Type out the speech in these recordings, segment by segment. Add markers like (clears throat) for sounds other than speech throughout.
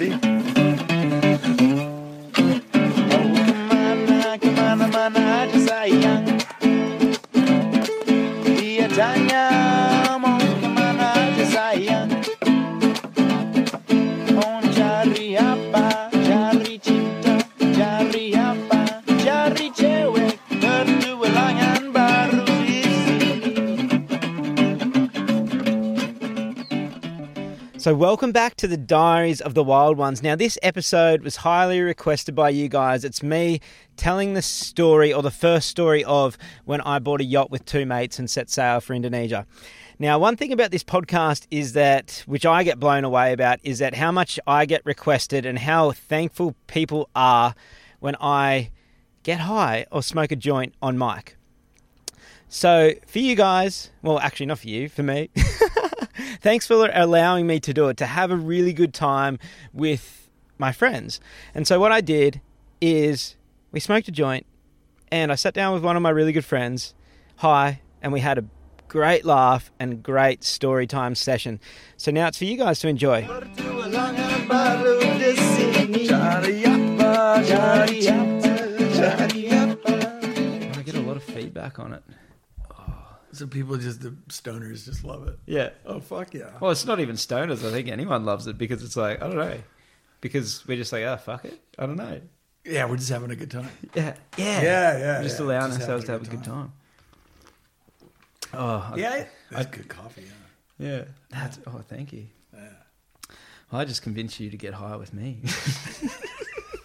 Ready? So, welcome back to the Diaries of the Wild Ones. Now, this episode was highly requested by you guys. It's me telling the story, or the first story of when I bought a yacht with two mates and set sail for Indonesia. Now, one thing about this podcast is that, which I get blown away about, is that how much I get requested and how thankful people are when I get high or smoke a joint on mic. So, for you guys, well, actually, not for you, for me. (laughs) Thanks for allowing me to do it, to have a really good time with my friends. And so, what I did is we smoked a joint and I sat down with one of my really good friends, hi, and we had a great laugh and great story time session. So, now it's for you guys to enjoy. I get a lot of feedback on it. So people just the stoners just love it. Yeah. Oh fuck yeah. Well, it's not even stoners. I think anyone loves it because it's like, I don't know. Because we're just like, oh, fuck it. I don't know. Yeah, we're just having a good time. (laughs) Yeah. Yeah. Yeah, yeah, We're just yeah. allowing Just ourselves to have a good good time. Oh, I- Yeah, that's good coffee. Yeah. yeah. That's, oh, thank you. Well, I just convinced you to get high with me. (laughs) (laughs)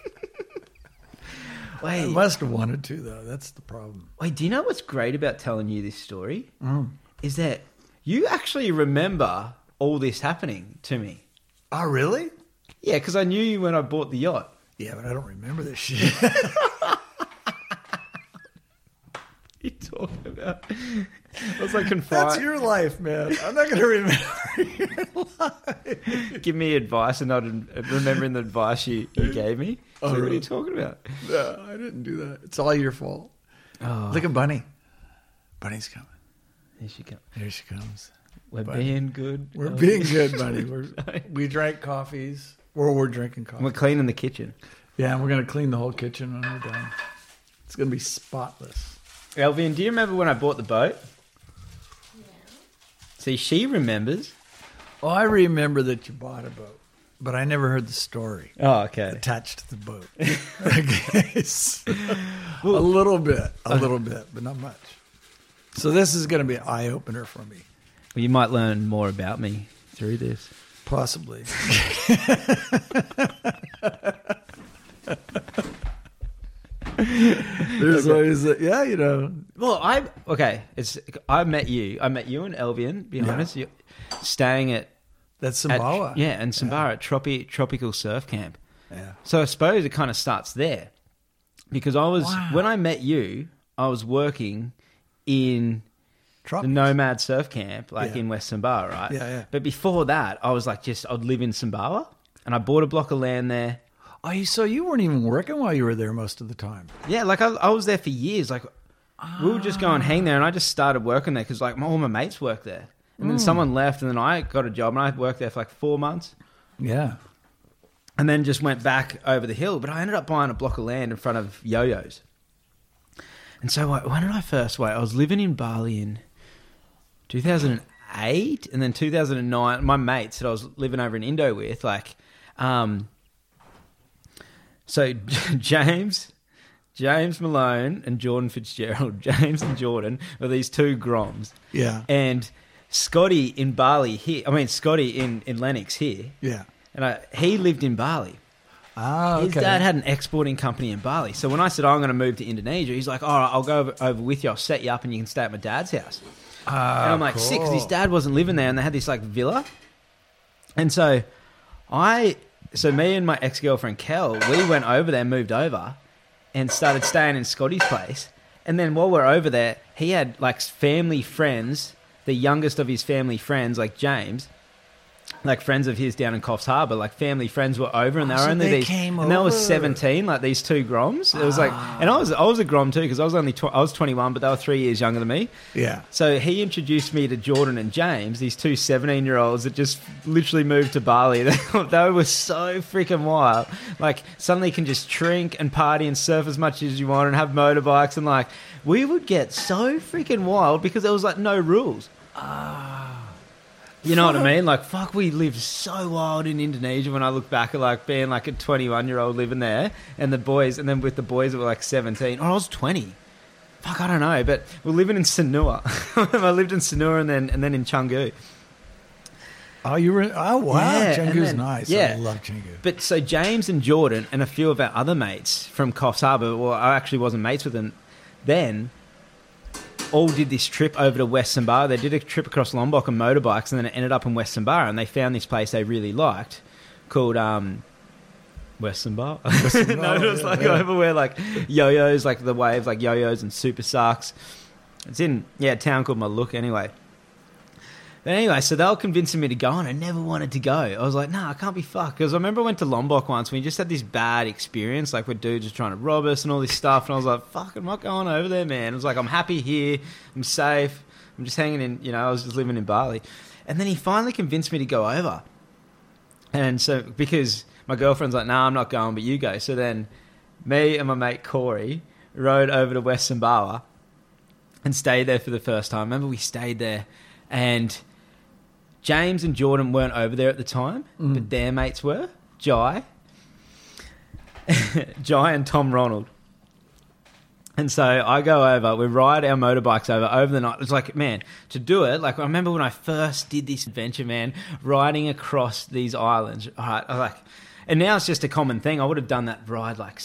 I wait, must have wanted to though. That's the problem. wait, do you know what's great about telling you this story? Mm. Is that you actually remember all this happening to me. Oh really? Yeah, because I knew you when I bought the yacht. Yeah, but I don't remember this (laughs) shit. You talking about? I was like confined. That's your life, man. I'm not gonna remember (laughs) your life. give me advice and not remembering the advice you, you gave me. Oh, So what are you talking about? No, I didn't do that. It's all your fault. Oh, Look at Bunny. Bunny's coming. here she comes. Here she comes. We're Bunny. being good. We're Elvis. being good, Bunny. (laughs) We're, we drank coffees. Or we're drinking coffee. We're cleaning the kitchen. Yeah, and we're gonna clean the whole kitchen when we're done. It's gonna be spotless. Elvian, do you remember when I bought the boat? See, she remembers. Oh, I remember that you bought a boat, but I never heard the story Oh, okay. attached to the boat. (laughs) okay, so- a little bit, a uh, little bit, but not much. So this is going to be an eye opener for me, Well, you might learn more about me through this. possibly. (laughs) There's always, a, yeah, you know, Well, I okay. It's I met you. I met you and Elvian. Be honest, you staying at, that's at Sumbawa. yeah, and Sumbawa at Tropi, tropical surf camp. yeah. So I suppose it kind of starts there, because I was Wow. when I met you, I was working in the Nomad Surf Camp, like Yeah. in West Sumbawa, right? Yeah, yeah. But before that, I was like, just I'd live in Sumbawa, and I bought a block of land there. Oh, you, so you weren't even working while you were there most of the time. Yeah, like I, I was there for years. Like we would just go and hang there, and I just started working there because like my, all my mates worked there, and then someone left, and then I got a job, and I worked there for like four months, Yeah. and then just went back over the hill. But I ended up buying a block of land in front of Yo-Yo's, and so like, when did I first wait? I was living in Bali in 2008, and then 2009. My mates that I was living over in Indo with, like, um, so (laughs) James. James Malone and Jordan Fitzgerald. (laughs) James and Jordan were these two Groms. Yeah. And Scotty in Bali here, I mean, Scotty in, in Lennox here. Yeah. And I, he lived in Bali. Ah, okay. His dad had an exporting company in Bali. So when I said, oh, I'm going to move to Indonesia, he's like, all right, I'll go over, over with you. I'll set you up and you can stay at my dad's house. Ah, and I'm like, sick, 'cause his dad wasn't living there and they had this like villa. And so I, so me and my ex girlfriend Kel, we went over there, moved over, and started staying in Scotty's place. And then while we're over there, he had like family friends, the youngest of his family friends, like James, like friends of his down in Coffs Harbour, like family friends were over, and they Oh, were so only they these, came and they was seventeen, like these two groms. It was like, ah. and I was I was a grom too because I was only tw- I was twenty one, but they were three years younger than me. Yeah. So he introduced me to Jordan and James, these two 17 year olds that just literally moved to Bali. (laughs) They, they were so freaking wild. Like, suddenly you can just drink and party and surf as much as you want and have motorbikes. And, like, we would get so freaking wild because there was, like, no rules. You know what I mean? Like, fuck, we lived so wild in Indonesia when I look back at, like, being, like, a 21 year old living there and the boys, and then with the boys that were, like, 17. Oh, I was 20 fuck, I don't know, but we're living in Sanur. (laughs) I lived in Sanur and then and then in Canggu. Oh, you were. Oh, wow. Yeah, then- nice. yeah. I love Canggu. But so James and Jordan and a few of our other mates from Coffs Harbour, well, I actually wasn't mates with them then. All did this trip over to West Bar. They did a trip across Lombok on motorbikes, and then it ended up in West Bar. And they found this place they really liked, called um, Western Bar. (laughs) no, it (laughs) was yeah, like yeah. over where like yo-yos, like the waves, like yo-yos and Supersucks. It's in yeah, a town called Maluk anyway. But anyway, so they were convincing me to go, and I never wanted to go. I was like, nah, I can't be fucked. Because I remember I went to Lombok once, and we just had this bad experience, like where dudes just trying to rob us and all this stuff. And I was like, fuck, I'm not going over there, man. I was like, I'm happy here. I'm safe. I'm just hanging in, you know, I was just living in Bali. And then he finally convinced me to go over. And so, because my girlfriend's like, nah, I'm not going, but you go. So then me and my mate Corey rode over to West Sumbawa and stayed there for the first time. Remember, we stayed there, and James and Jordan weren't over there at the time, mm. but their mates were Jai, (laughs) Jai and Tom Ronald. And so I go over, we ride our motorbikes over over the night. It's like, man, to do it, like I remember when I first did this adventure, man, riding across these islands. All right, I like, and now it's just a common thing. I would have done that ride like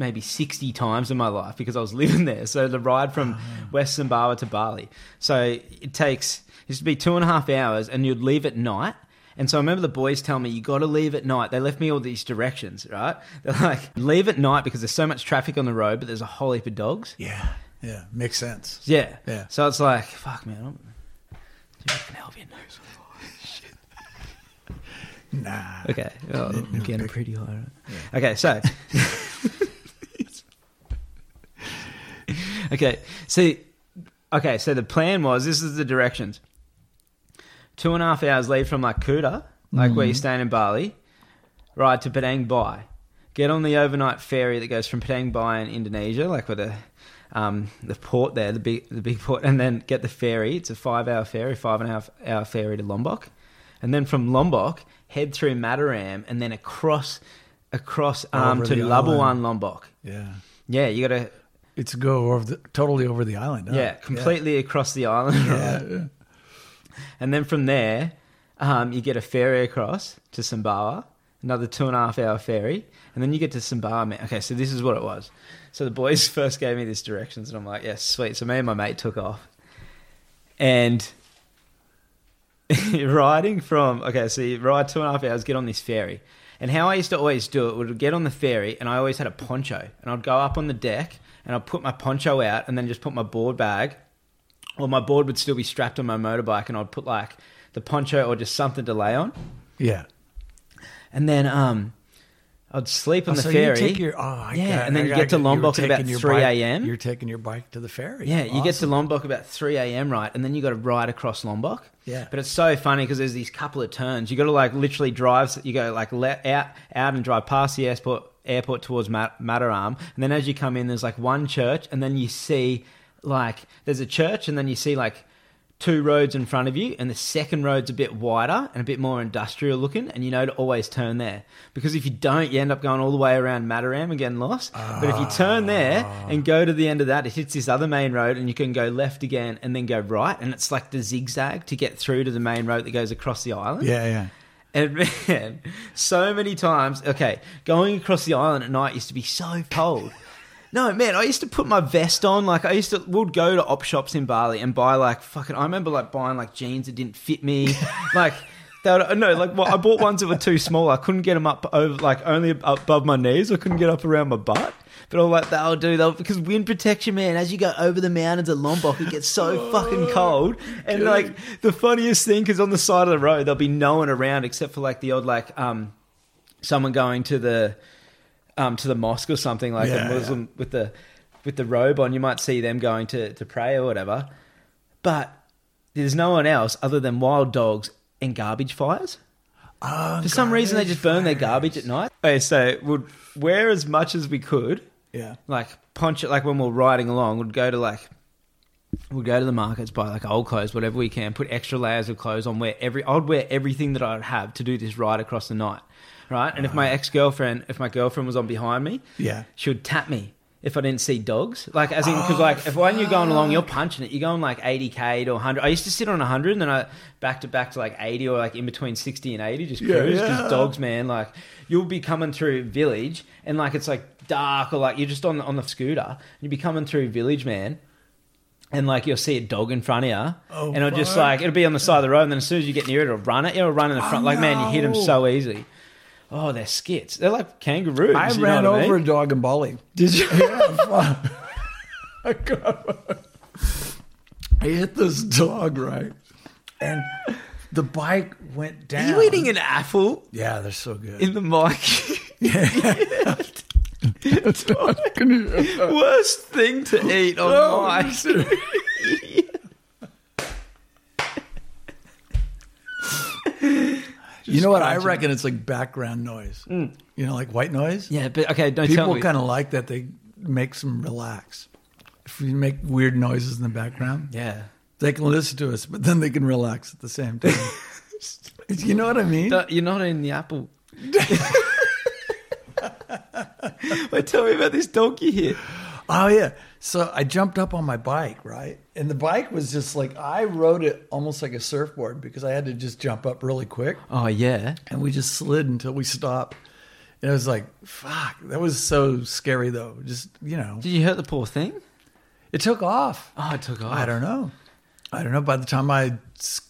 maybe 60 times in my life because I was living there. So the ride from West Sumbawa to Bali. So it takes, it used to be two and a half hours and you'd leave at night. And so I remember the boys telling me, you got to leave at night. They left me all these directions, right? (laughs) They're like, leave at night because there's so much traffic on the road, but there's a whole heap of dogs. Yeah. Yeah. Makes sense. Yeah. Yeah. So it's like, fuck, man. I'm, dude, I help you. (laughs) Nah. Okay. Oh, I'm getting pretty high. Right? Okay, so. (laughs) okay, see. Okay, so the plan was this is the directions. Two and a half hours leave from like Kuta, like where you're staying in Bali, ride to Padang Bai. Get on the overnight ferry that goes from Padang Bai in Indonesia, like with the um, the port there, the big the big port, and then get the ferry. It's a five hour ferry, five and a half hour ferry to Lombok, and then from Lombok head through Mataram and then across across um, Over to Labuan. Lombok. Yeah. Yeah, you got to It's go over the totally over the island. huh? yeah completely across the island, Yeah. yeah. (laughs) and then from there um, you get a ferry across to Sumbawa, another two and a half hour ferry, and then you get to Sumbawa. Okay, so this is what it was. So the boys (laughs) first gave me these directions, and I'm like, yes, sweet. So me and my mate took off, and (laughs) riding from okay, so you ride two and a half hours, get on this ferry. And how I used to always do it would get on the ferry, and I always had a poncho, and I'd go up on the deck, and I'd put my poncho out, and then just put my board bag, or my board would still be strapped on my motorbike, and I'd put like the poncho or just something to lay on, Yeah. and then um, I'd sleep on Oh, the so ferry. You take your, oh, I Yeah, got- and then I you get to Lombok at about 3 a.m.. You're taking your bike to the ferry. Yeah, you get to Lombok about 3 a.m., right? And then you got to ride across Lombok. Yeah. But it's so funny because there's these couple of turns. You got to like literally drive, you go like let out, out and drive past the airport, airport towards Mat- Mataram. And then as you come in, there's like one church, and then you see like, there's a church, and then you see like two roads in front of you, and the second road's a bit wider and a bit more industrial looking, and you know to always turn there. Because if you don't, you end up going all the way around Mataram and getting lost. But if you turn there ah. and go to the end of that, it hits this other main road, and you can go left again and then go right, and it's like the zigzag to get through to the main road that goes across the island. Yeah, yeah. And (laughs) man, so many times, okay, going across the island at night used to be so cold. No, man, I used to put my vest on. Like, I used to, we'd go to op shops in Bali and buy, like, fucking, I remember, like, buying, like, jeans that didn't fit me. (laughs) like, They were, no, like well, I bought ones that were too small. I couldn't get them up over, like only above my knees. I couldn't get up around my butt. But all like they'll do they'll because wind protection, man. As you go over the mountains of Lombok, it gets so (laughs) fucking cold. And like the funniest thing, because on the side of the road there'll be no one around except for like the odd like um someone going to the um to the mosque or something like Yeah, a Muslim with the with the robe on. You might see them going to to pray or whatever. But there's no one else other than wild dogs and garbage fires. Oh, For some reason, they just burn their garbage at night. Okay, so we'd wear as much as we could, Yeah. like punch it like when we we're riding along, we'd go to like, we'd go to the markets, buy like old clothes, whatever we can, put extra layers of clothes on. Wear every, I'd wear everything that I'd have to do this ride across the night, right? And if my ex girlfriend, if my girlfriend was on behind me, Yeah. she would tap me if I didn't see dogs. Like, as in, because like, if when you're going along, you're punching it. You're going like 80k to 100. I used to sit on 100, and then I back to back to like 80 or like in between 60 and 80, just Yeah, cruise. Because yeah. dogs, man, like you'll be coming through village, and like it's like dark, or like you're just on the, on the scooter, and you'll be coming through village, man. And like you'll see a dog in front of you, Oh, and it'll just like it'll be on the side of the road, and then as soon as you get near it, it'll run it. It'll run in the front. Oh, like man, you hit no. so easy. Oh, they're skits. They're like kangaroos. I you know ran what I over mean? a dog in Bali. Did you? Yeah. I got I hit this dog right, and the bike went down. Are you eating an apple Yeah, they're so good. in the mic? (laughs) (laughs) Can Worst thing to eat on mic. (laughs) you know what? I reckon it's like background noise. Mm. You know, like white noise. Yeah, but okay, don't tell People kind of like that. They makes them relax. If you make weird noises in the background, yeah. they can listen to us, but then they can relax at the same time. (laughs) you know what I mean? You're not in the apple. (laughs) Wait, tell me about this donkey here. Oh yeah. So I jumped up on my bike, right? And the bike was just like I rode it almost like a surfboard because I had to just jump up really quick. Oh yeah. And we just slid until we stopped. And it was like, fuck, that was so scary though. Just, you know, Did you hurt the poor thing? it took off. Oh, it took off. I don't know. I don't know. By the time I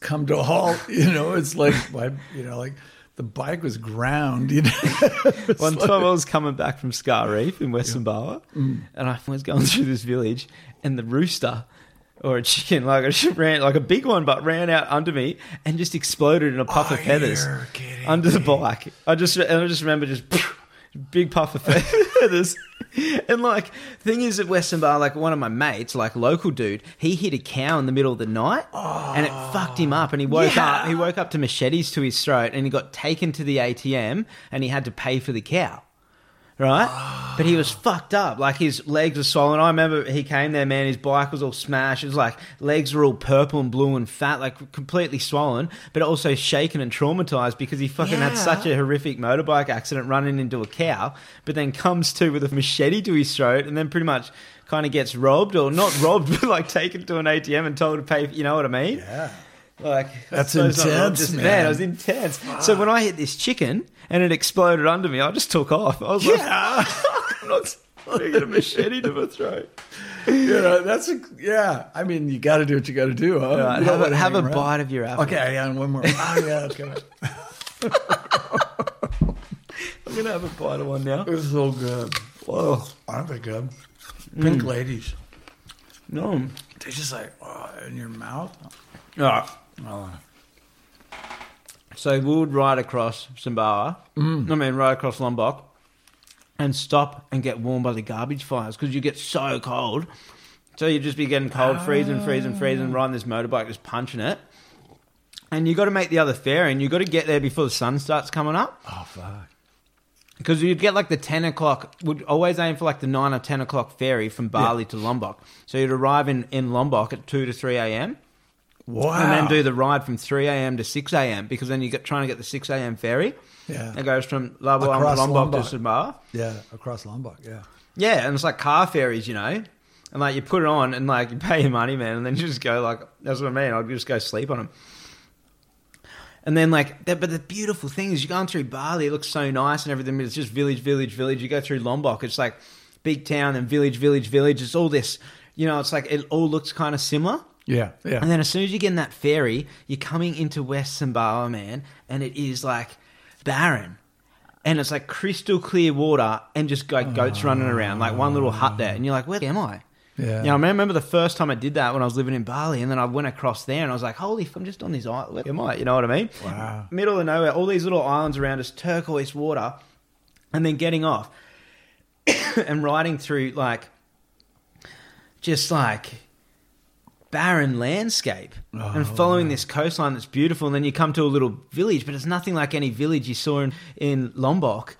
come to a halt, (laughs) you know, it's like, my, you know, like the bike was ground, you know. (laughs) One like- time I was coming back from Scar Reef in Western Barra, mm. and I was going through this village, and the rooster or a chicken, like a ran like a big one, but ran out under me and just exploded in a puff Oh, of feathers under the bike. I just and I just remember just (laughs) big puff of feathers. (laughs) And like, thing is at Western Bar, like one of my mates, like local dude, he hit a cow in the middle of the night, and it fucked him up. And he woke Yeah. up, he woke up to machetes to his throat, and he got taken to the ATM, and he had to pay for the cow. Right, ah. but he was fucked up. Like his legs were swollen. I remember he came there, man. His bike was all smashed. It was like legs were all purple and blue and fat, like completely swollen, but also shaken and traumatized because he fucking had such a horrific motorbike accident running into a cow. But then comes to with a machete to his throat, and then pretty much kind of gets robbed or not robbed, (laughs) but like taken to an ATM and told to pay. You know what I mean? yeah. Like That's I not intense, just- man. it was intense. So when I hit this chicken and it exploded under me, I just took off. I was like, (laughs) I'm not get a machete to my throat. Yeah, that's a, yeah. I mean, you got to do what you got to do, huh? Right, You have a, have a bite of your apple. Okay, yeah, and one more. Oh, yeah, okay. (laughs) I'm going to have a bite of one now. It's so good. Whoa. Aren't they good? Mm. Pink ladies. No. They're just like oh, in your mouth. Right. Oh. So we would ride across Sumbawa, Mm. I mean, ride across Lombok, and stop and get warm by the garbage fires because you get so cold. So you'd just be getting cold, freezing, freezing, freezing, riding this motorbike, just punching it. And you got to make the other ferry, and you got to get there before the sun starts coming up. oh, fuck. Because you'd get like the 10 o'clock, would always aim for like the 9 or 10 o'clock ferry from Bali to Lombok. So you'd arrive in, in Lombok at 2 to 3 a.m. Wow. and then do the ride from 3 a.m. to 6 a.m. because then you get trying to get the 6 a.m. ferry. Yeah. It goes from Labuan Across Lombok, Lombok. to Sabah. Yeah, across Lombok, yeah. Yeah, and it's like car ferries, you know? And like you put it on and like you pay your money, man, and then you just go like, that's what I mean. I'll just go sleep on them. And then like, but the beautiful thing is you're going through Bali, it looks so nice and everything, but it's just village, village, village. You go through Lombok, it's like big town and village, village, village. It's all this, you know, it's like it all looks kind of similar. Yeah, yeah. And then as soon as you get in that ferry, you're coming into West Sumbawa, man, and it is like barren. And it's like crystal clear water and just like goats running around, like one little hut there. And you're like, where am I? Yeah. You know, I remember the first time I did that when I was living in Bali, and then I went across there and I was like, holy, f- I'm just on this island. Where am I? You know what I mean? Wow. Middle of nowhere, all these little islands around us, turquoise water, and then getting off (coughs) and riding through like just like barren landscape and oh, following this coastline that's beautiful and then you come to a little village but it's nothing like any village you saw in, in Lombok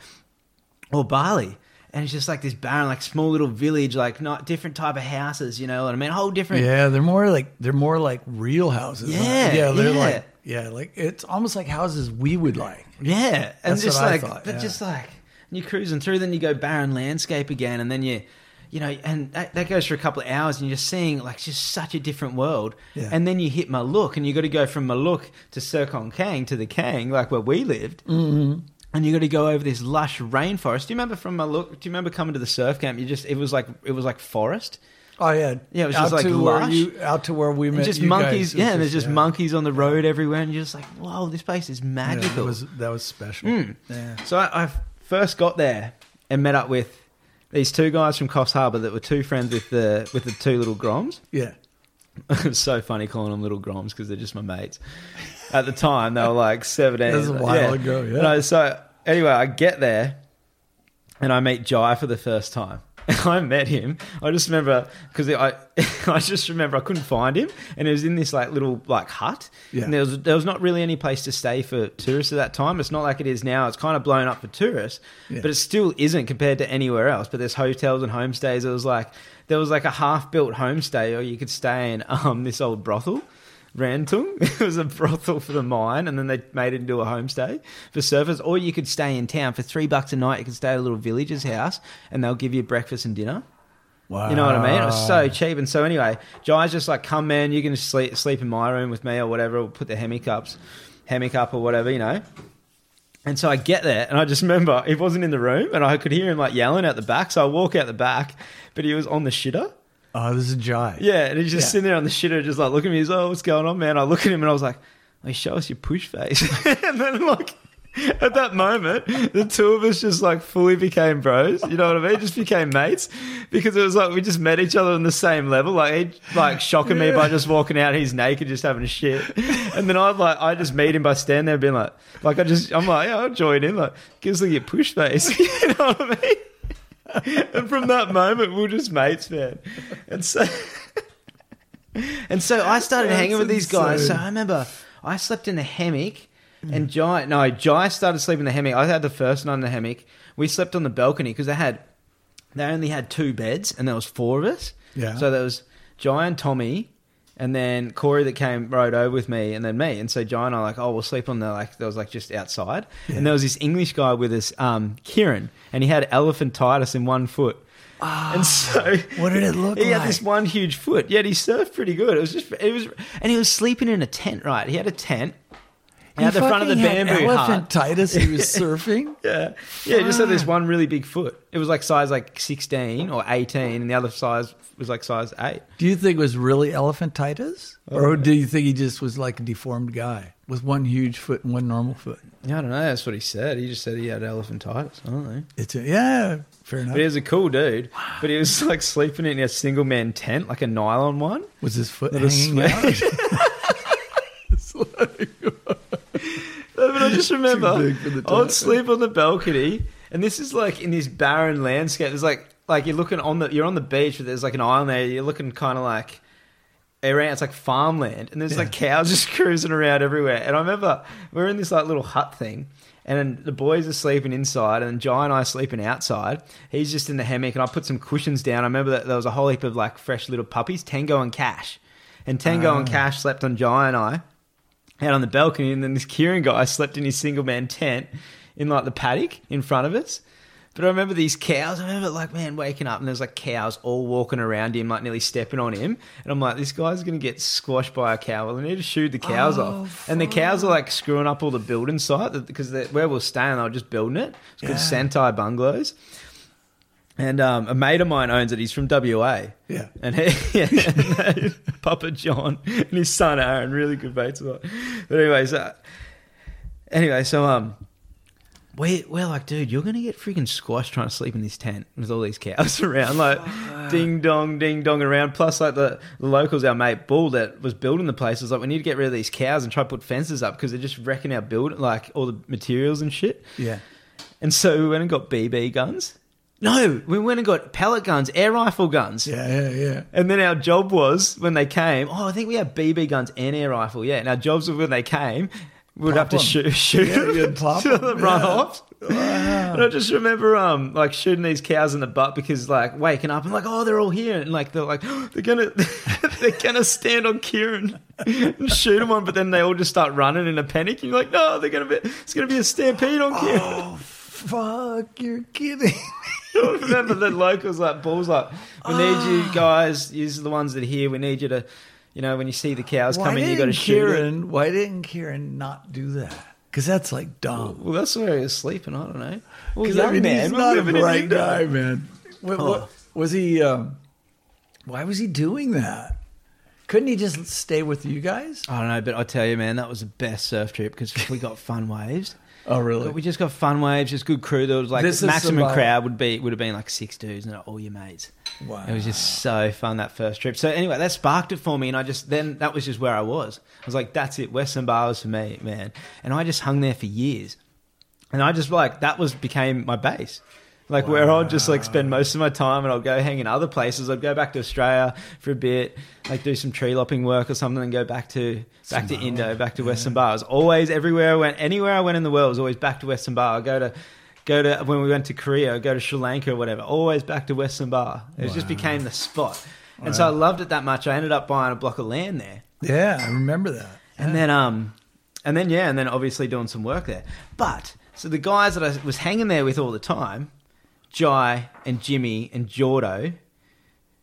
or Bali and it's just like this barren like small little village like not different type of houses you know what I mean whole different Yeah, they're more like they're more like real houses. Yeah, yeah, they're yeah. like yeah, like it's almost like houses we would like. Yeah, and That's just like, thought, but yeah. just like you're cruising through, then you go barren landscape again, and then you, you know, and that, that goes for a couple of hours, and you're just seeing like just such a different world. Yeah. And then you hit Maluk, and you got to go from Maluk to Sekongkang to the Kang, like where we lived. Mm-hmm. And you got to go over this lush rainforest. Do you remember from Maluk? Do you remember coming to the surf camp? You just it was like it was like forest. Oh yeah, Yeah, it was out just, like, to where lush. you out to where we And met. just monkeys, guys. Yeah, and there's just yeah. monkeys on the road everywhere, and you're just like, whoa, this place is Yeah, magical. that was that was special. Hmm. Yeah. So I, I first got there and met up with these two guys from Coffs Harbour that were two friends with the with the two little Groms. Yeah. (laughs) it was so funny calling them little Groms because they're just my mates. At the time, they were like seventeen. (laughs) That was a while ago, yeah. No, so anyway, I get there and I meet Jai for the first time. (laughs) I met him. I just remember because I, (laughs) I just remember I couldn't find him, and it was in this like little like hut. Yeah. And there was there was not really any place to stay for tourists at that time. It's not like it is now. It's kind of blown up for tourists, Yeah. but it still isn't compared to anywhere else. But there's hotels and homestays. It was like there was like a half built homestay, or you could stay in (laughs) um this old brothel. Rantung. (laughs) It was a brothel for the mine, and then they made it into a homestay for surfers. Or you could stay in town for three bucks a night. You could stay at a little villager's house, and they'll give you breakfast and dinner. Wow. You know what I mean? It was so cheap. And so anyway, Jai's just like, come man, you can sleep sleep in my room with me or whatever. Or put the hammock ups, hammock up or whatever, you know. And so I get there, and I just remember he wasn't in the room, and I could hear him like yelling at the back. So I walk out the back, but he was on the shitter. Oh, this is Jai. Yeah, and he's just Yeah. sitting there on the shitter, just like looking at me. He's, oh, what's going on, man? I look at him and I was like, hey, show us your push face. (laughs) and then, like, at that moment, the two of us just like fully became bros. You know what I mean? Just became mates because it was like we just met each other on the same level. Like he like shocking me by just walking out, he's naked, just having a shit, and then I'd like I just meet him by standing there, being like, like I just I'm like, yeah, I'll join in. Like, give us at your push face. (laughs) you know what I mean? And from that moment, we are just mates, man. And so, and so I started That's hanging with these guys. So. I remember I slept in the hammock, and Jai, no, Jai started sleeping in the hammock. I had the first night in the hammock. We slept on the balcony because they had, they only had two beds, and there was four of us. Yeah. So there was Jai and Tommy. And then Corey that came rode over with me, and then me. And so John and I like, oh, we'll sleep on the like. There was like just outside, Yeah. and there was this English guy with us, um, Kieran, and he had elephantitis in one foot. and so What did it look like? he had this one huge foot. Yet he surfed pretty good. It was just it was, and he was sleeping in a tent. Right, he had a tent. He had the front of the fucking had bamboo hut. Elephantitis. He was (laughs) surfing. Yeah, yeah. He just had this one really big foot. It was like size like sixteen or eighteen, and the other size was like size eight. Do you think it was really elephantitis, oh, or do you think he just was like a deformed guy with one huge foot and one normal foot? Yeah, I don't know. That's what he said. He just said he had elephantitis. I don't know. It's a, yeah, fair enough. But he was a cool dude. But he was (laughs) like sleeping in a single man tent, like a nylon one. Was his foot hanging out? (laughs) But I just (laughs) remember big for the I would sleep on the balcony, and this is like in this barren landscape. There's like like you're looking on the you're on the beach, but there's like an island there. You're looking kind of like around. It's like farmland, and there's like cows just (laughs) cruising around everywhere. And I remember we are in this like little hut thing. And then the boys are sleeping inside, and Jai and I are sleeping outside. He's just in the hammock, and I put some cushions down. I remember that there was a whole heap of like fresh little puppies, Tango and Cash. And Tango and ah. Cash slept on Jai and I out on the balcony, and then this Kieran guy slept in his single man tent in like the paddock in front of us. But I remember these cows. I remember like man waking up and there's like cows all walking around him, like nearly stepping on him. And I'm like, this guy's gonna get squashed by a cow. Well, I need to shoot the cows oh, off. And the cows are like screwing up all the building site because where we're staying, they were just building it. It's called Yeah. Santai Bungalows. And um, a mate of mine owns it. He's from WA. Yeah. And he, (laughs) yeah, (laughs) Papa John and his son Aaron, really good mates. But anyways, uh, anyway, so um, we we're like, dude, you're gonna get freaking squashed trying to sleep in this tent with all these cows (laughs) around, like ding dong, ding dong around. Plus, like the, the locals, our mate Bull that was building the place was like, we need to get rid of these cows and try to put fences up because they're just wrecking our build, like all the materials and shit. Yeah. And so we went and got BB guns. No, we went and got pellet guns, air rifle guns. Yeah, yeah, yeah. And then our job was when they came. Oh, I think we had BB guns and air rifle. Yeah, and our jobs were when they came. We'd have to shoot, shoot Yeah, (laughs) them you'd pop the run off. And I just remember um like shooting these cows in the butt because like waking up and like oh they're all here and like they're like (gasps) they're gonna (laughs) they're gonna stand on Kieran and shoot them on but then they all just start running in a panic and you're like no they're gonna be it's gonna be a stampede on Kieran. Oh, fuck! You're kidding. (laughs) Remember the locals like bulls like we need you guys. These are the ones that are here. We need you to, you know, when you see the cows why coming, you got to didn't shoot. it. Kieran? Why didn't Kieran not do that? Because that's like dumb. Well, that's where he was sleeping. I don't know. Well, Because young I mean, man, he's we're not a living in bright guy, man. What, what, was he? Um, why was he doing that? Couldn't he just stay with you guys? I don't know, but I tell you, man, that was the best surf trip because we got fun waves. (laughs) Oh, really? We just got fun waves, just good crew. There was like This is maximum crowd would be would have been like six dudes and all your mates. wow. It was just so fun that first trip. So anyway, that sparked it for me, and I just then that was just where I was. I was like, that's it, Western Bar was for me, man. And I just hung there for years, and I just like that was became my base. Like where I'd just like spend most of my time, and I'll go hang in other places. I'd go back to Australia for a bit, like do some tree lopping work or something, and go back to back to Indo, back to Western Bar. I was always everywhere I went, anywhere I went in the world, was always back to Western Bar. I go to go to when we went to Korea, go to Sri Lanka or whatever. Always back to Western Bar. It just became the spot, and so I loved it that much. I ended up buying a block of land there, yeah, I remember that. and then um, and then yeah, and then obviously doing some work there. But so the guys that I was hanging there with all the time, Jai and Jimmy and Jordo.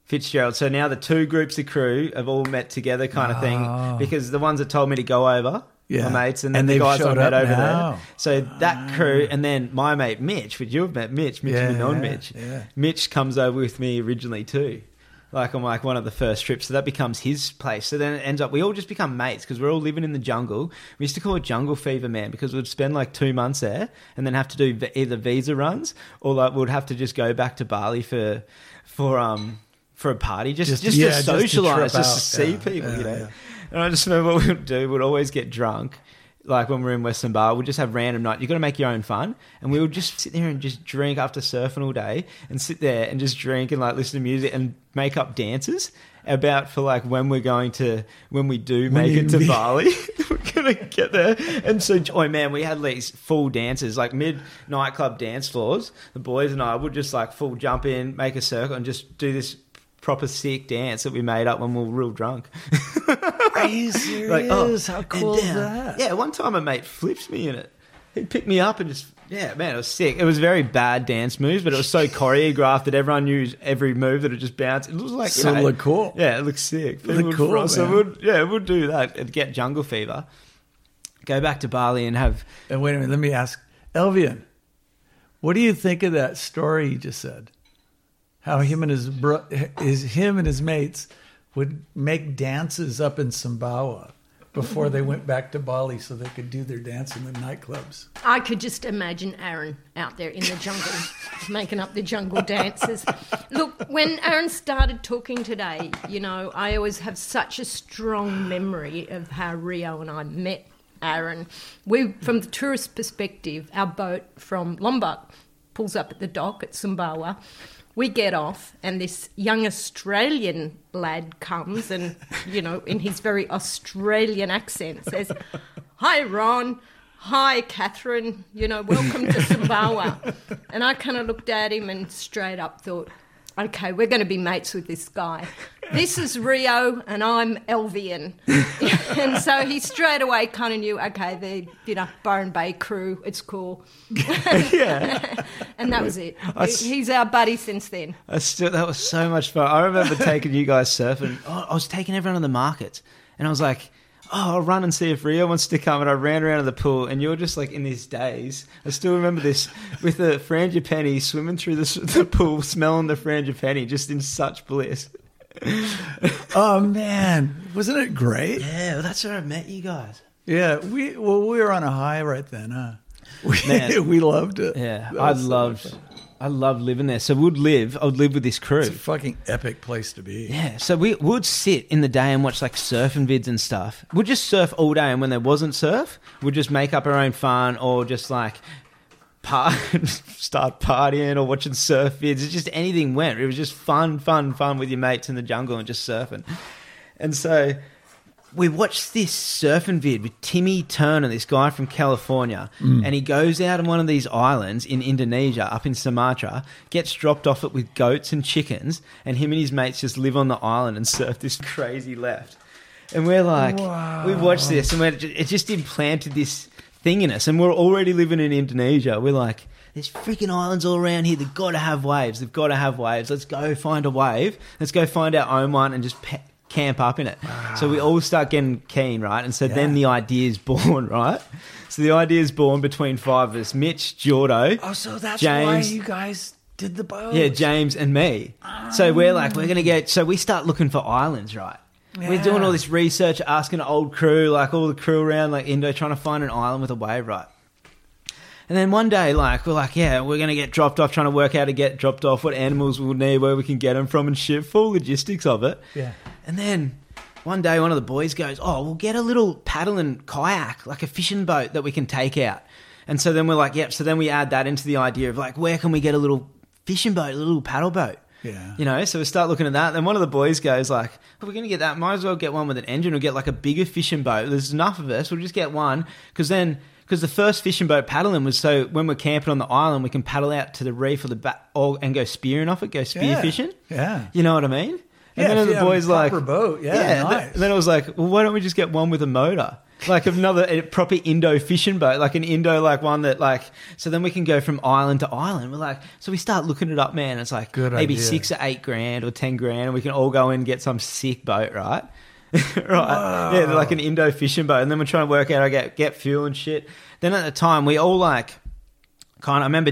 Fitzgerald. So now the two groups of crew have all met together, kind of thing, ah. because the ones that told me to go over, Yeah. my mates, and then And the they've guys I showed met up over now. there. So that crew, ah. and then my mate Mitch, which you've met, Mitch, Mitch, Yeah, you've known yeah, Mitch. yeah. Mitch comes over with me originally too. Like on like one of the first trips, so that becomes his place. So then it ends up we all just become mates because we're all living in the jungle. We used to call it jungle fever, man, because we'd spend like two months there and then have to do either visa runs or like we'd have to just go back to Bali for for um for a party, just Just- just, yeah, to just to socialize, just, to see Yeah, people, yeah, you know. And I just remember what we would do. We'd always get drunk. Like when we we're in Western Bar, we'd just have random night. You've got to make your own fun, and we would just sit there and just drink after surfing all day, and sit there and just drink and like listen to music and make up dances about for like when we're going to when we do make it to Bali, (laughs) we're gonna get there. And so, oh man, we had these full dances, like mid nightclub dance floors. The boys and I would just like full jump in, make a circle, and just do this proper sick dance that we made up when we were real drunk. Are you serious? (laughs) Like, oh, How cool is that? Yeah, one time a mate flipped me in it. He picked me up and just yeah, man, it was sick. It was very bad dance moves, but it was so (laughs) choreographed that everyone knew every move that it just bounced. It was like you So know, it looked cool. Yeah, it looked sick. People would cool, So we'd, yeah, we'll do that and get jungle fever. Go back to Bali and have And wait a minute, let me ask Elvian, what do you think of that story you just said? How him and his bro- his him and his mates would make dances up in Sumbawa before they went back to Bali so they could do their dance in the nightclubs. I could just imagine Aaron out there in the jungle (laughs) making up the jungle dances. Look, when Aaron started talking today, you know, I always have such a strong memory of how Rio and I met Aaron. We, from the tourist perspective, our boat from Lombok pulls up at the dock at Sumbawa. We get off, and this young Australian lad comes and, you know, in his very Australian accent says, Hi, Ron. Hi, Catherine. You know, welcome to Sumbawa. and I kind of looked at him and straight up thought, okay, we're going to be mates with this guy. This is Rio, and I'm Elvian. (laughs) and so he straight away kind of knew, okay, the you know Byron Bay crew, it's cool. (laughs) yeah. (laughs) And that was it. S- He's our buddy since then. I still, that was so much fun. I remember taking you guys surfing. Oh, I was taking everyone on the market and I was like, oh, I'll run and see if Rio wants to come. And I ran around to the pool, and you're just like in these days. I still remember this with the frangipani swimming through the, the pool, smelling the frangipani, just in such bliss. (laughs) Oh man, wasn't it great? Yeah, well, that's where I met you guys. Yeah, we well we were on a high right then, huh? We, Man. (laughs) we loved it. Yeah, I was so loved, fun. I love living there. So we'd live. I would live with this crew. It's a fucking epic place to be. Yeah, so we would sit in the day and watch like surfing vids and stuff. We'd just surf all day, and when there wasn't surf, we'd just make up our own fun or just like par- (laughs) start partying or watching surf vids. It's just anything went. It was just fun, fun, fun with your mates in the jungle and just surfing. And so we watched this surfing vid with Timmy Turner, this guy from California, mm. and he goes out on one of these islands in Indonesia, up in Sumatra, gets dropped off it with goats and chickens, and him and his mates just live on the island and surf this crazy left. And we're like, we watched this, and we're, it just implanted this thing in us, and we're already living in Indonesia. We're like, there's freaking islands all around here. They've got to have waves. They've got to have waves. Let's go find a wave. Let's go find our own one and just pe- camp up in it. So we ah. all start getting keen, right? And so then the idea is born, (laughs) right? So the idea is born between five of us: Mitch, Jordo, Oh, so that's James- why you guys did the boat. yeah, James and me. So ah. we're like, we're gonna get. So we start looking for islands, right? We're doing all this research, asking old crew, like all the crew around, like Indo, trying to find an island with a wave, right? And then one day, like we're like, yeah, we're gonna get dropped off, trying to work out how to get dropped off, what animals we'll need, where we can get them from, and shit. Full logistics of it. Yeah. And then one day, one of the boys goes, "Oh, we'll get a little paddle and kayak, like a fishing boat that we can take out." And so then we're like, "Yep." So then we add that into the idea of like, where can we get a little fishing boat, a little paddle boat? Yeah. You know, so we start looking at that. Then one of the boys goes like, well, "We're going to get that. Might as well get one with an engine or get like a bigger fishing boat. There's enough of us. We'll just get one because then." Because the first fishing boat paddling was so when we're camping on the island, we can paddle out to the reef or the back or, and go spearing off it, go spear Yeah. fishing. Yeah. You know what I mean? Yeah, And then if the you have a boys like boat, yeah, th- nice. then it was like, well, why don't we just get one with a motor, like another a proper Indo fishing boat, like an Indo like one that like. So then we can go from island to island. We're like, so we start looking it up, man. It's like Good maybe idea. six or eight grand or ten grand, and we can all go in and get some sick boat, right? (laughs) right, yeah, like an Indo fishing boat, and then we're trying to work out how to get get fuel and shit. Then at the time, we all like kind of. I remember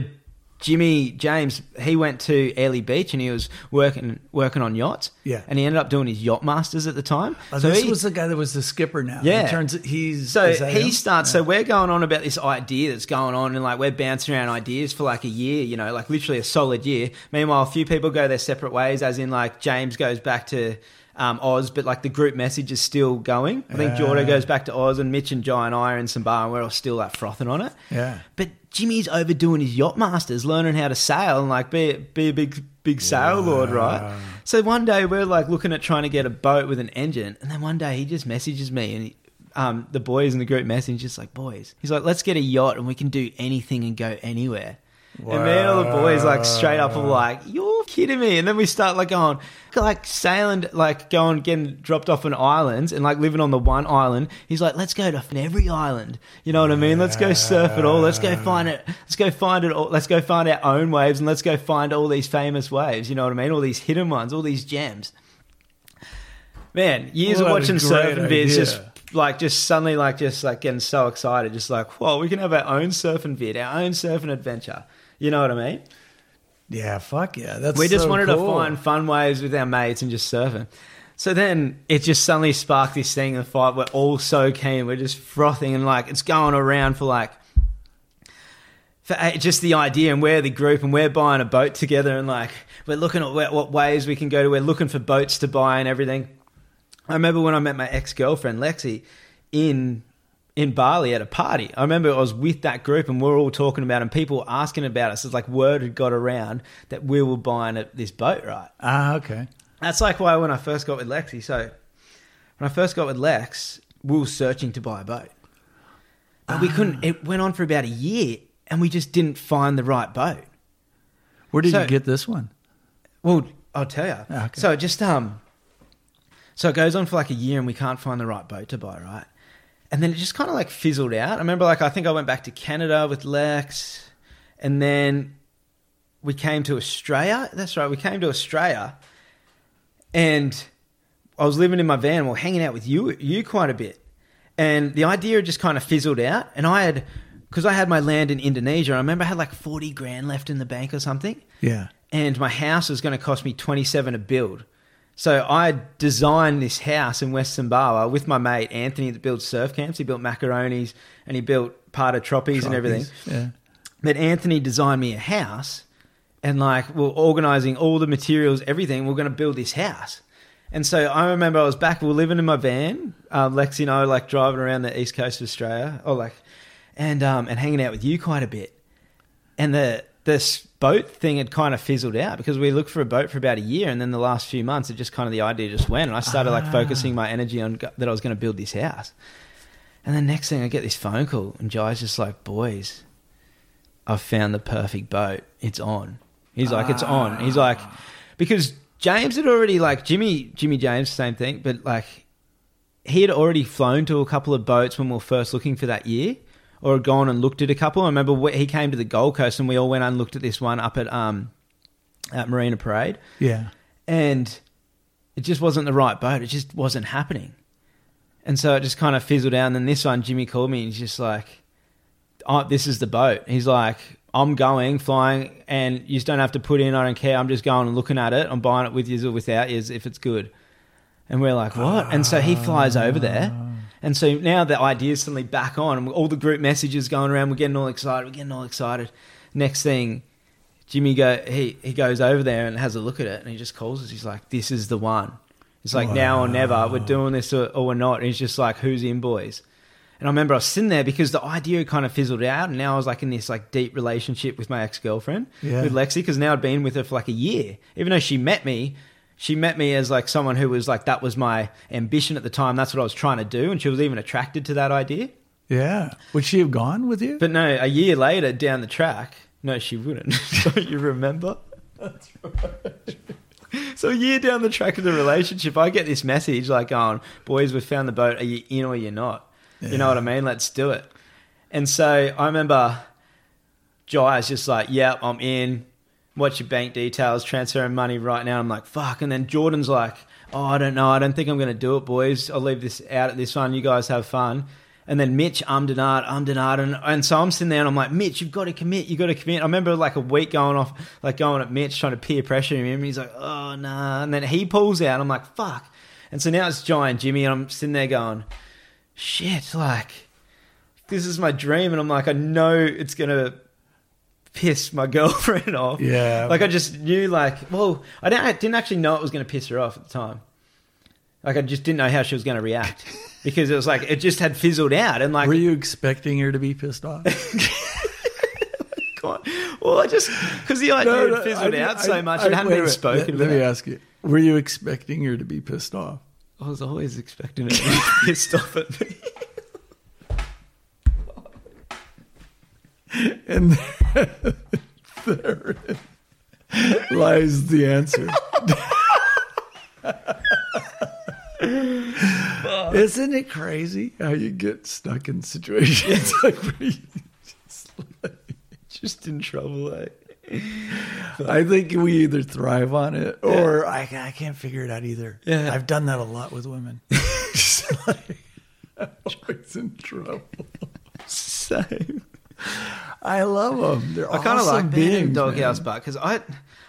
Jimmy James. He went to Airlie Beach and he was working working on yachts. Yeah. and he ended up doing his yacht masters at the time. Oh, this he, was the guy that was the skipper now. Yeah. He turns he's so he him? starts. So we're going on about this idea that's going on, and like we're bouncing around ideas for like a year. You know, like literally a solid year. Meanwhile, a few people go their separate ways. As in, like James goes back to. Um, Oz, but like the group message is still going. I think Yeah. Jordo goes back to Oz, and Mitch and Jai and I are in some bar, and we're all still like frothing on it. Yeah. But Jimmy's overdoing his yacht masters, learning how to sail and like be be a big big sail lord, right? So one day we're like looking at trying to get a boat with an engine, and then one day he just messages me and he, um, the boys in the group message just like boys. He's like, let's get a yacht and we can do anything and go anywhere. And me and all the boys like straight up are like, you're kidding me. And then we start like going, like sailing, like going, getting dropped off on islands and like living on the one island. He's like, let's go to every island. You know what I mean? Let's go surf it all. Let's go find it. Let's go find it all. Let's go find our own waves and let's go find all these famous waves. You know what I mean? All these hidden ones, all these gems. Man, years of watching surfing vids just like just suddenly like just like getting so excited, just like, whoa, we can have our own surfing vid, our own surfing adventure. You know what I mean? Yeah, fuck yeah. That's we just so wanted cool. to find fun waves with our mates and just surfing. So then it just suddenly sparked this thing in the fight. We're all so keen. We're just frothing and like it's going around for like for uh, just the idea and we're the group and we're buying a boat together and like we're looking at what ways we can go to. We're looking for boats to buy and everything. I remember when I met my ex girlfriend Lexi in in Bali at a party. I remember I was with that group and we are all talking about it and people were asking about us. It's like word had got around that we were buying a, this boat, right? Ah, okay. That's like why when I first got with Lexi. So when I first got with Lex, we were searching to buy a boat, but we couldn't. It went on for about a year, and we just didn't find the right boat. Where did So- you get this one? Well, I'll tell you. Ah, okay. So it just um, so it goes on for like a year, and we can't find the right boat to buy, right? And then it just kind of like fizzled out. I remember, like, I think I went back to Canada with Lex, and then we came to Australia. That's right, we came to Australia, and I was living in my van. are hanging out with you, you quite a bit. and the idea just kind of fizzled out. And I had, because I had my land in Indonesia, I remember I had like 40 grand left in the bank or something. Yeah. And my house was going to cost me 27 to build. So I designed this house in West Sumbawa with my mate Anthony that builds surf camps. He built macaronis and he built part of troppies and everything. Yeah. But Anthony designed me a house, and like we're organizing all the materials, everything. We're going to build this house. And so I remember I was back. We were living in my van, um, Lexi and I, were, like driving around the east coast of Australia, or like, and um, and hanging out with you quite a bit. And the this boat thing had kind of fizzled out because we looked for a boat for about a year, and then the last few months, it just kind of the idea just went, and I started like focusing ah. my energy on that I was going to build this house. And the next thing, I get this phone call, and Jai's just like, "Boys, I've found the perfect boat. It's on." He's like, "It's on." He's like, ah. because James had already like Jimmy, Jimmy James, same thing, but like he had already flown to a couple of boats when we were first looking for that year, or gone and looked at a couple. I remember he came to the Gold Coast, and we all went and looked at this one up at um at Marina Parade, Yeah. and it just wasn't the right boat. It just wasn't happening. And so it just kind of fizzled out. And then this one, Jimmy called me and he's just like, oh, this is the boat. He's like, I'm going, flying, and you just don't have to put in, I don't care. I'm just going and looking at it. I'm buying it with you or without you if it's good. And we're like, what? And so he flies over there. And so now the idea's suddenly back on. and All the group messages going around. We're getting all excited. We're getting all excited. Next thing, Jimmy go he he goes over there and has a look at it and he just calls us. He's like, "This is the one." It's like now or never. We're doing this or, or we're not. And he's just like, "Who's in, boys?" And I remember I was sitting there because the idea kind of fizzled out, and now I was like in this like deep relationship with my ex girlfriend Yeah. with Lexi because now I'd been with her for like a year. Even though she met me, she met me as like someone who was like that was my ambition at the time. That's what I was trying to do, and she was even attracted to that idea. Yeah. Would she have gone with you? But no, a year later down the track, no, she wouldn't. (laughs) Don't you remember? That's right. So a year down the track of the relationship, I get this message like, "going, boys, we found the boat. Are you in or you're not? You know what I mean? Let's do it." And so I remember Jai's just like, "Yep, I'm in. What's your bank details? Transferring money right now." I'm like, "Fuck!" And then Jordan's like, "Oh, I don't know. I don't think I'm going to do it, boys. I'll leave this out at this one. You guys have fun." And then Mitch I'm ahed, I'm ahed, and, and so I'm sitting there and I'm like, Mitch, you've got to commit, you've got to commit. I remember like a week going off, like going at Mitch, trying to peer pressure him, and he's like, oh, nah. And then he pulls out, I'm like, fuck. And so now it's Jai and Jimmy, and I'm sitting there going, shit, like, this is my dream. And I'm like, I know it's going to piss my (laughs) girlfriend off. Yeah. Like, I just knew, like, well, I didn't, I didn't actually know it was going to piss her off at the time. Like, I just didn't know how she was going to react (laughs) because it was like, it just had fizzled out. And like, Were you expecting her to be pissed off? (laughs) God. Well, I just because the idea No, no, had fizzled I- out I- so much, I- it hadn't been spoken Let, let me ask you: Were you expecting her to be pissed off? I was always expecting it to be pissed off at me. And there lies the answer. (laughs) Isn't it crazy how you get stuck in situations (laughs) like where you just like- Just in trouble, eh? I think we either thrive on it or I, I can't figure it out either. Yeah. I've done that a lot with women. (laughs) Just like, I'm always in trouble. Same. I love them. They're I kind of awesome like being doghouse man. because I,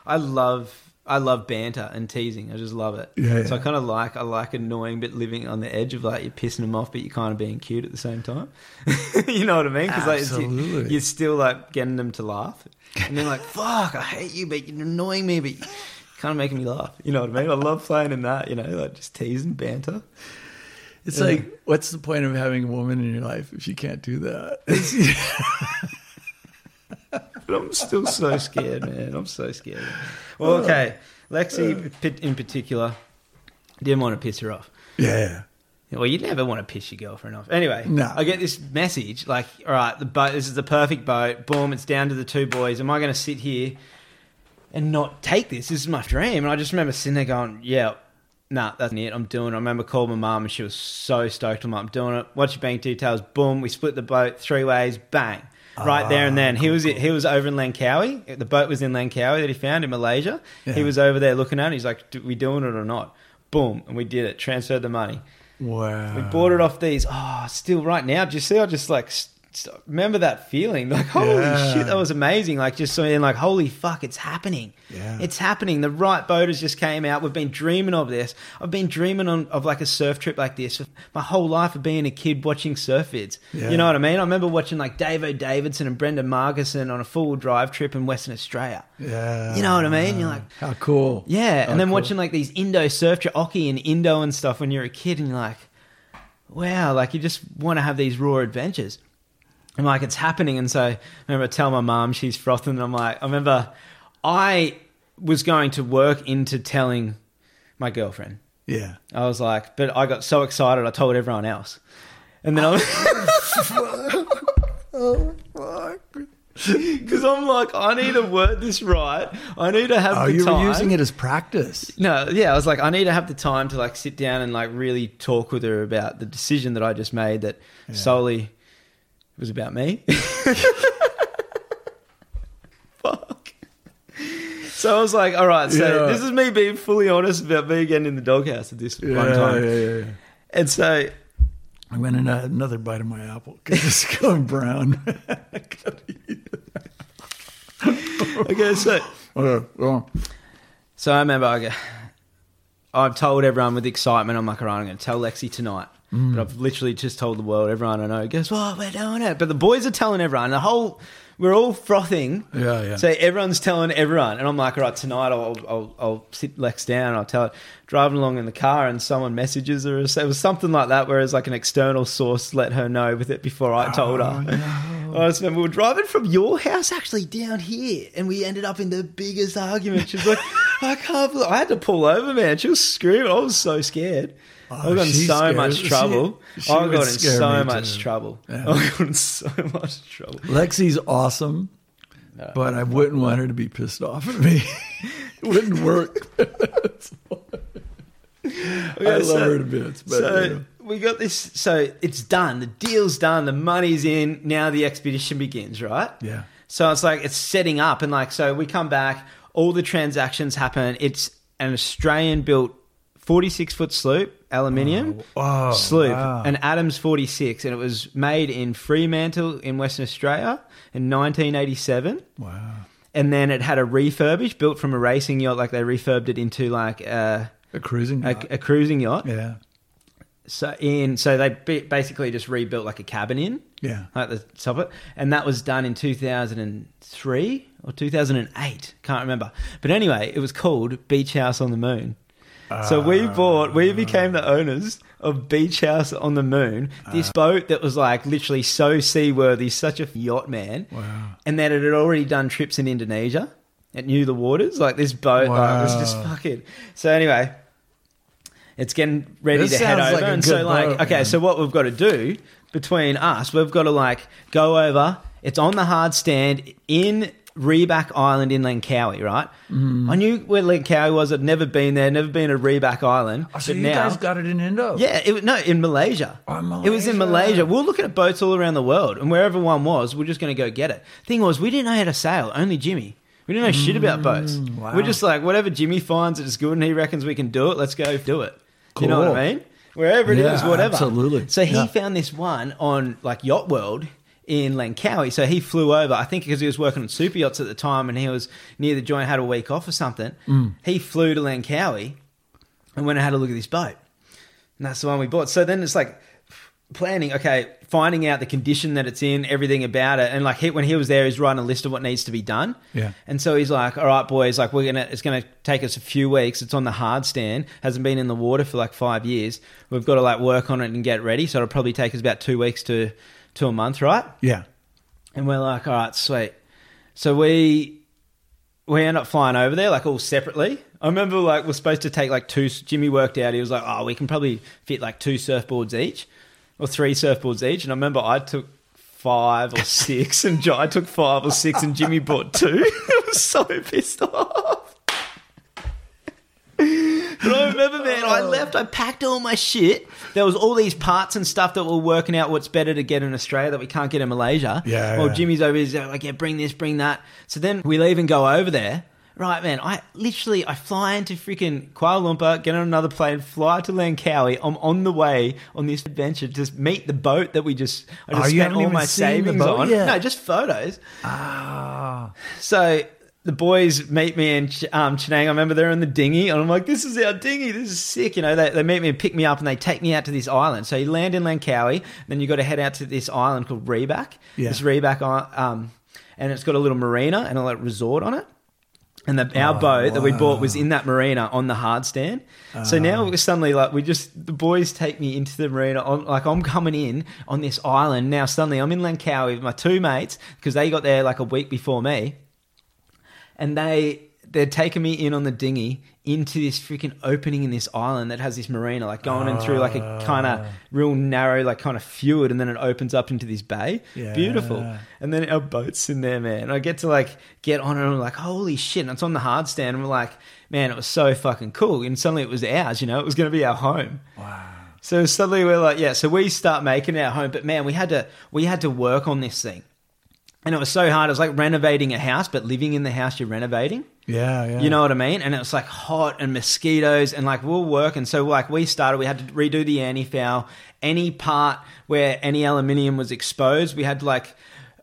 I love. I love banter and teasing. I just love it. Yeah, So I kind of like I like annoying, but living on the edge of like you're pissing them off, but you're kind of being cute at the same time. (laughs) you know what I mean? Because like it's- you- Absolutely. you're still like getting them to laugh, and they're like, "Fuck, I hate you, but you're annoying me, but you're kind of making me laugh." You know what I mean? I love playing in that. You know, like just teasing banter. It's Yeah. like, what's the point of having a woman in your life if you can't do that? (laughs) But I'm still so scared, man. I'm so scared. Well, oh. okay. Lexi, in particular, didn't want to piss her off. yeah. Well, you never want to piss your girlfriend off. Anyway, No. I get this message like, all right, the boat, this is the perfect boat. Boom, it's down to the two boys. Am I going to sit here and not take this? This is my dream. And I just remember sitting there going, yeah, nah, that's it. I'm doing it. I remember calling my mum and she was so stoked. I'm like, I'm doing it. What's your bank details? Boom, we split the boat three ways. Bang. Right there and then. Ah, he was he was over in Langkawi. The boat was in Langkawi that he found in Malaysia. He was over there looking at it. He's like, "Do we doing it or not?" Boom, and we did it. Transferred the money. Wow. We bought it off these. Oh, still right now. Do you see? I just like remember that feeling. Like holy Yeah. shit, that was amazing. Like just saying like holy fuck, it's happening. Yeah. it's happening. The right boaters just came out. We've been dreaming of this. I've been dreaming on, of like a surf trip like this my whole life of being a kid watching surf vids. Yeah. You know what I mean? I remember watching like Dave Davidson and Brendan Margieson on a full drive trip in Western Australia. Yeah. You know what I mean? You're like, How cool. yeah, How and then cool. watching like these Indo surf trip, Oki and Indo and stuff when you're a kid, and you're like, wow, like you just want to have these raw adventures. And like it's happening, and so I remember I tell my mom she's frothing, and I'm like, I remember I was going to work into telling my girlfriend. Yeah. I was like, but I got so excited, I told everyone else, and then I. Was. (laughs) oh, fuck. Because I'm like, I need to word this right. I need to have Oh, the you time. were using it as practice. No, yeah, I was like, I need to have the time to like sit down and like really talk with her about the decision that I just made that solely was about me. (laughs) Fuck. So I was like, all right, so Yeah. this is me being fully honest about me getting in the doghouse at this one time. yeah, yeah. And so, I'm going to another bite of my apple because it's (laughs) going brown. (laughs) okay, so well, So I remember I go, I've told everyone with excitement, I'm like, all right, I'm going to tell Lexi tonight. Mm. But I've literally just told the world, everyone I know goes, well, we're doing it. But the boys are telling everyone, the whole, we're all frothing. Yeah, yeah. So everyone's telling everyone. And I'm like, all right, tonight I'll, I'll, I'll sit Lex down and I'll tell it. Driving along in the car and someone messages her. It was something like that, whereas like an external source let her know with it before I told her. Oh, (laughs) I just remember we were driving from your house actually down here, and we ended up in the biggest argument. She was like, (laughs) "I can't believe I had to pull over, man." She was screaming. I was so scared. I got in so scared. much trouble. she I would got in so much too. trouble. Yeah. I got in so much trouble. Lexi's awesome, but I wouldn't want her to be pissed off at me. (laughs) it wouldn't work. (laughs) I Okay, love her to bits, but so you know. we got this. So it's done. The deal's done. The money's in. Now the expedition begins. Right. yeah. So it's like it's setting up, and like so we come back. All the transactions happen. It's an Australian built, forty six foot sloop, aluminium Oh, sloop, wow. an Adams forty six, and it was made in Fremantle in Western Australia in nineteen eighty seven. Wow. And then it had a refurbish built from a racing yacht, like they refurbed it into like a, A cruising a, yacht. a cruising yacht. yeah. So in so they basically just rebuilt like a cabin in Yeah. at the top of it, and that was done in two thousand and three or two thousand and eight. Can't remember, but anyway, it was called Beach House on the Moon. So we bought, we became the owners of Beach House on the Moon. This ah. boat that was like literally so seaworthy, such a yacht man, Wow. and that it had already done trips in Indonesia. It knew the waters. Like this boat like, was just Wow. fucking. So anyway, it's getting ready This to head sounds over, like a and good so like boat, okay, man. so what we've got to do between us, we've got to like go over. It's on the hard stand in Rebak Island in Langkawi, right? Mm-hmm. I knew where Langkawi was. I'd never been there, never been to Rebak Island. Oh, so but you now, guys got it in Indo? yeah, it, was- no, in Malaysia. Oh, It was in Malaysia. Malaysia. We are looking at boats all around the world, and wherever one was, we're just going to go get it. Thing was, we didn't know how to sail. Only Jimmy. We didn't know shit about boats. Mm, wow. We're just like, whatever Jimmy finds it's good and he reckons we can do it, let's go do it. You know what I mean? Wherever it is, Yeah, whatever. absolutely. So he Yeah. found this one on like Yacht World in Langkawi. So he flew over, I think because he was working on super yachts at the time and he was near the joint, had a week off or something. Mm. He flew to Langkawi and went and had a look at this boat. And that's the one we bought. So then it's like planning, okay, finding out the condition that it's in, everything about it. And like he, when he was there, he's writing a list of what needs to be done. Yeah. And so he's like, all right, boys, like we're going to, it's going to take us a few weeks. It's on the hard stand, hasn't been in the water for like five years. We've got to like work on it and get ready. So it'll probably take us about two weeks to, to a month, right? Yeah. And we're like, all right, sweet. So we we end up flying over there like all separately. I remember like we're supposed to take like two. Jimmy worked out. He was like, oh, we can probably fit like two surfboards each, or three surfboards each. And I remember I took five or (laughs) six, and I took five or six, and Jimmy bought two. (laughs) I was so pissed off. But I remember, man, I left, I packed all my shit. There was all these parts and stuff that were working out what's better to get in Australia that we can't get in Malaysia. Yeah, Well, yeah. Jimmy's over here, he's like, yeah, bring this, bring that. So then we leave and go over there. Right, man. I literally I fly into freaking Kuala Lumpur, get on another plane, fly to Langkawi. I'm on the way on this adventure to meet the boat that we just I just Oh, spent all my savings on. yet? No, just photos. Ah, So the boys meet me in Ch- um, Chenang. I remember they're in the dinghy, and I'm like, "This is our dinghy. This is sick." You know, they, they meet me and pick me up, and they take me out to this island. So you land in Langkawi, then you got to head out to this island called Rebak. Yeah. This Rebak, um, and it's got a little marina and a little resort on it. And the, our Oh, boat that we bought was in that marina on the hard stand. So now suddenly like we just the boys take me into the marina. On, like I'm coming in on this island now. Suddenly I'm in Langkawi with my two mates because they got there like a week before me and they they're taking me in on the dinghy into this freaking opening in this island that has this marina, like going in through like a kind of ah. real narrow, like kind of fjord, and then it opens up into this bay. Yeah. Beautiful. And then our boat's in there, man. And I get to like get on it, and I'm like, holy shit! And it's on the hard stand, and we're like, man, it was so fucking cool. And suddenly it was ours, you know, it was going to be our home. wow. So suddenly we're like, yeah. So we start making our home, but man, we had to we had to work on this thing, and it was so hard. It was like renovating a house, but living in the house you're renovating. Yeah, yeah. You know what I mean? And it was like hot and mosquitoes, and like we we're working. So like we started, we had to redo the anti foul. Any part where any aluminium was exposed, we had to like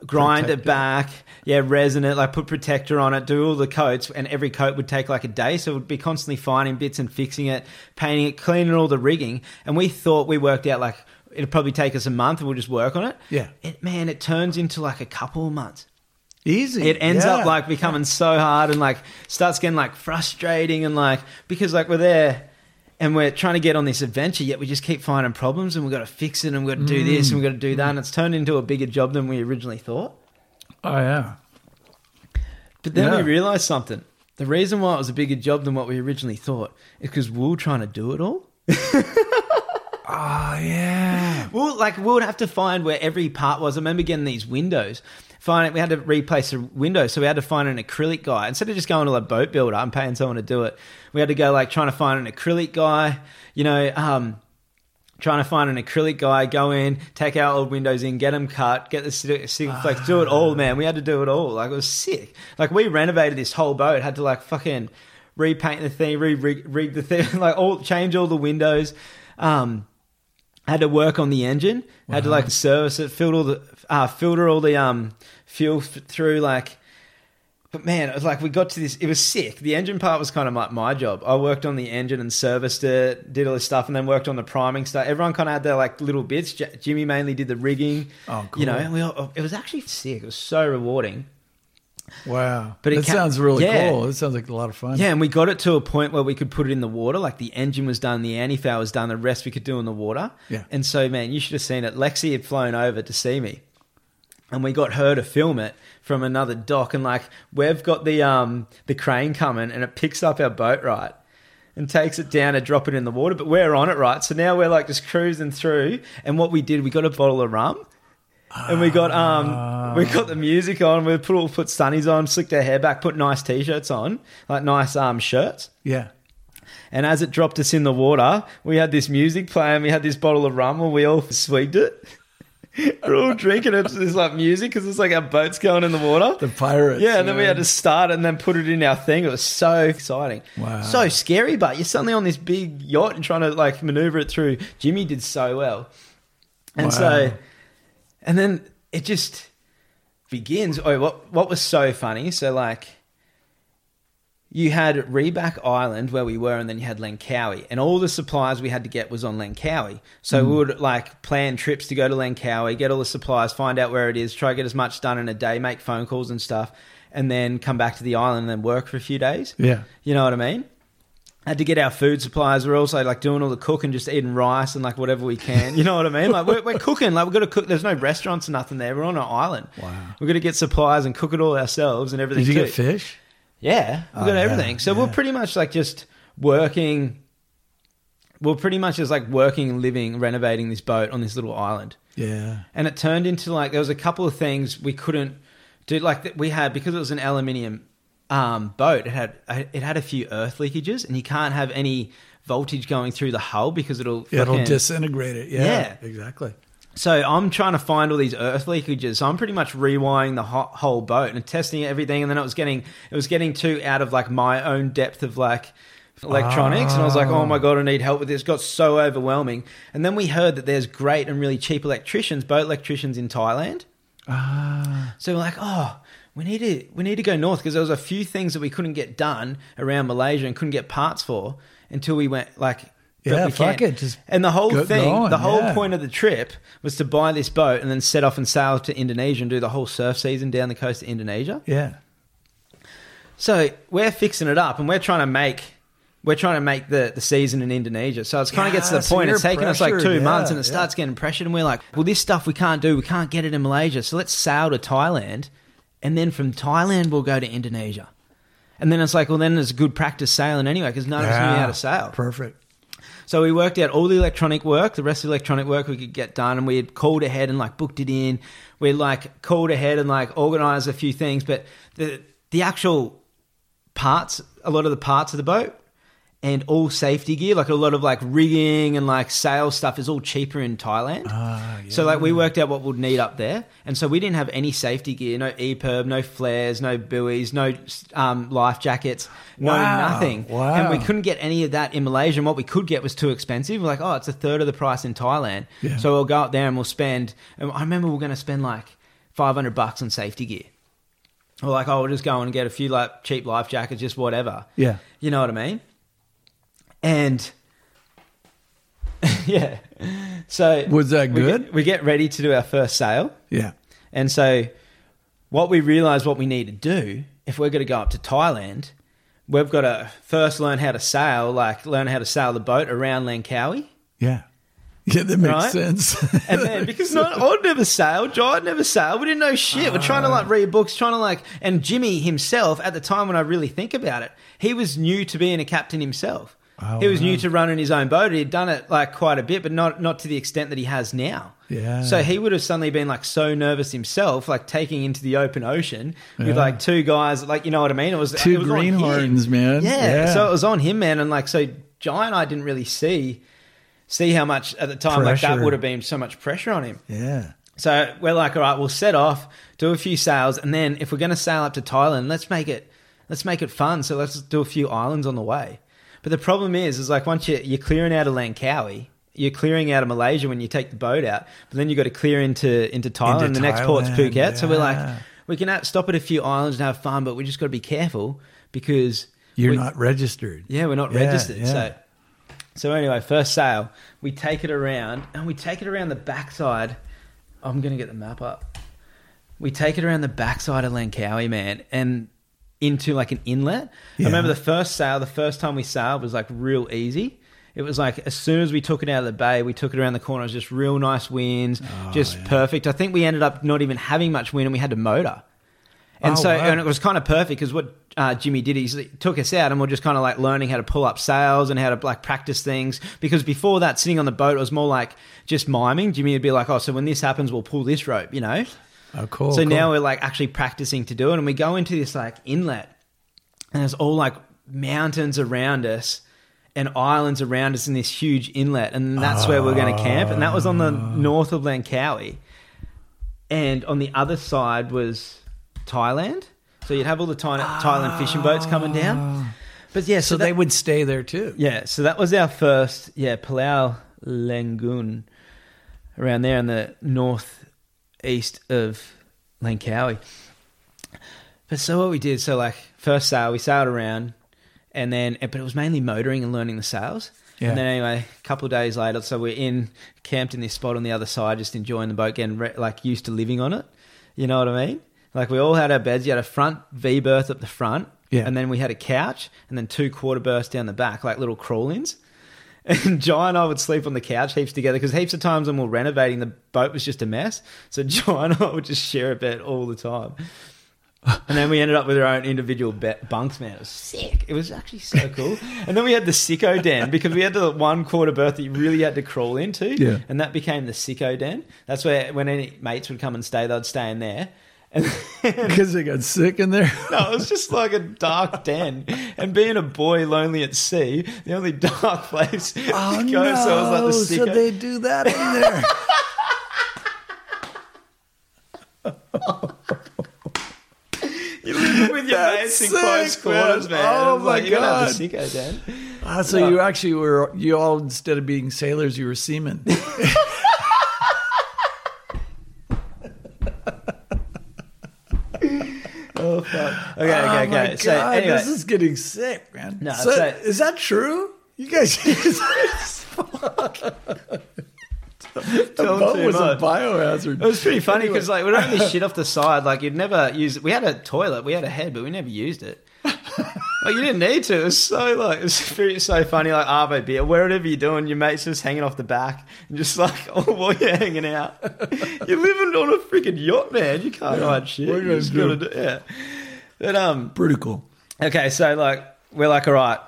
grind Protect it it. back. Yeah, resin it, like put protector on it, do all the coats, and every coat would take like a day. So we'd be constantly finding bits and fixing it, painting it, cleaning all the rigging. And we thought we worked out like it'd probably take us a month and we'll just work on it. Yeah. It, man, it turns into like a couple of months Easy. it ends Yeah. up like becoming so hard and like starts getting like frustrating and like because like we're there and we're trying to get on this adventure yet we just keep finding problems and we've got to fix it and we've got to do mm. this and we've got to do that and it's turned into a bigger job than we originally thought Oh yeah. but then Yeah. we realized something the reason why it was a bigger job than what we originally thought is because we were trying to do it all (laughs) Oh yeah. (laughs) Well, like we would have to find where every part was. I remember getting these windows. Find it. We had to replace the window, so we had to find an acrylic guy instead of just going to a boat builder and paying someone to do it. We had to go like trying to find an acrylic guy. You know, um, trying to find an acrylic guy, go in, take our old windows in, get them cut, get the Sikaflex, do it all, man. We had to do it all. Like it was sick. Like we renovated this whole boat, had to like fucking repaint the thing, re rig the thing, (laughs) like all change all the windows. Um, had to work on the engine. Had to like service it, filter all the uh, filter all the um fuel f- through like. But man, it was like we got to this. It was sick. The engine part was kind of like my job. I worked on the engine and serviced it, did all this stuff, and then worked on the priming stuff. Everyone kind of had their like little bits. J- Jimmy mainly did the rigging. Oh, You know, we all, it was actually sick. It was so rewarding. Wow. But it that ca- sounds really yeah. cool. It sounds like a lot of fun. Yeah, and we got it to a point where we could put it in the water. Like the engine was done, the anti-foul was done, the rest we could do in the water. Yeah. And so, man, you should have seen it. Lexi had flown over to see me, and we got her to film it from another dock. And like, we've got the um the crane coming, and it picks up our boat right. And takes it down and drop it in the water, but we're on it right. So now we're like just cruising through. And what we did, we got a bottle of rum, and we got um we got the music on. We put all put sunnies on, slicked our hair back, put nice t-shirts on, like nice um shirts. Yeah. And as it dropped us in the water, we had this music playing. We had this bottle of rum, and we all swigged it. (laughs) We're all drinking it. This like music because it's like our boat's going in the water. The pirates. yeah, and then we had to start and then put it in our thing. It was so exciting. Wow. So scary, but you're suddenly on this big yacht and trying to like maneuver it through. Jimmy did so well. And Wow. so, and then it just begins. Oh, what, what was so funny? So, like, you had Rebak Island where we were, and then you had Langkawi, and all the supplies we had to get was on Langkawi. So we hmm. would like plan trips to go to Langkawi, get all the supplies, find out where it is, try to get as much done in a day, make phone calls and stuff, and then come back to the island and then work for a few days. Yeah. You know what I mean? Had to get our food supplies. We're also like doing all the cooking, just eating rice and like whatever we can. You know what I mean? Like we're, we're cooking. Like we've got to cook. There's no restaurants or nothing there. We're on an island. Wow. We've got to get supplies and cook it all ourselves and everything. Did you too. get fish? Yeah, we've Oh, got yeah, everything. So we're pretty much like just working. We're pretty much just like working, living, renovating this boat on this little island. Yeah. And it turned into like there was a couple of things we couldn't do. Like that we had because it was an aluminium um, boat. It had it had a few earth leakages, and you can't have any voltage going through the hull because it'll It'll fucking- disintegrate it. Yeah. Yeah. Exactly. So I'm trying to find all these earth leakages. So I'm pretty much rewiring the ho- whole boat and testing everything, and then it was getting it was getting too out of like my own depth of like electronics, and I was like, oh my god, I need help with this. It got so overwhelming, and then we heard that there's great and really cheap electricians, boat electricians in Thailand. Ah, So we're like, oh, we need to we need to go north because there was a few things that we couldn't get done around Malaysia and couldn't get parts for until we went like. Yeah, fuck it, just and the whole thing, the whole yeah. point of the trip was to buy this boat and then set off and sail to Indonesia and do the whole surf season down the coast of Indonesia. yeah. So we're fixing it up and we're trying to make we're trying to make the, the season in Indonesia. So it's kind of gets to the so point. It's taken us like two pressured, months and it yeah. starts getting pressured and we're like, well, this stuff we can't do. We can't get it in Malaysia. So let's sail to Thailand and then from Thailand we'll go to Indonesia. And then it's like, well, then there's good practice sailing anyway because none of us knew how to sail. Perfect. So we worked out all the electronic work, the rest of the electronic work we could get done, and we had called ahead and like booked it in. We had like called ahead and like organized a few things, but the the actual parts, a lot of the parts of the boat, and all safety gear, like a lot of like rigging and like sail stuff, is all cheaper in Thailand. Ah, yeah. So like we worked out what we'd need up there, and so we didn't have any safety gear, no EPIRB, no flares, no buoys, no um, life jackets, no Wow. nothing. Wow. And we couldn't get any of that in Malaysia. And what we could get was too expensive. We're like, oh, it's a third of the price in Thailand. Yeah. So we'll go up there and we'll spend. And I remember we are going to spend like five hundred bucks on safety gear. We're like, oh, we'll just go and get a few like cheap life jackets, just whatever. Yeah. You know what I mean? And (laughs) yeah, so Was that we good? get- we get ready to do our first sail. Yeah. And so, what we realize what we need to do if we're going to go up to Thailand, we've got to first learn how to sail, like learn how to sail the boat around Langkawi. Yeah. Yeah, that makes Right? sense. And then, (laughs) because not, I'd never sailed, I'd never sailed. We didn't know shit. We're trying to like read books, trying to like, and Jimmy himself at the time when I really think about it, he was new to being a captain himself. Oh, he was new to running his own boat. He'd done it like quite a bit, but not not to the extent that he has now. Yeah. So he would have suddenly been like so nervous himself, like taking into the open ocean Yeah. with like two guys, like you know what I mean? It was Two it was greenhorns, man. Yeah. Yeah. So it was on him, man, and like so, Jai and I didn't really see see how much at the time like that would have been so much pressure on him. yeah. So we're like, all right, we'll set off, do a few sails, and then if we're going to sail up to Thailand, let's make it let's make it fun. So let's do a few islands on the way. But the problem is, is like once you, you're clearing out of Langkawi, you're clearing out of Malaysia when you take the boat out, but then you've got to clear into into Thailand. Into the next port's Phuket. So we're like, yeah. we can stop at a few islands and have fun, but we just got to be careful because You're we- not registered. yeah, we're not Yeah, registered. yeah. So, so anyway, first sail, we take it around, and we take it around the backside. I'm gonna get the map up. We take it around the backside of Langkawi, man, and into like an inlet. Yeah. I remember the first sail, the first time we sailed was like real easy. It was like as soon as we took it out of the bay, we took it around the corner. It was just real nice winds, just Oh, yeah. perfect. I think we ended up not even having much wind, and we had to motor. And Oh, so, wow. and it was kind of perfect because what uh, Jimmy did, he took us out and we're just kind of like learning how to pull up sails and how to like practice things. Because before that, sitting on the boat, it was more like just miming. Jimmy would be like, "Oh, so when this happens, we'll pull this rope," you know. Oh, cool. so cool. now we're like actually practicing to do it, and we go into this like inlet, and there's all like mountains around us and islands around us in this huge inlet, and that's where we're going to camp. And that was on the ah. north of Langkawi, and on the other side was Thailand. So you'd have all the Thai- Thailand fishing boats coming down. Ah. But yeah, so, so that- they would stay there too. yeah, so that was our first, yeah, Palau Langgun, around there in the northeast of Langkawi. But so what we did, so like first sail, we sailed around, and then but it was mainly motoring and learning the sails. Yeah. And then anyway, a couple of days later, so we're in camped in this spot on the other side, just enjoying the boat, getting re- like used to living on it. You know what I mean? Like we all had our beds. You had a front V berth at the front, Yeah. and then we had a couch, and then two quarter berths down the back, like little crawl-ins. And Jai and I would sleep on the couch heaps together because heaps of times when we're renovating, the boat was just a mess. So (laughs) Jai and I would just share a bed all the time. And then we ended up with our own individual be- bunks, man. It was sick. It was actually so cool. And then we had the sicko den because we had the one quarter berth that you really had to crawl into. Yeah. And that became the sicko den. That's where when any mates would come and stay, they'd stay in there. Because they got sick in there? no, it was just like a dark den. And being a boy lonely at sea, the only dark (laughs) place oh, to go, no. so it was like the. So they do that in there. (laughs) you live with your That's mates in close quarters, man. man. Oh my like, god, you're have the sicko, Dan. Ah, so no. you actually were you all instead of being sailors, you were seamen. (laughs) Oh fuck. Okay, okay, Oh, okay. my so God, anyway, this is getting sick, man. No, So- so- is that true? You guys, (laughs) the Tell boat was much. a biohazard. It was pretty funny Anyway. because like we'd only shit off the side. Like you'd never use. We had a toilet. We had a head, but we never used it. Like you didn't need to. It was so like it was so funny. Like Arvo beer, wherever you're doing, your mates just hanging off the back and just like (laughs) oh, while you're hanging out, you're living on a freaking yacht, man. You can't hide shit. What you just gotta do yeah. But um, Pretty cool. Okay, so like we're like, all right.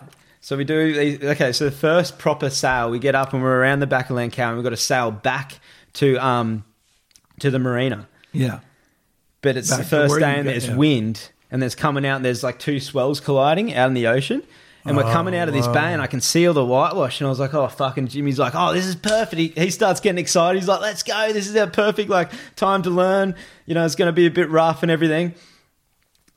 So we do these. Okay, so the first proper sail, we get up and we're around the back of Lancow, and we've got to sail back to um to the marina. Yeah. But it's Back the first day and there's yeah. wind, and there's coming out, and there's like two swells colliding out in the ocean. And we're coming out of this Oh, bay, and I can see all the whitewash, and I was like, "Oh, fucking!" Jimmy's like, "Oh, this is perfect." He, he starts getting excited. He's like, "Let's go! This is our perfect like time to learn." You know, it's going to be a bit rough and everything.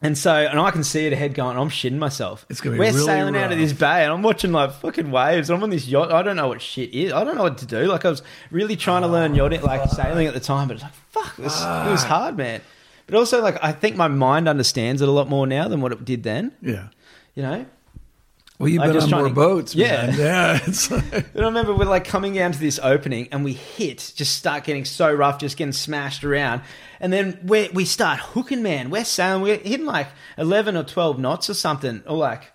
And so, and I can see it ahead going, I'm shitting myself. It's gonna be We're really sailing out of this bay and I'm watching like fucking waves. I'm on this yacht. I don't know what shit is. I don't know what to do. Like I was really trying to learn yachting, like sailing at the time, but it's like, fuck, it was, it was hard, man. But also, like, I think my mind understands it a lot more now than what it did then. Yeah. You know? Well, you've I been on more to- boats, Yeah. man. (laughs) Yeah. It's like, And I remember we're like coming down to this opening and we hit, just start getting so rough, just getting smashed around. And then we we start hooking, man. We're sailing, we're hitting like 11 or 12 knots or something. Or like,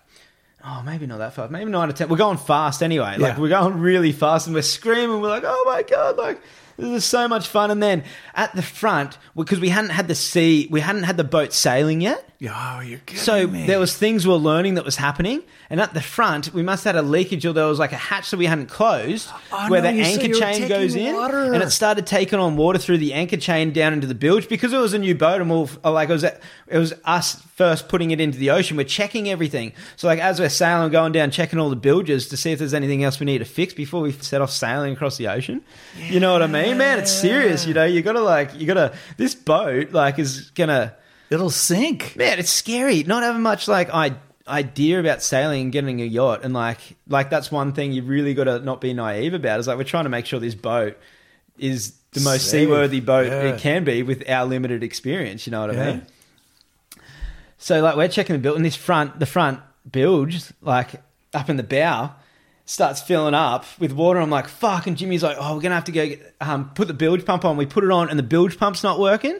oh, maybe not that fast, maybe 9 or 10. We're going fast anyway. Like Yeah. we're going really fast and we're screaming. We're like, oh my God, like this is so much fun. And then at the front, because we hadn't had the sea, we hadn't had the boat sailing yet. Oh, you're kidding So me. there was things we were learning that was happening, and at the front we must have had a leakage, or there was like a hatch that we hadn't closed, Oh, where no, the anchor chain goes taking in, and it started taking on water through the anchor chain down into the bilge because it was a new boat, and we'll uh, like it was it was us first putting it into the ocean. We're checking everything, so like as we're sailing, going down, checking all the bilges to see if there's anything else we need to fix before we set off sailing across the ocean. You know what I mean, man? It's serious. You know, you gotta like you gotta this boat like is gonna. It'll sink. Man, it's scary not having much like I, idea about sailing and getting a yacht, and like like that's one thing you've really got to not be naive about. Is like we're trying to make sure this boat is the most Safe. seaworthy boat Yeah. it can be with our limited experience. You know what I mean? So like we're checking the build, and this front the front bilge like up in the bow starts filling up with water. I'm like, fuck, and Jimmy's like, oh, we're gonna have to go get, um, put the bilge pump on. We put it on, and the bilge pump's not working.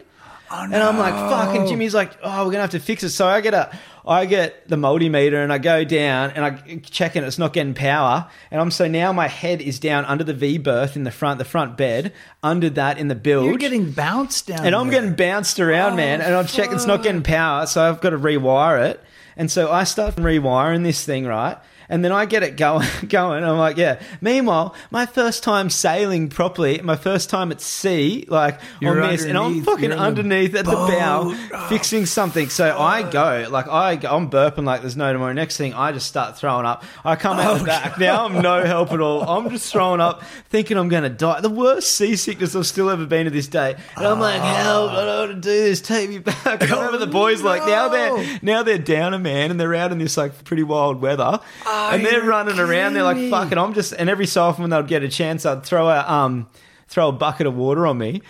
Oh, And I'm like, fuck. And Jimmy's like, oh, we're gonna have to fix it. So I get a, I get the multimeter and I go down and I check and it's not getting power. And I'm so now my head is down under the V berth in the front, the front bed, under that in the bilge. You're getting bounced down. and I'm there. getting bounced around, Oh, man. And I'm checking it's not getting power, so I've got to rewire it. And so I start rewiring this thing, right? And then I get it going, (laughs) going. I'm like, yeah. Meanwhile, my first time sailing properly, my first time at sea, like You're on this, and I'm fucking you're in the underneath at the bow. Oh, fixing something. So I go, like I, go, I'm burping like there's no tomorrow. Next thing, I just start throwing up. I come out Oh, the back. Now I'm no (laughs) help at all. I'm just throwing up, thinking I'm going to die. The worst seasickness I've still ever been to this day. And I'm like, help! I don't want to do this. Take me back. I remember the oh, boys like now they're now they're down a man and they're out in this like pretty wild weather, ah. And they're running around. They're like, me. fucking. I'm just and every so often when they'd get a chance, I'd throw a um throw a bucket of water on me.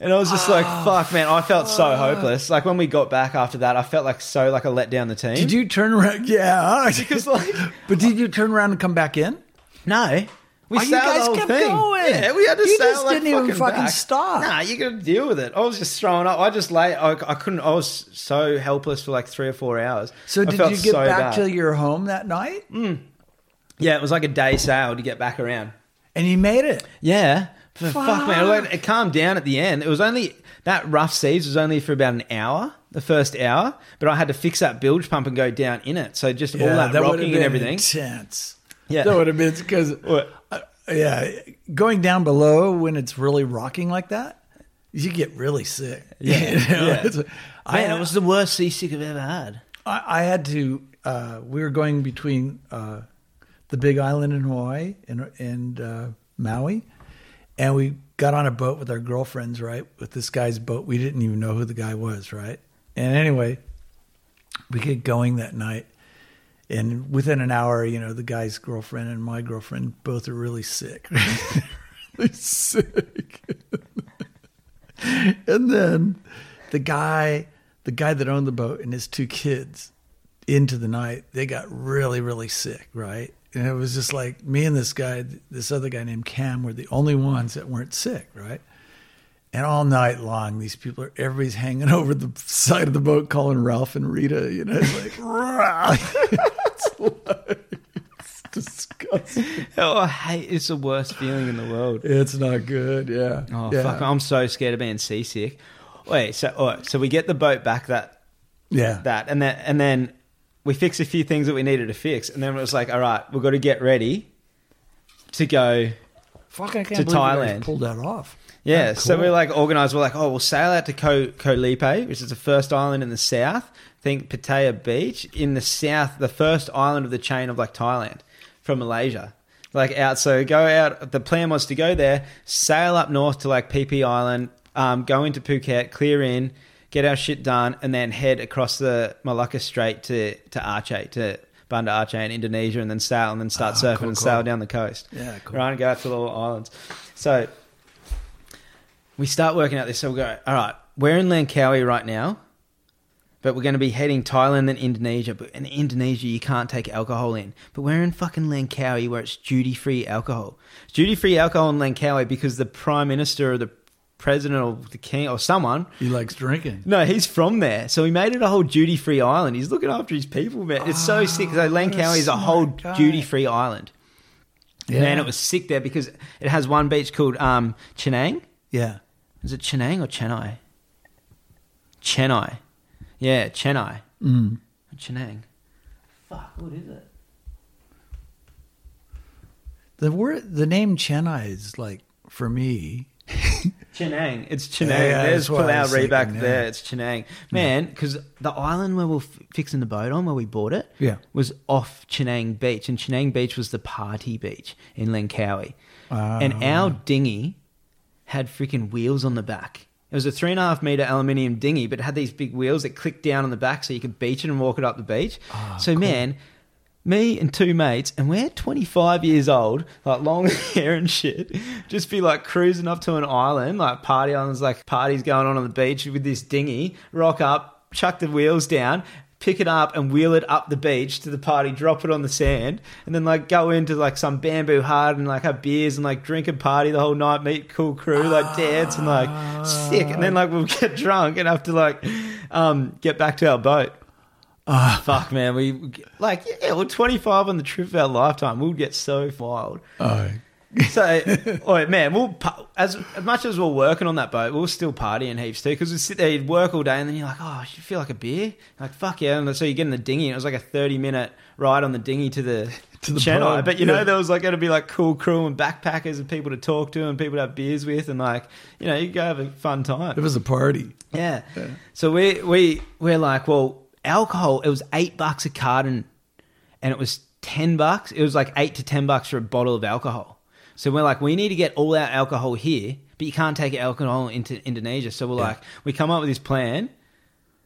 And I was just like, Ah, fuck, man. I felt so hopeless. Like when we got back after that, I felt like so like I let down the team. Did you turn around? (laughs) Yeah. (laughs) Because like, but did you turn around and come back in? no. We Oh, you guys kept thing. going. Yeah, we had to You just didn't even fucking fucking back. stop. Nah, you got to deal with it. I was just throwing up. I just lay. I, I couldn't. I was so helpless for like three or four hours. So I did you get so back bad. to your home that night? Hmm. Yeah, it was like a day sail to get back around. And you made it. Yeah. But Fuck, man. It calmed down at the end. It was only that rough seas was only for about an hour, the first hour. But I had to fix that bilge pump and go down in it. So just all that, would've rocking and everything. Intense. Yeah. That would have been because yeah, going down below when it's really rocking like that, you get really sick. (laughs) Yeah, You know, yeah. it's- I, Man, it was the worst seasick I've ever had. I, I had to. Uh, we were going between uh, the Big Island in Hawaii and and uh, Maui, and we got on a boat with our girlfriends. Right, with this guy's boat, we didn't even know who the guy was. Right, and anyway, we get going that night. And within an hour, you know, the guy's girlfriend and my girlfriend both are really sick. (laughs) really sick. (laughs) and then the guy, the guy that owned the boat and his two kids into the night, they got really, really sick, right? And it was just like me and this guy, this other guy named Cam were the only ones that weren't sick, right? And all night long, these people are, everybody's hanging (laughs) over the side of the boat calling Ralph and Rita, you know, like. (laughs) it's disgusting. Oh, I hate it's the worst feeling in the world. It's not good, yeah. Oh yeah. fuck! I'm so scared of being seasick. Wait, so all right, so we get the boat back that Yeah. that, and then and then we fix a few things that we needed to fix, and then it was like, all right, we've got to get ready to go. Fuck, I can't to Thailand. pulled that off. Yeah, Oh, so we're like organised. We're like, oh, we'll sail out to Ko Koh Lipe, which is the first island in the south. Think Pattaya Beach in the south, the first island of the chain of like Thailand from Malaysia. Like out, so go out. The plan was to go there, sail up north to like Phi Phi Island, um, go into Phuket, clear in, get our shit done, and then head across the Malacca Strait to to Aceh to Banda Aceh in Indonesia, and then sail and then start Ah, surfing cool, and cool. sail down the coast. Yeah, cool. Right, and go out to the little islands. So we start working out this. So we go, all right, we're in Langkawi right now, but we're going to be heading Thailand and Indonesia. But in Indonesia, you can't take alcohol in. But we're in fucking Langkawi where it's duty free alcohol. Duty free alcohol in Langkawi because the prime minister or the president or the king or someone. He likes drinking. No, he's from there, so he made it a whole duty free island. He's looking after his people, man. It's so sick. So Langkawi is a whole guy. duty free island. Yeah. Man, it was sick there because it has one beach called um, Chenang. Yeah. Is it Chenang or Chennai? Chennai. Yeah, Chennai. Mm. Chenang. Fuck, what is it? The word, the name Chennai is like for me. (laughs) Chenang. It's Chenang. Yeah, yeah, There's that's what I Palau was Rebak thinking, there. It's Chenang. Man, because the island where we're f- fixing the boat on, where we bought it, Yeah. was off Chenang Beach. And Chenang Beach was the party beach in Langkawi. Ah. and our dinghy had freaking wheels on the back. It was a three and a half meter aluminium dinghy, but it had these big wheels that clicked down on the back so you could beach it and walk it up the beach. Ah, so, man, me and two mates, and we're 25 years old, like long (laughs) hair and shit, just be like cruising up to an island, like party islands, like parties going on on the beach with this dinghy, rock up, chuck the wheels down, pick it up and wheel it up the beach to the party, drop it on the sand, and then like go into like some bamboo hut and like have beers and like drink and party the whole night, meet cool crew, like dance and like sick, and then like we'll get (laughs) drunk and have to like um, get back to our boat. Ah. Fuck, man. We like yeah, we're 25 on the trip of our lifetime. We'll get so wild. Oh, So, (laughs) right, man. We'll as as much as we're working on that boat, we'll still party in heaps too. Because we sit there, you'd work all day, and then you're like, oh, you should feel like a beer. Like fuck yeah. And so you get in the dinghy, and it was like a 30 minute ride on the dinghy to the (laughs) To the pub, But you know, yeah. there was like going to be like cool crew and backpackers and people to talk to and people to have beers with, and like you know, you go have a fun time. it was a party. Yeah. So we we we're like, well, alcohol. It was eight bucks a carton, and it was ten bucks. It was like eight to ten bucks for a bottle of alcohol. So we're like, we need to get all our alcohol here, but you can't take alcohol into Indonesia. So we're like, we come up with this plan.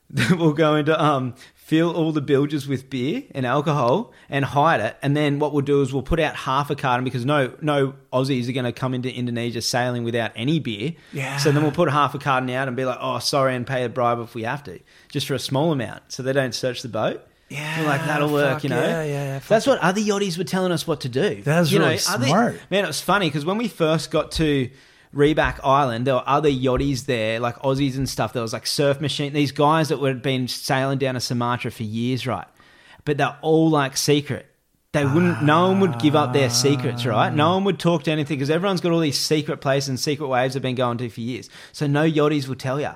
(laughs) that we'll go into um fill all the bilges with beer and alcohol and hide it and then what we'll do is we'll put out half a carton because no no Aussies are going to come into Indonesia sailing without any beer Yeah. so then we'll put half a carton out and be like oh sorry and pay a bribe if we have to just for a small amount so they don't search the boat Yeah, We're like that'll work fuck you know yeah, yeah, yeah, that's what other yachties were telling us what to do That's you know, really other- smart. Man, it was funny because when we first got to Rebak Island, there were other yachties there, like Aussies and stuff. There was like surf machine, these guys that had been sailing down to Sumatra for years, right? But they're all like secret. They wouldn't. No one would give up their secrets, right? No one would talk to anything because everyone's got all these secret places and secret waves they've been going to for years. So no yachties will tell you.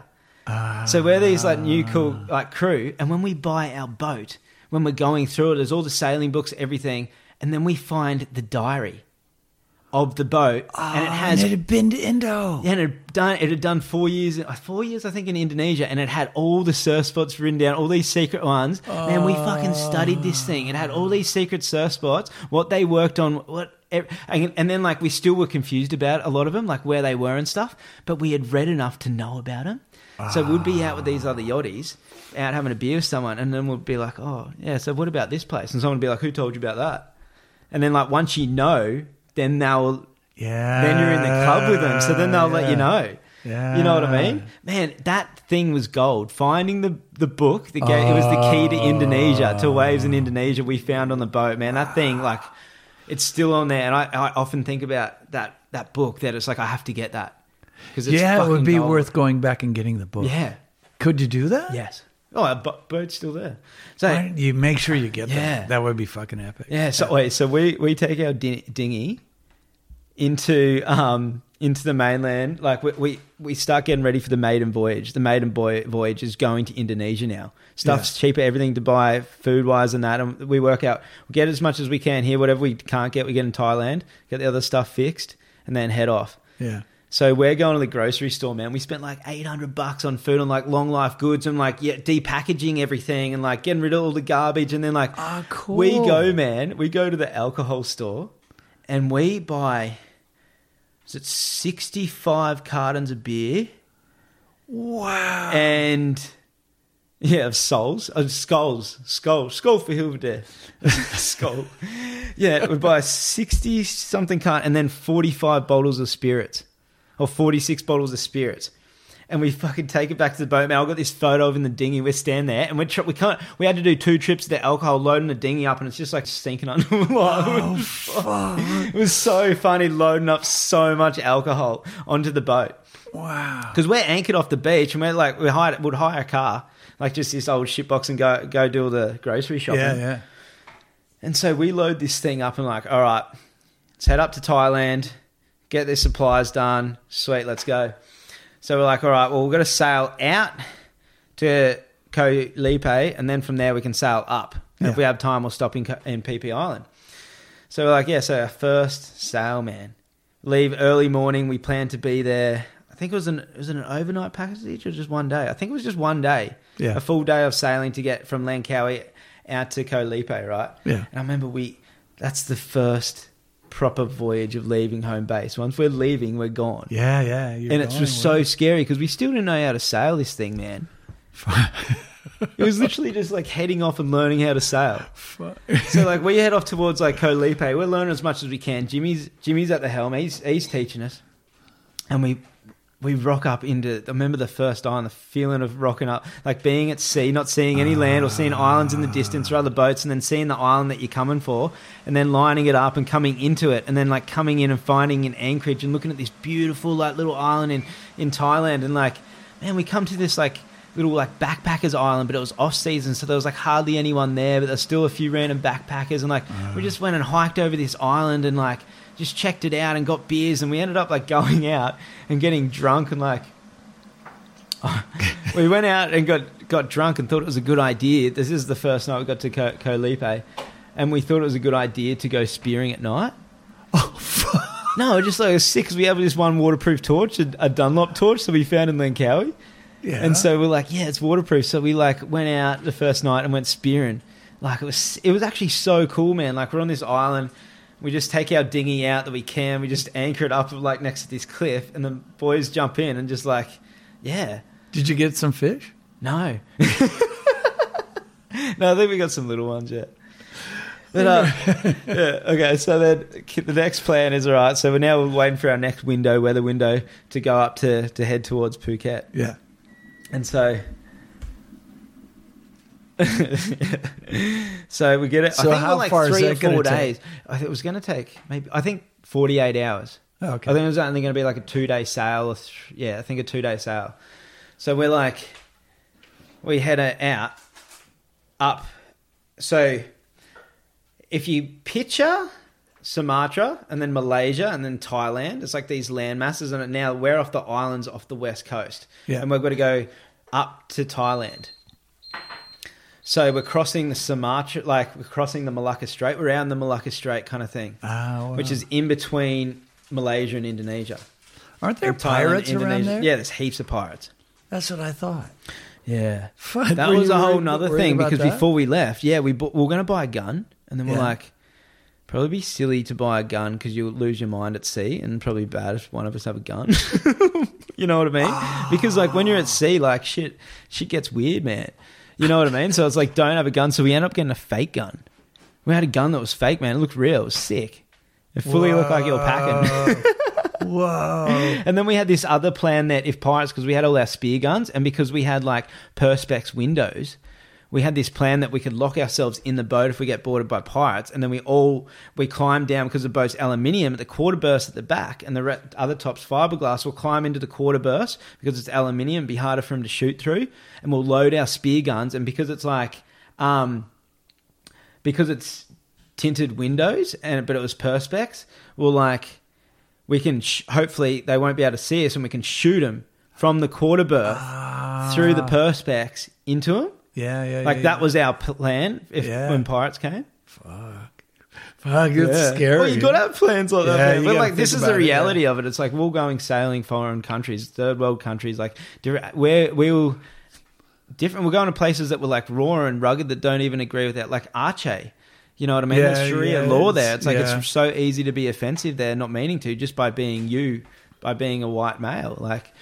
So we're these like new cool like crew, and when we buy our boat, when we're going through it, there's all the sailing books, everything, and then we find the diary of the boat, and it has it had been to Indo. yeah, and it had done it had done four years, uh, four years I think in Indonesia, and it had all the surf spots written down, all these secret ones. Man, we fucking studied this thing. It had all these secret surf spots, what they worked on, what. And and then, like, we still were confused about a lot of them, like where they were and stuff. But we had read enough to know about them. So we'd be out ah. with these other yachties, out having a beer with someone, and then we'd be like, "Oh, yeah. So what about this place?" And someone would be like, "Who told you about that?" And then like once you know, then they'll Yeah. then you're in the club with them. So then they'll let you know. Yeah. You know what I mean? Man, that thing was gold. Finding the the book, the ga- it was the key to Indonesia, to waves in Indonesia we found on the boat, man. That thing like it's still on there and I, I often think about that that book that it's like I have to get that. It's Yeah, it would be gold. worth going back and getting the book. Yeah. Could you do that? Yes. Oh, boat's still there. So you make sure you get Yeah. that. That would be fucking epic. Yeah. So wait. So we we take our din- dinghy into um into the mainland. Like we, we we start getting ready for the maiden voyage. The maiden boy voyage is going to Indonesia now. Stuff's cheaper, everything to buy, food wise, and that. And we work out. We get as much as we can here. Whatever we can't get, we get in Thailand. Get the other stuff fixed, and then head off. Yeah. So we're going to the grocery store, man. We spent like eight hundred bucks on food and like long life goods and like yeah, depackaging everything and like getting rid of all the garbage and then like Ah, cool. we go, man. We go to the alcohol store and we buy is it sixty five cartons of beer Wow. and yeah, of souls, of skulls, skull, skull for Hilverdale, (laughs) skull. Yeah, we buy sixty something cart and then forty five bottles of spirits, or forty six bottles of spirits, and we fucking take it back to the boat. Man, I got this photo of in the dinghy. We stand there and we tr- we can't. We had to do two trips to the alcohol, loading the dinghy up, and it's just like sinking under the water. Oh, (laughs) (laughs) it was so funny loading up so much alcohol onto the boat wow. because we're anchored off the beach and we're like we hired would hire a car like just this old shitbox and go go do all the grocery shopping. Yeah, yeah. And so we load this thing up and like, all right, let's head up to Thailand, get the supplies done. Sweet, let's go. So we're like, all right, well we've got to sail out to Koh Lipe and then from there we can sail up. And if we have time, we'll stop in, in Phi Phi Island. So we're like, yeah, so our first sail, man. Leave early morning. We plan to be there. I think it was an was it an overnight package or just one day? I think it was just one day. Yeah. A full day of sailing to get from Langkawi out to Koh Lipe, right? Yeah. And I remember we that's the first proper voyage of leaving home base. Once we're leaving, we're gone. Yeah, yeah. and it was so scary because we still didn't know how to sail this thing, man. (laughs) it was literally just like heading off and learning how to sail. So like we head off towards like Koh Lipe. We're learning as much as we can. Jimmy's Jimmy's at the helm. He's he's teaching us, and we we rock up into. I remember the first island, the feeling of rocking up, like being at sea, not seeing any land or seeing islands in the distance or other boats, and then seeing the island that you're coming for, and then lining it up and coming into it, and then like coming in and finding an anchorage and looking at this beautiful like little island in in Thailand, and like man, we come to this like little like backpackers island, but it was off season, so there was like hardly anyone there, but there's still a few random backpackers, and like we ah. just went and hiked over this island and like just checked it out and got beers, and we ended up like (laughs) going out and getting drunk and like (laughs) we went out and got got drunk and thought it was a good idea. This is the first night we got to Ko- Koh Lipe, and we thought it was a good idea to go spearing at night. (laughs) Oh, no, just like it was sick because we have this one waterproof torch, a, a Dunlop torch that we found in Langkawi. Yeah. And so we're like, yeah, it's waterproof. So we like went out the first night and went spearing. Like it was, it was actually so cool, man. Like we're on this island, we just take our dinghy out that we can, we just anchor it up like next to this cliff, and the boys jump in and just like, yeah, Did you get some fish? no, (laughs) no, I think we got some little ones yet. But uh, (laughs) yeah, okay. So then the next plan is all right. So we're now waiting for our next window, weather window, to go up to to head towards Phuket. Yeah. And so, (laughs) so we get it. So I think how we're like far is three or that gonna four take? days. I think it was going to take maybe. I think forty-eight hours. Oh, okay. I think it was only going to be like a two-day sail. Or th- yeah, I think a two-day sail. So we're like, we head out up. So if you picture Sumatra and then Malaysia and then Thailand, it's like these land masses, and now we're off the islands off the west coast, Yeah. and we've got to go up to Thailand. So we're crossing the Sumatra, like we're crossing the Malacca Strait, we're around the Malacca Strait kind of thing, Ah, wow. which is in between Malaysia and Indonesia. Aren't there And Thailand, pirates around there? Yeah, there's heaps of pirates. That's what I thought. Yeah. That were was a whole worried- nother worried thing because that? before we left, yeah, we, bought, we were going to buy a gun, and then we're like, Probably be silly to buy a gun because you'll lose your mind at sea, and probably bad if one of us have a gun. (laughs) you know what I mean? Because like when you're at sea, like shit, shit gets weird, man. You know what I mean? So it's like don't have a gun. So we end up getting a fake gun. We had a gun that was fake, man. It looked real. It was sick. It fully looked like you were packing. (laughs) Whoa. And then we had this other plan that if pirates, because we had all our spear guns, and because we had like perspex windows, we had this plan that we could lock ourselves in the boat if we get boarded by pirates, and then we all we climb down because the boat's aluminium at the quarter berth at the back, and the re- other top's fiberglass. We'll climb into the quarter berth because it's aluminium, be harder for them to shoot through, and we'll load our spear guns, and because it's like, um, because it's tinted windows, and but it was perspex, we'll like we can sh- hopefully they won't be able to see us and we can shoot them from the quarter berth through the perspex into them Yeah, yeah. like yeah, that yeah. was our plan if Yeah. when pirates came Fuck. Fuck, it's scary. well you gotta have plans like that Yeah, man. but like this is the about it, yeah. reality of it it's like we're all going sailing foreign countries third world countries like where we will different we're going to places that were like raw and rugged that don't even agree with that like arche you know what I mean? Yeah, That's Sharia yeah, law it's- there. It's like yeah. it's so easy to be offensive there, not meaning to, just by being you, by being a white male. Like,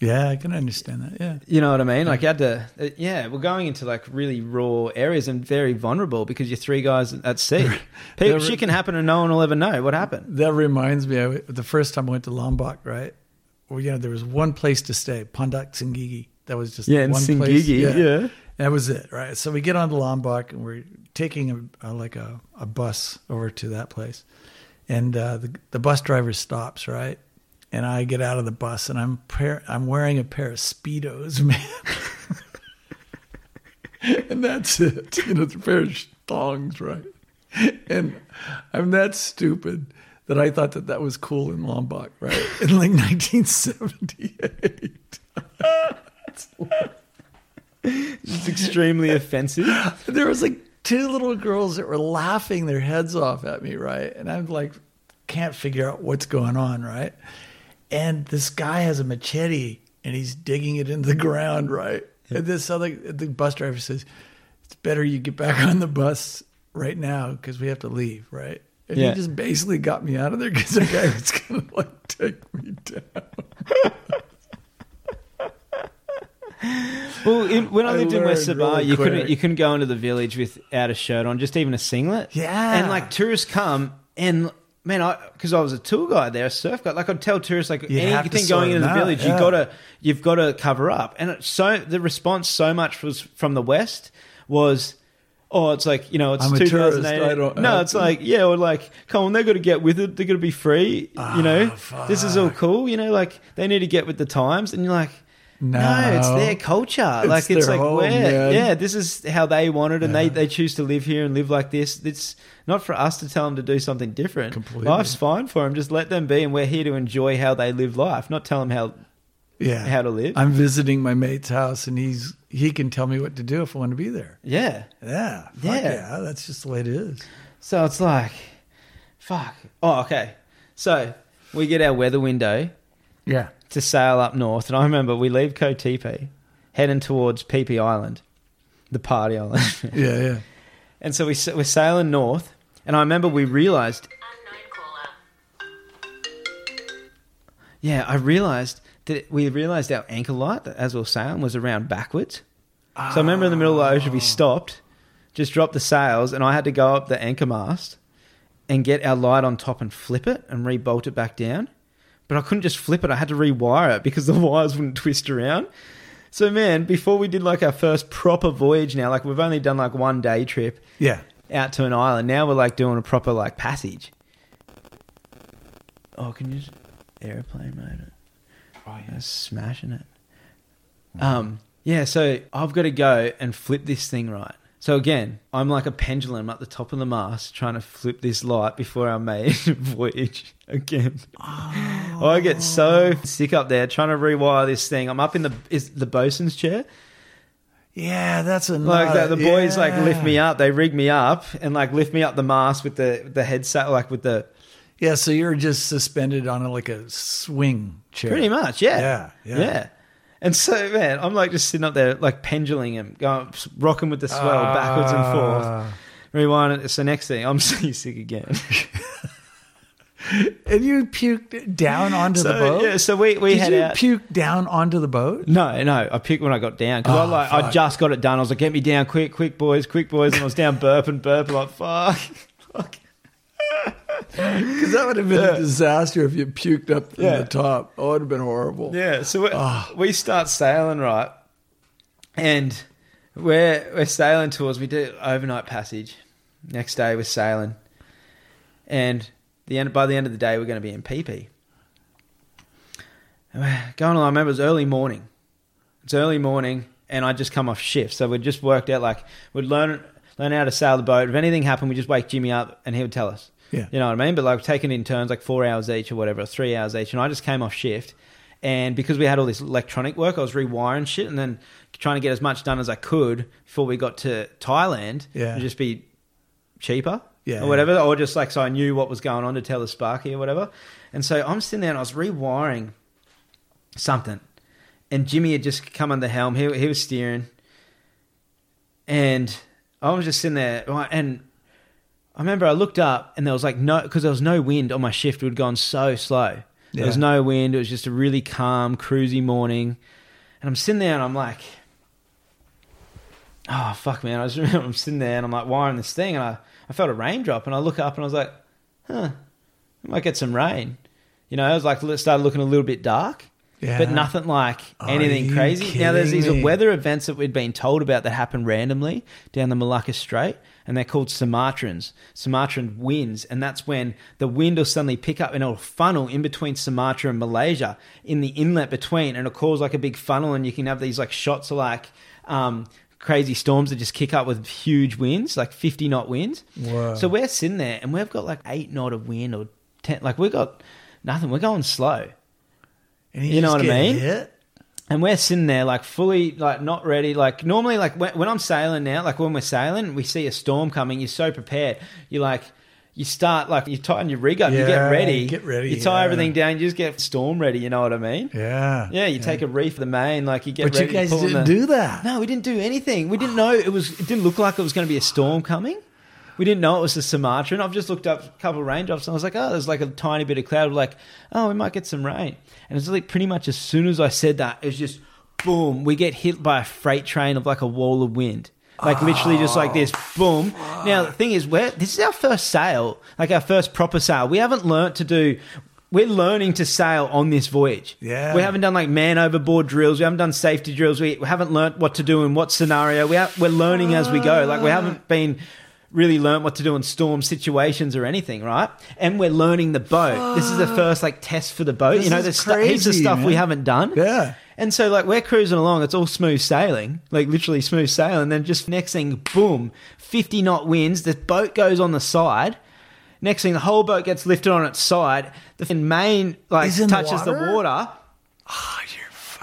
Yeah, I can understand that. Yeah. you know what I mean? Like, you had to, uh, yeah, we're going into like really raw areas and very vulnerable because you're three guys at sea. (laughs) People, Yeah, shit can happen and no one will ever know what happened. That reminds me, I, the first time I went to Lombok, right? Well, you know, there was one place to stay, Pondok Senggigi. That was just Yeah, one place. Singigi, yeah. That was it, right? So we get on to Lombok and we're taking a, a like a, a bus over to that place, and uh, the the bus driver stops, right? And I get out of the bus and I'm pair, I'm wearing a pair of speedos, (laughs) man. and that's it. You know, it's a pair of thongs, right? And I'm that stupid that I thought that that was cool in Lombok, right? In like 1978. It's (laughs) extremely offensive. there was like two little girls that were laughing their heads off at me, right? And I'm like, can't figure out what's going on, right? And this guy has a machete and he's digging it into the ground, right? And this other the bus driver says, "It's better you get back on the bus right now because we have to leave, right?" And Yeah. he just basically got me out of there because the guy was gonna like take me down. Well, in, when I, I lived in West Sumbawa, really you couldn't you couldn't go into the village without a shirt on, just even a singlet. Yeah. and like tourists come and. Man, I because I was a tour guide there, a surf guide. Like I'd tell tourists, like You anything going into the out, village, yeah. you gotta you've got to cover up. And it's so the response so much was from the west was, oh, it's like you know, it's a tourist, 2008. No, it's like yeah, or like come on, they got to get with it. They're gonna be free. you know, Ah, this is all cool. You know, like they need to get with the times. And you're like, No. no, it's their culture. It's like it's like home, where, yeah, this is how they want it, and they Yeah. they choose to live here and live like this. It's not for us to tell them to do something different. Completely. Life's fine for them. Just let them be, and we're here to enjoy how they live life, not tell them how. yeah. how to live. I'm visiting my mate's house, and he's he can tell me what to do if I want to be there. Yeah. Yeah, Yeah. yeah. That's just the way it is. So it's like, fuck. Oh, okay. So we get our weather window Yeah, to sail up north, and I remember we leave Koh Lipe, heading towards Phi Island, the party island. (laughs) yeah, yeah. And so we, we're sailing north, and I remember we realized, yeah, I realized that we realized our anchor light as we were sailing was around backwards. So I remember in the middle of the ocean, we ah. stopped, just dropped the sails, and I had to go up the anchor mast and get our light on top and flip it and rebolt it back down. But I couldn't just flip it, I had to rewire it because (laughs) the wires wouldn't twist around. So, man, before we did like our first proper voyage now, like we've only done like one day trip Yeah. out to an island. Now we're like doing a proper like passage. Oh, can you just airplane mode it? Oh, Yeah, smashing it. Um, yeah, so I've got to go and flip this thing right. So again, I'm like a pendulum at the top of the mast trying to flip this light before our main (laughs) voyage again. Oh. I get so sick up there trying to rewire this thing. I'm up in the is the bosun's chair. Yeah, that's a Like that, the boys like lift me up. they rig me up and like lift me up the mast with the the headset, like with the Yeah, so you're just suspended on a, like a swing chair. pretty much, yeah, Yeah, yeah. And so, man, I'm like just sitting up there, like pendulum him, going rocking with the swell backwards and forth, Ah. rewind it. So next thing, I'm (laughs) seasick again. (laughs) And you puked down onto the boat. yeah, so we we Did head you out. puke down onto the boat? No, no, I puked when I got down because I Oh, like I just got it done. I was like, "Get me down, quick, quick, boys, quick, boys!" And I was down burping, burping, like fuck. (laughs) fuck. Because that would have been a disaster if you puked up in Yeah. the top. Oh, it would have been horrible. Yeah, so we ah. we start sailing right, and we're we're sailing towards. We do overnight passage. Next day we're sailing, and the end by the end of the day we're going to be in Phi Phi. And we're Going along, I remember it was early morning. It's early morning, and I just come off shift, so we just worked out like we'd learn learn how to sail the boat. If anything happened, we'd just wake Jimmy up, and he would tell us. Yeah. You know what I mean? But like taking in turns, like four hours each or whatever, or three hours each. And I just came off shift. And because we had all this electronic work, I was rewiring shit and then trying to get as much done as I could before we got to Thailand. Yeah. And just be cheaper. Yeah, Or whatever. Or just like so I knew what was going on to tell the Sparky or whatever. And so I'm sitting there and I was rewiring something. And Jimmy had just come on the helm. He, he was steering. And I was just sitting there. And I remember I looked up and there was like no, because there was no wind on my shift. We'd gone so slow. There was no wind. It was just a really calm, cruisy morning. And I'm sitting there and I'm like, oh, fuck, man. I just (laughs) remember I'm sitting there and I'm like wiring this thing and I, I felt a raindrop and I look up and I was like, huh, I might get some rain. You know, I was like, it started looking a little bit dark. Yeah. But nothing like Are anything you crazy. Now, there's these me? weather events that we'd been told about that happen randomly down the Malacca Strait, and they're called Sumatrans, Sumatran winds, and that's when the wind will suddenly pick up and it'll funnel in between Sumatra and Malaysia in the inlet between, and it'll cause like a big funnel, and you can have these like shots of like um, crazy storms that just kick up with huge winds, like 50 knot winds. So we're sitting there, and we've got like eight knot of wind or 10, like we've got nothing. We're going slow. And You know what I mean? hit? And we're sitting there like fully like not ready. Like normally, like when, when I'm sailing now, like when we're sailing, we see a storm coming. You're so prepared. you're like you start like you tighten your rig up. you get Yeah, ready. get ready, You tie yeah. everything down. You just get storm ready. You know what I mean? Yeah. Yeah. You take a reef of the main. Like you get. But you ready to guys didn't the- do that. No, we didn't do anything. We didn't know it was. It didn't look like it was going to be a storm coming. We didn't know it was the Sumatra, and I've just looked up a couple of raindrops and I was like, oh, there's like a tiny bit of cloud. We're like, oh, we might get some rain. And it's like pretty much as soon as I said that, it was just boom. We get hit by a freight train of like a wall of wind. Like literally just like this, oh, boom. Now the thing is, we're this is our first sail, like our first proper sail. We haven't learnt to do. We're learning to sail on this voyage. Yeah. we haven't done like man overboard drills. We haven't done safety drills. We haven't learnt what to do in what scenario. We we're learning as we go. Like we haven't been really learnt what to do in storm situations or anything, right? And we're learning the boat. This is the (sighs) first like test for the boat. This you know, there's stu- heaps of stuff we haven't done. Yeah. And so like we're cruising along, it's all smooth sailing, like literally smooth sailing. Then just next thing, boom, fifty knot winds. The boat goes on the side. Next thing, the whole boat gets lifted on its side. The main like in the touches the water? water. (sighs) Oh,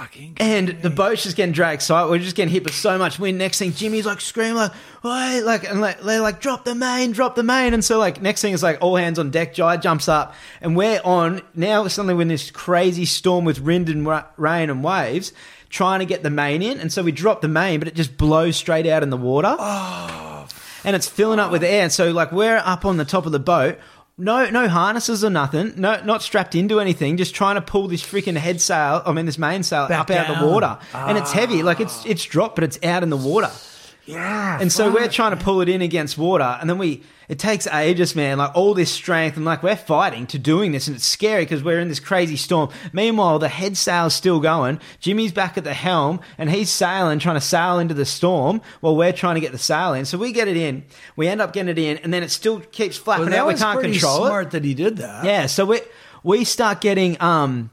fucking. And the boat's just getting dragged side. We're just getting hit with so much wind. Next thing, Jimmy's like screaming like, "Wait!" Like, and like they're like, "Drop the main, drop the main!" And so like next thing is like all hands on deck. Jai jumps up, and we're on now. Suddenly, we're in this crazy storm with wind and ra- rain and waves, trying to get the main in. And so we drop the main, but it just blows straight out in the water. Oh, and it's filling up with air. And so like we're up on the top of the boat. No, no harnesses or nothing. No, not strapped into anything. Just trying to pull this freaking head sail. I mean, this mainsail Back up out of the down. water, and it's heavy. Like it's it's dropped, but it's out in the water. Yeah. And so we're trying to pull it in against water, and then we it takes ages, man. Like all this strength, and like we're fighting to doing this, and it's scary because we're in this crazy storm. Meanwhile, the head sail's still going. Jimmy's back at the helm, and he's sailing, trying to sail into the storm while we're trying to get the sail in. So we get it in, we end up getting it in, and then it still keeps flapping Well, out. We can't control it. smart that he did that. Yeah, so we we start getting um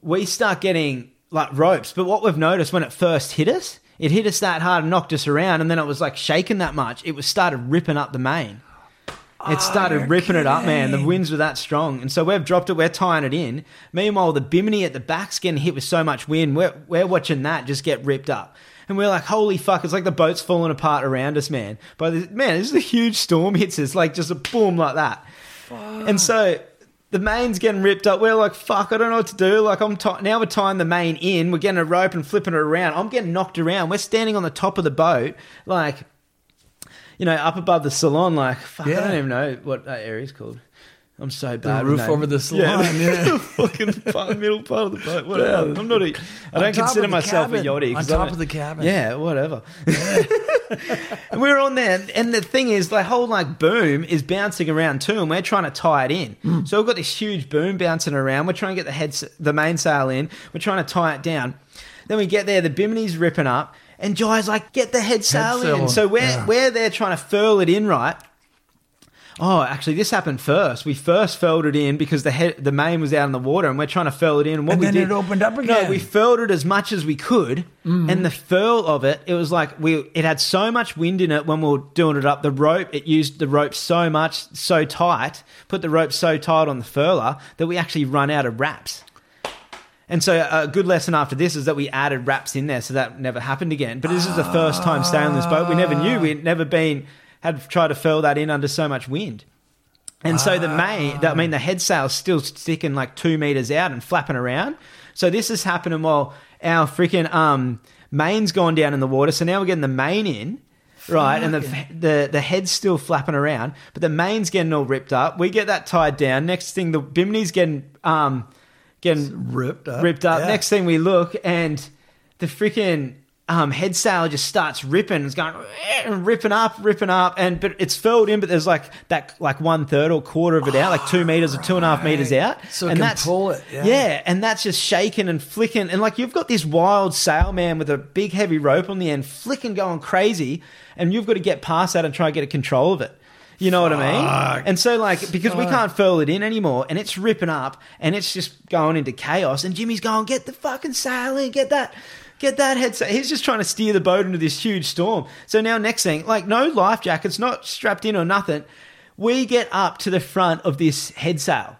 we start getting like ropes, but what we've noticed when it first hit us, it hit us that hard and knocked us around, and then it was like shaking that much, it was started ripping up the main. It started Oh, ripping it up, man. The winds were that strong, and so we've dropped it. We're tying it in. Meanwhile, the bimini at the back's getting hit with so much wind. We're we're watching that just get ripped up, and we're like, "Holy fuck!" It's like the boat's falling apart around us, man. But man, this is a huge storm hits us, like just a boom like that. And so the main's getting ripped up. We're like, fuck, I don't know what to do. Like, I'm ti now we're tying the main in. We're getting a rope and flipping it around. I'm getting knocked around. We're standing on the top of the boat, like, you know, up above the salon. Like, fuck, I don't even know what that area's called. I'm so bad. with roof over the salon. Yeah. (laughs) (laughs) fucking part, middle part of the boat. Whatever. Yeah. I'm not. A, I On don't consider myself cabin. a yachty. On top of the cabin. Yeah, whatever. and (laughs) we were on there, and the thing is, the whole like boom is bouncing around too, and we're trying to tie it in. Hmm. So we've got this huge boom bouncing around. We're trying to get the head, the mainsail in. We're trying to tie it down. Then we get there, the bimini's ripping up, and Jai's like, "Get the head sail sail in." So we're yeah. we're there trying to furl it in, right? Oh, actually, this happened first. We first furled it in because the head, the main was out in the water, and we're trying to furl it in. And what And we then did, it opened up again. No, we furled it as much as we could, mm-hmm. and the furl of it, it was like we. It had so much wind in it when we were doing it up. The rope, it used the rope so much, so tight, put the rope so tight on the furler that we actually run out of wraps. And so a good lesson after this is that we added wraps in there, so that never happened again. But this is the first time sailing this boat. We never knew we'd never been had tried to furl that in under so much wind. And so the main, the, I mean, the head sail's still sticking like two meters out and flapping around. So this is happening while our freaking um, main's gone down in the water. So now we're getting the main in, right? And the, the the head's still flapping around, but the main's getting all ripped up. We get that tied down. Next thing, the bimini's getting um, getting Ripped up. ripped up. Yeah. Next thing we look, and the freaking um, head sail just starts ripping. It's going ripping up, ripping up, and but it's furled in. But there's like that, like one third or quarter of it out, like two meters or two and a half meters out. So and can that's pull it, yeah. and that's just shaking and flicking, and like you've got this wild sailman with a big heavy rope on the end, flicking, going crazy, and you've got to get past that and try and get a control of it. You know what I mean? And so, like, because we can't furl it in anymore, and it's ripping up, and it's just going into chaos. And Jimmy's going, "Get the fucking sail in, get that, get that head sail." He's just trying to steer the boat into this huge storm. So now, next thing, like, no life jackets, not strapped in or nothing. We get up to the front of this head sail.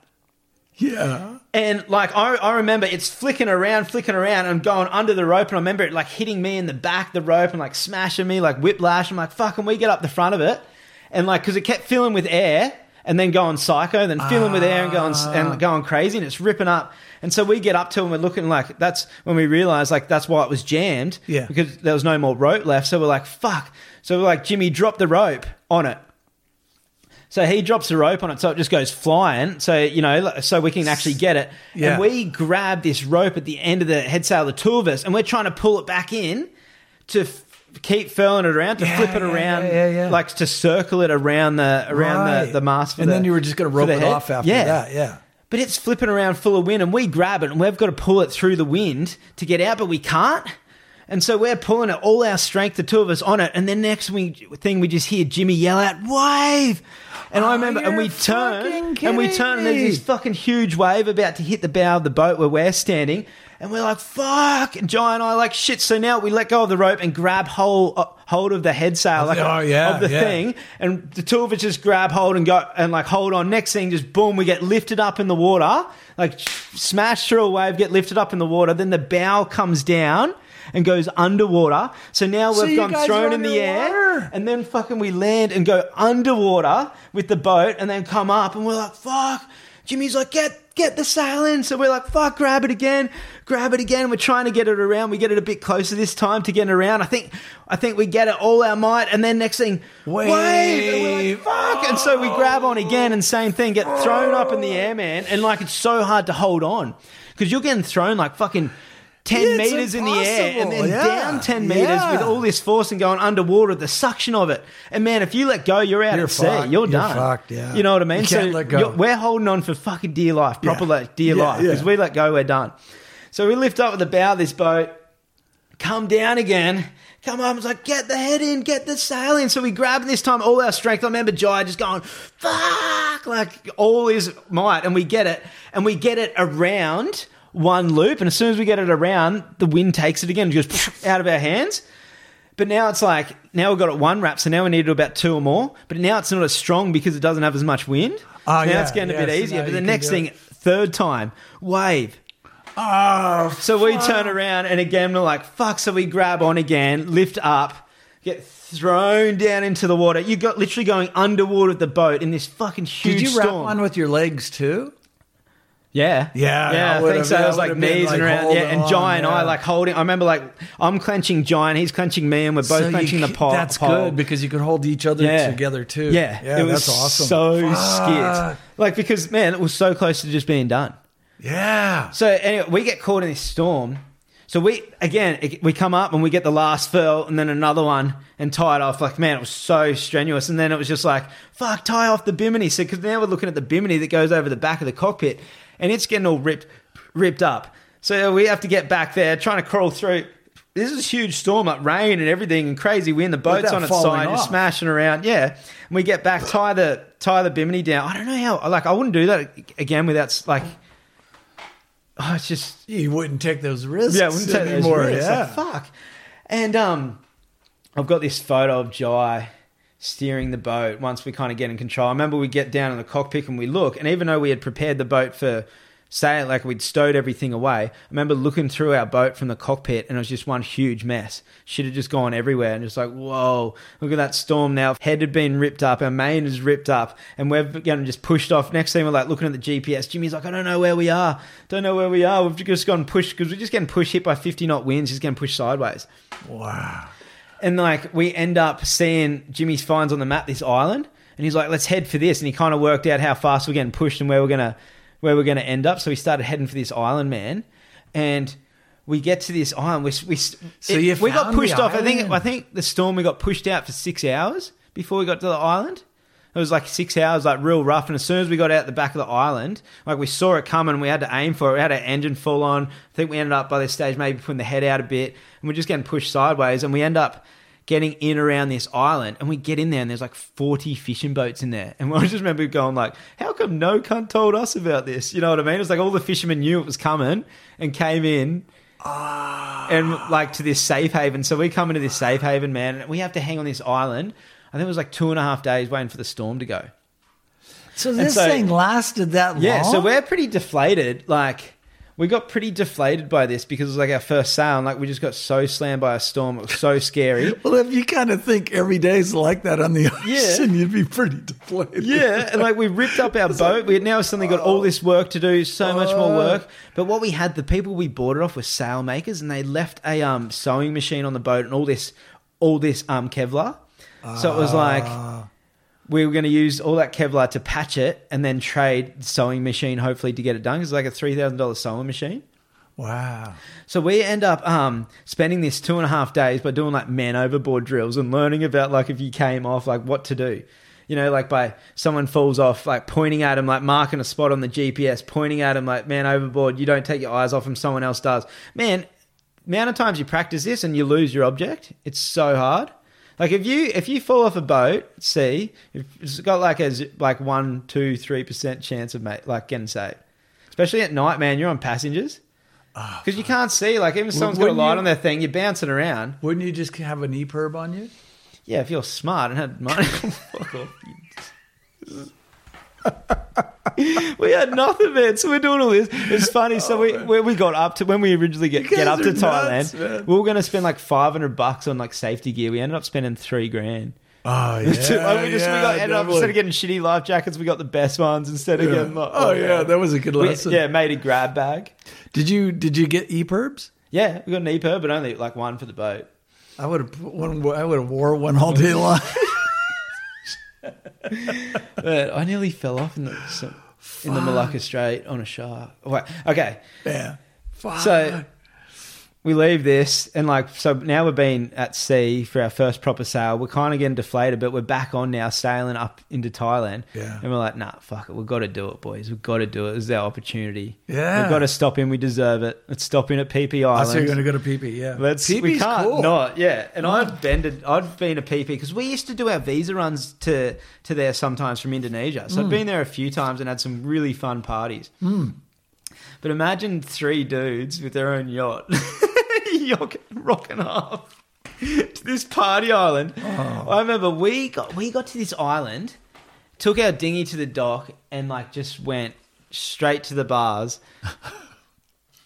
Yeah. And like I, I remember it's flicking around, flicking around, and going under the rope. And I remember it like hitting me in the back of the rope and like smashing me, like whiplash. I'm like, fuck, and we get up the front of it. And like, because it kept filling with air and then going psycho, then filling with air and going, and ah. going crazy. And it's ripping up. And so we get up to it and we're looking like, that's when we realized like that's why it was jammed. Yeah. Because there was no more rope left. So we're like, fuck. So we're like, Jimmy, drop the rope on it. So he drops the rope on it, so it just goes flying. So you know, so we can actually get it. Yeah. And we grab this rope at the end of the head sail, the two of us, and we're trying to pull it back in to keep furling it around, to Yeah, flip it around, yeah, yeah, like to circle it around the around Right. the, the mast. For and the- then you were just going to rope it head. off after yeah. that. Yeah. But it's flipping around full of wind, and we grab it, and we've got to pull it through the wind to get out, but we can't. And so we're pulling it, all our strength, the two of us on it. And then next we, thing, we just hear Jimmy yell out, "Wave!" And I Oh, remember, and we turn, and we turn, and there's this fucking huge wave about to hit the bow of the boat where we're standing, and we're like, "Fuck!" And Jai and I are like, "Shit!" So now we let go of the rope and grab hold uh, hold of the head sail, like Oh, yeah, of the yeah. thing, and the two of us just grab hold and go and like hold on. Next thing, just boom, we get lifted up in the water, like smash through a wave, get lifted up in the water. Then the bow comes down and goes underwater. So now we've you gone thrown in the air, and then fucking we land and go underwater with the boat, and then come up, and we're like, fuck. Jimmy's like, get get the sail in. So we're like, fuck, grab it again, grab it again. We're trying to get it around. We get it a bit closer this time to get it around. I think I think we get it all our might, and then next thing, wave. And we're like, fuck. And so we grab on again, and same thing, get thrown up in the air, man. And like it's so hard to hold on because you're getting thrown like fucking. 10 Yeah, meters in the air and then yeah. down 10 meters Yeah. with all this force and going underwater, the suction of it. And man, if you let go, you're out You're at sea. You're You're done. fucked, yeah. You know what I mean? So we're holding on for fucking dear life, proper like dear life. Because we let go, we're done. So we lift up with the bow of this boat, come down again, come up, it's like, get the head in, get the sail in. So we grab this time all our strength. I remember Jai just going, fuck, like all his might, and we get it, and we get it around one loop, and as soon as we get it around, the wind takes it again, goes (laughs) out of our hands. But now it's like now we've got it one wrap, so now we need to do about two or more. But now it's not as strong because it doesn't have as much wind. Oh, now yeah, it's getting a bit so easier. But the next thing, it. third time, wave. Oh, So we turn around and again we're like, fuck. So we grab on again, lift up, get thrown down into the water. You got literally going underwater with the boat in this fucking huge did you wrap storm. one with your legs too? Yeah, Yeah, yeah. I I, think so. yeah, I was like knees like, and around, yeah. And Jai and I like holding. I remember like I'm clenching Jai and he's clenching me, and we're both So you clenching the c- pole. That's pole. good because you could hold each other Yeah. together too. Yeah, yeah, it was that's awesome. So Fuck. skit, like because man, it was so close to just being done. Yeah. So anyway, we get caught in this storm. So we again it- we come up and we get the last fill and then another one and tie it off. Like man, it was so strenuous. And then it was just like fuck, tie off the bimini. So because now we're looking at the bimini that goes over the back of the cockpit and it's getting all ripped ripped up. So we have to get back there trying to crawl through. This is a huge storm, like rain and everything, and crazy wind. The boat's on its side, just off. smashing around. Yeah, and we get back, tie the tie the bimini down. I don't know how. Like I wouldn't do that again without like. Oh, it's just You wouldn't take those risks yeah, I wouldn't take those risks. Yeah. Like, fuck. And um, I've got this photo of Jai steering the boat once we kind of get in control. I remember we get down in the cockpit and we look, and even though we had prepared the boat for sail, like we'd stowed everything away, I remember looking through our boat from the cockpit and it was just one huge mess. Shit had just gone everywhere and just like, whoa, look at that storm now. Head had been ripped up, our main is ripped up, and we're getting just pushed off. Next thing we're like looking at the GPS. Jimmy's like, I don't know where we are. Don't know where we are. We've just gone pushed because we're just getting pushed hit by 50 knot winds, just getting pushed sideways. Wow. And like we end up seeing Jimmy finds on the map this island, and he's like, "Let's head for this." And he kind of worked out how fast we're getting pushed and where we're gonna where we're gonna end up. So we started heading for this island, man. And we get to this island. We we So it- we got pushed off. I think? I think the storm we got pushed out for six hours before we got to the island. It was like six hours, like real rough. And as soon as we got out the back of the island, like we saw it coming, we had to aim for it. We had our engine full on. I think we ended up by this stage maybe putting the head out a bit, and we're just getting pushed sideways. And we end up getting in around this island, and we get in there, and there's like 40 fishing boats in there. And (laughs) I just remember going like, "How come no cunt told us about this?" You know what I mean? It was like all the fishermen knew it was coming and came in ah. and like to this safe haven. So we come into this safe haven, man, and we have to hang on this island. I think it was like two and a half days waiting for the storm to go. So this so- thing lasted that long? Yeah, so we're pretty deflated. Like we got pretty deflated by this because it was like our first sail, and like we just got so slammed by a storm. It was so scary. (laughs) Well, if you kind of think every day's like that on the Yeah. ocean, you'd be pretty deflated. Yeah, and like we ripped up our (laughs) boat. We had now suddenly got all this work to do, so much more work. But what we had, the people we bought it off were sail makers, and they left a um, sewing machine on the boat and all this, all this um, Kevlar. So it was like we were going to use all that Kevlar to patch it, and then trade the sewing machine, hopefully to get it done. It's like a three thousand dollars sewing machine. Wow. So we end up um, spending this two and a half days by doing like man overboard drills and learning about like if you came off, like what to do. You know, like by someone falls off, like pointing at him, like marking a spot on the GPS, pointing at him, like man overboard. You don't take your eyes off him, someone else does. Man, amount of times you practice this and you lose your object, it's so hard. Like if you if you fall off a boat, see, it's got like a like one, two, three percent chance of mate like getting saved. Especially at night, man. You're on passengers ah, because you can't see. Like even if someone's got a light you- on their thing, you're bouncing around. Wouldn't you just have an EPIRB on you? Yeah, if you're smart and had money, (laughs) fuck off. (laughs) we had nothing, man. So we're doing all this. It's funny. So oh, we when we got up to when we originally get, get up to nuts, Thailand, man. we were going to spend like five hundred bucks on like safety gear. We ended up spending three grand. Oh, (laughs) Like, we just we got ended up instead of getting shitty life jackets, we got the best ones instead of getting. Like, oh yeah, that was a good we, lesson. yeah, made a grab bag. Did you did you get E? Yeah, we got an EPIR, but only like one for the boat. I would have put one. I would have wore one all day long. (laughs) (laughs) But I nearly fell off in the in the Malacca Strait on a shark. Wait, okay, yeah. Fuck. so we leave this and like so now we've been at sea for our first proper sail. We're kind of getting deflated, but we're back on now, sailing up into Thailand. Yeah. and we're like, nah, fuck it, we've got to do it, boys. We've got to do it. This is our opportunity. Yeah. we've got to stop in. We deserve it. Let's stop in at Phi Phi Island. I see you're going to go to Phi Phi. Yeah. Let's we Phi Phi's can't cool. not yeah. And I've bended I've been a Phi Phi because we used to do our visa runs to to there sometimes from Indonesia. So I've hmm. been there a few times and had some really fun parties. Hmm. But imagine three dudes with their own yacht, (laughs) (laughs) yacht rocking off (laughs) to this party island. Oh. I remember we got we got to this island, took our dinghy to the dock, and like just went straight to the bars. (laughs)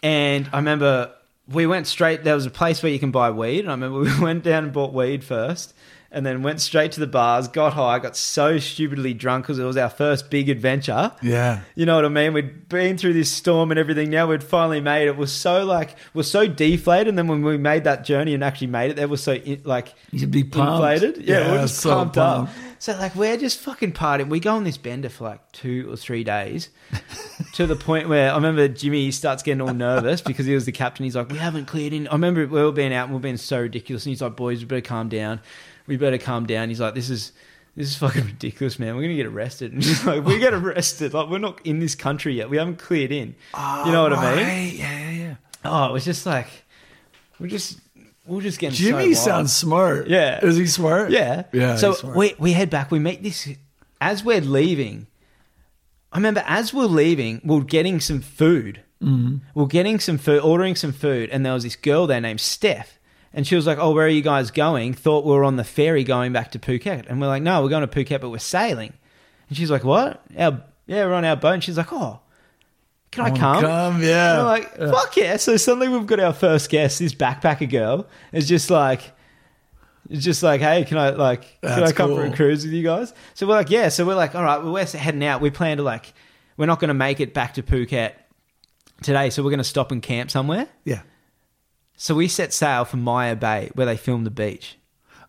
And I remember we went straight. There was a place where you can buy weed. And I remember we went down and bought weed first, and then went straight to the bars, got high, got so stupidly drunk because it was our first big adventure. Yeah. You know what I mean? We'd been through this storm and everything. Now we'd finally made it. It was so like we're so deflated. And then when we made that journey and actually made it, there was so in, like You'd be pumped. inflated. Yeah, we're just so pumped up. pumped. So like we're just fucking partying. We go on this bender for like two or three days, (laughs) to the point where I remember Jimmy starts getting all nervous because he was the captain. He's like, "We haven't cleared in." I remember we were being out and we are being so ridiculous, and he's like, "Boys, we better calm down. We better calm down." He's like, "This is." This is fucking ridiculous, man. We're gonna get arrested. (laughs) And he's like, we get arrested. Like we're not in this country yet. We haven't cleared in. you know what I mean? Yeah, yeah, yeah. Oh, it was just like we're just we're just getting. so Jimmy wild. sounds smart. Yeah. Is he smart? Yeah. Yeah. So we we head back. We meet this as we're leaving. I remember as we're leaving, we're getting some food. Mm-hmm. We're getting some food, ordering some food, and there was this girl there named Steph, and she was like, "Oh, where are you guys going?" Thought we were on the ferry going back to Phuket, and we're like, "No, we're going to Phuket, but we're sailing." And she's like, "What? Our yeah, we're on our boat." And she's like, "Oh, can I Oh, come?" Come, yeah. And I'm like, fuck yeah. So suddenly we've got our first guest, this backpacker girl. It's just like, it's just like, hey, can I like, can I come for a cruise with you guys? So we're like, yeah. So we're like, all right, well, we're heading out. We plan to like, we're not going to make it back to Phuket today. So we're going to stop and camp somewhere. yeah. So we set sail for Maya Bay where they filmed the beach.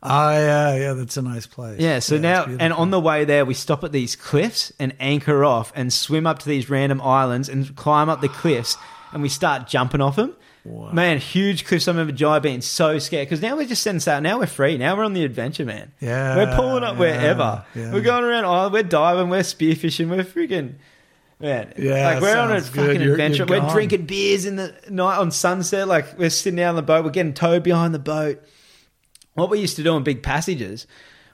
Oh, yeah, yeah. That's a nice place. Yeah, so it's now, and on the way there, we stop at these cliffs and anchor off and swim up to these random islands and climb up the cliffs and we start jumping off them. Man, huge cliffs. I remember Jai being so scared because now we're just setting sail. Now we're free. Now we're on the adventure, man. Yeah, We're pulling up wherever. yeah. We're going around island. We're diving. We're spearfishing. We're freaking. Man, Yeah, like we're on a fucking You're- adventure. you're we're drinking beers in the night on sunset. Like we're sitting down on the boat. We're getting towed behind the boat what we used to do in big passages,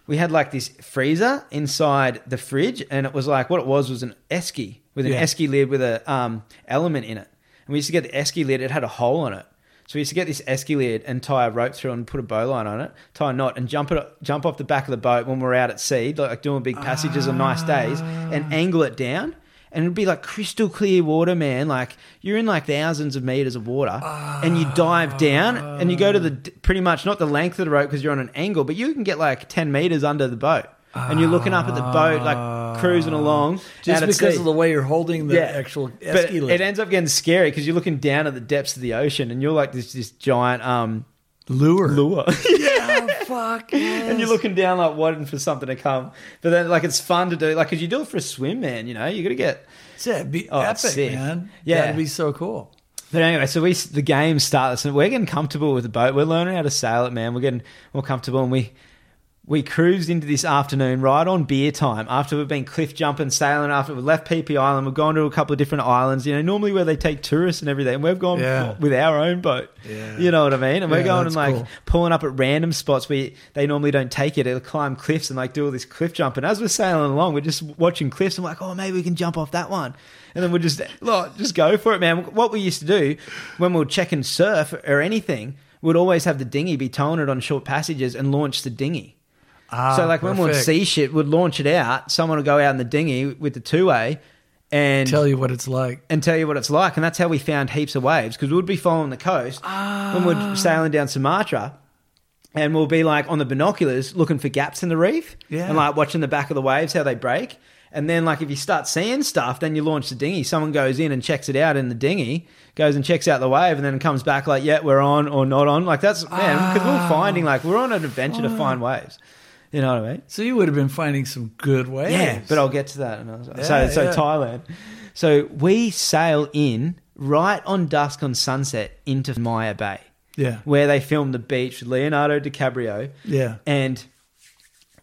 we had like this freezer inside the fridge, and it was like what it was was an esky with an Yeah. esky lid with a um, element in it. And we used to get the esky lid; it had a hole on it. So we used to get this esky lid and tie a rope through and put a bowline on it, tie a knot, and jump it jump off the back of the boat when we're out at sea, like doing big passages on nice days, and angle it down. And it'd be like crystal clear water, man. Like you're in like thousands of meters of water, and you dive down, and you go to the pretty much not the length of the rope because you're on an angle, but you can get like ten meters under the boat, and you're looking up at the boat, like cruising along. just because of the way you're holding the actual But esky it ends up getting scary because you're looking down at the depths of the ocean, and you're like this this giant um lure. lure. (laughs) (laughs) Yeah, oh, fuck. and you're looking down like waiting for something to come. But then like it's fun to do like because you do it for a swim, man. You know you got to get. Yeah, it'd be Oh, it's epic, sick. man. Yeah. That'd be so cool. But anyway, so we the game starts and we're getting comfortable with the boat. We're learning how to sail it, man. We're getting more comfortable, and we we cruised into this afternoon right on beer time after we've been cliff jumping, sailing. After we've left Phi Phi Island, we've gone to a couple of different islands. You know, normally where they take tourists and everything, and we've gone Yeah. with our own boat. Yeah. You know what I mean? And we're going and like cool. pulling up at random spots where they normally don't take it. It'll climb cliffs and like do all this cliff jumping. As we're sailing along, we're just watching cliffs. and like, oh, maybe we can jump off that one. And then we'll just like, just go for it, man. What we used to do when we were checking surf or anything, we'd always have the dinghy be towing it on short passages and launch the dinghy. Ah, so like when we'd see shit, we'd launch it out. Someone would go out in the dinghy with the two way and tell you what it's like. and tell you what it's like. And that's how we found heaps of waves because we'd be following the coast when we're sailing down Sumatra. And we'll be like on the binoculars looking for gaps in the reef Yeah. and like watching the back of the waves, how they break. And then, like, if you start seeing stuff, then you launch the dinghy. Someone goes in and checks it out in the dinghy, goes and checks out the wave, and then comes back like, yeah, we're on or not on. Like, that's, man, because we're finding, like, we're on an adventure to find waves. You know what I mean? So you would have been finding some good waves. Yeah, but I'll get to that. another- Yeah, so, so yeah. Thailand. So we sail in right on dusk on sunset into Maya Bay, yeah, where they filmed the beach with Leonardo DiCaprio. yeah. And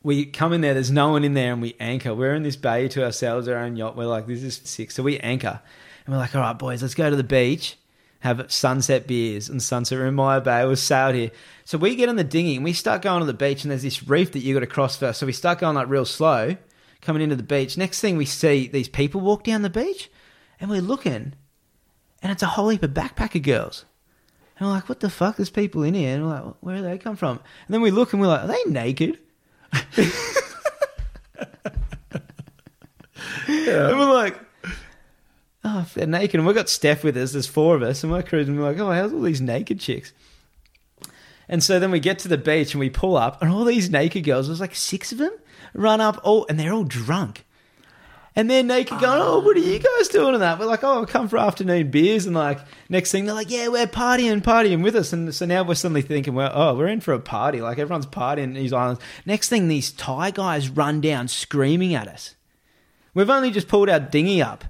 we come in there, there's no one in there, and we anchor. We're in this bay to ourselves, our own yacht. We're like, this is sick. So we anchor. And we're like, all right, boys, let's go to the beach, have sunset beers and sunset. In Maya Bay. We're sailed here. So we get on the dinghy and we start going to the beach, and there's this reef that you got to cross first. So we start going like real slow, coming into the beach. Next thing we see these people walk down the beach, and we're looking, and it's a whole heap of backpacker girls. And we're like, what the fuck? There's people in here. And we're like, where do they come from? And then we look and we're like, are they naked? (laughs) And we're like, oh, they're naked. And we've got Steph with us. There's four of us. And we're cruising. We're like, oh, how's all these naked chicks? And so then we get to the beach and we pull up, and all these naked girls, there's like six of them, run up, all, and they're all drunk. And they're naked going, oh, what are you guys doing in that? We're like, oh, I've come for afternoon beers. And like, next thing they're like, yeah, we're partying, partying with us. And so now we're suddenly thinking, well, oh, we're in for a party. Like everyone's partying in these islands. Next thing, these Thai guys run down screaming at us. We've only just pulled our dinghy up.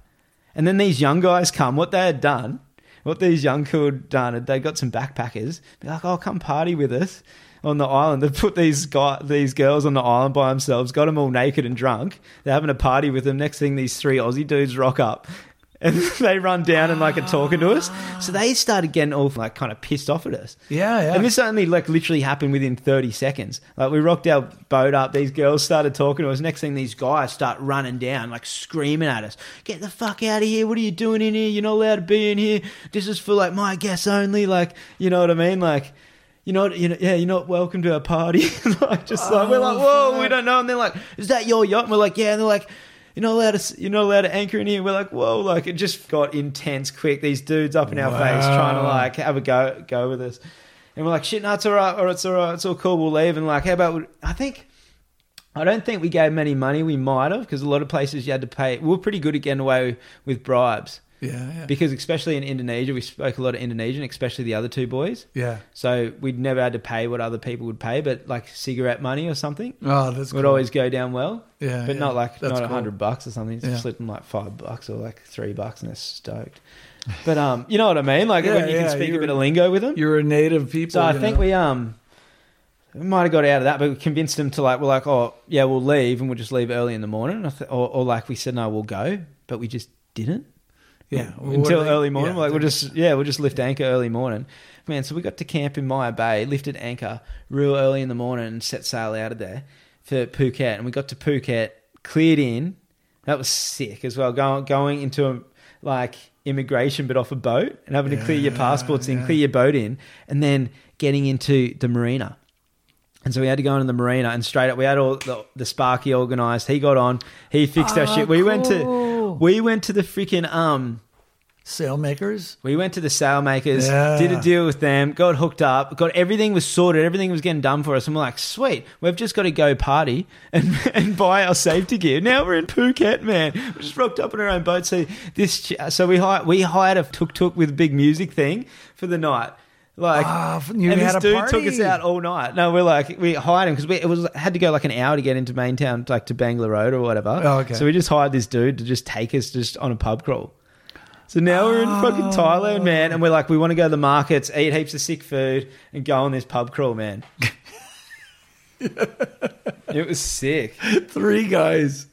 And then these young guys come. What they had done, what these young cool had done, they got some backpackers. Be like, oh, come party with us on the island. (laughs) They've put these guy, these girls on the island by themselves, got them all naked and drunk. They're having a party with them. Next thing, these three Aussie dudes rock up. And (laughs) they run down and like are talking to us. So they started getting all like kind of pissed off at us. Yeah, yeah. And this only like literally happened within 30 seconds. Like we rocked our boat up, these girls started talking to us. Next thing, these guys start running down, like screaming at us. Get the fuck out of here. What are you doing in here? You're not allowed to be in here. This is for like my guests only. Like, you know what I mean? Like, you know, you know, yeah, you're not welcome to our party. (laughs) like, just like we're like, oh, whoa, we don't know. And they're like, is that your yacht? And we're like, yeah. And they're like, you're not allowed to, you're not allowed to anchor in here. We're like, whoa, like it just got intense quick. These dudes up in our face trying to like have a go, go with us. And we're like, shit, no, it's all right, or it's all right, it's all cool, we'll leave. And like, how about, I think, I don't think we gave them any money. We might have, because a lot of places you had to pay. We were pretty good at getting away with bribes. Yeah, yeah. Because especially in Indonesia, we spoke a lot of Indonesian, especially the other two boys. yeah. So we'd never had to pay what other people would pay, but like cigarette money or something Oh, that's would cool. always go down well. Yeah, but yeah. not like That's not a cool. hundred bucks or something. Just Yeah. slip them like five bucks or like three bucks, and they're stoked. But um, you know what I mean? Like Yeah, when you can speak a bit of lingo with them. You're a native people. So I think know? we um. We might have got out of that, but we convinced them to like, we're like, oh yeah, we'll leave, and we'll just leave early in the morning, or, or like we said, no, we'll go, but we just didn't yeah well, until early morning. yeah, like we'll just yeah, we'll just lift anchor early morning. Man, so we got to camp in Maya Bay, lifted anchor real early in the morning, and set sail out of there for Phuket. And we got to Phuket, cleared in. That was sick as well. Going going into a, like immigration, but off a boat, and having to clear your Yeah, passports in, clear your boat in, and then getting into the marina. And so we had to go into the marina and straight up we had all the, the Sparky organised. He got on, he fixed our Ah, shit. We went to cool. we went to the freaking um sailmakers. we went to the sailmakers, Yeah. did a deal with them, got hooked up, got everything was sorted, everything was getting done for us, and we're like, sweet, we've just got to go party and, (laughs) and buy our safety gear. Now we're in Phuket, man. We just rocked up in our own boat. So this, ch- so we hired we hired a tuk tuk with a big music thing for the night. Like, Ah, you and this a dude took us out all night. No, we're like we hired him because we it was had to go like an hour to get into main town, like to Bangla Road or whatever. Oh, okay. So we just hired this dude to just take us just on a pub crawl. So now we're in fucking Thailand, man, and we're like, we want to go to the markets, eat heaps of sick food, and go on this pub crawl, man. (laughs) it was sick. Three guys.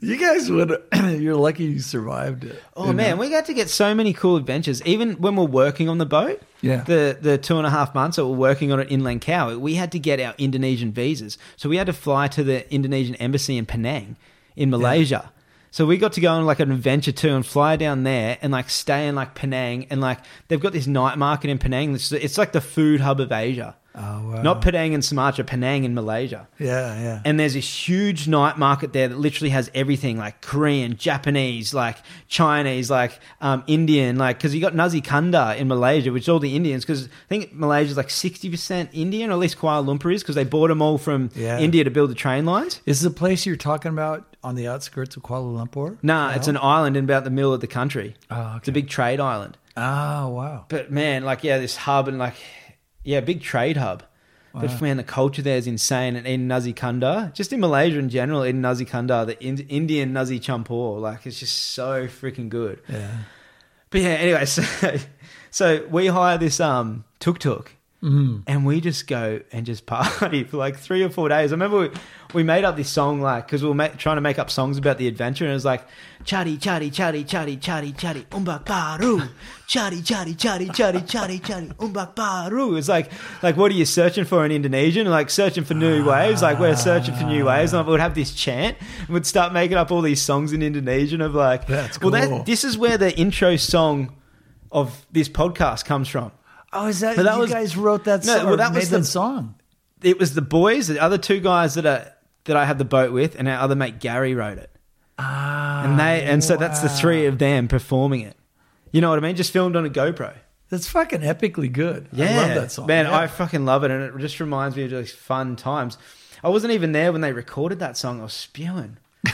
You guys would. (clears throat) You're lucky you survived it. Oh You man, know? we got to get so many cool adventures. Even when we're working on the boat, Yeah. the the two and a half months that we're working on it in Langkawi, we had to get our Indonesian visas. So we had to fly to the Indonesian embassy in Penang, in Malaysia. So we got to go on like an adventure too and fly down there and like stay in like Penang and like they've got this night market in Penang. It's, it's like the food hub of Asia. Oh wow. Not Penang in Sumatra, Penang in Malaysia. Yeah, yeah. And there's this huge night market there that literally has everything like Korean, Japanese, like Chinese, like um, Indian, like because you got Nasi Kandar in Malaysia, which is all the Indians. Because I think Malaysia's like sixty percent Indian, or at least Kuala Lumpur is, because they bought them all from Yeah. India to build the train lines. Is the place you're talking about on the outskirts of Kuala Lumpur? Nah, it's an island in about the middle of the country. Oh, It's a big trade island. Oh wow. But man, like yeah, this hub and like yeah, big trade hub. But man, the culture there is insane. And in Nasi Kandar, just in Malaysia in general, in Nasi Kandar, the in- Indian Nasi campur, like it's just so freaking good. Yeah. But yeah, anyway, (laughs) so so we hire this um tuk tuk. Mm. And we just go and just (laughs) party for like three or four days. I remember we, we made up this song like because we were ma- trying to make up songs about the adventure, and it was like chari chari chari chari chari chari ombak baru, chari chari chari chari chari chari ombak baru. It's like like what are you searching for in Indonesian? Like searching for new waves. Like we're searching for new waves, and we'd have this chant, and we'd start making up all these songs in Indonesian of like, That's well, that this is where the intro song of this podcast comes from. Oh, is that, But that you was- guys wrote that song? No, well, that was that the- song. it was the boys, the other two guys that are that I had the boat with, and our other mate Gary wrote it, Ah, and they and so that's the three of them performing it. You know what I mean? Just filmed on a GoPro. That's fucking epically good. Yeah, I love that song. man. Yeah. I fucking love it, and it just reminds me of those fun times. I wasn't even there when they recorded that song. I was spewing. (laughs)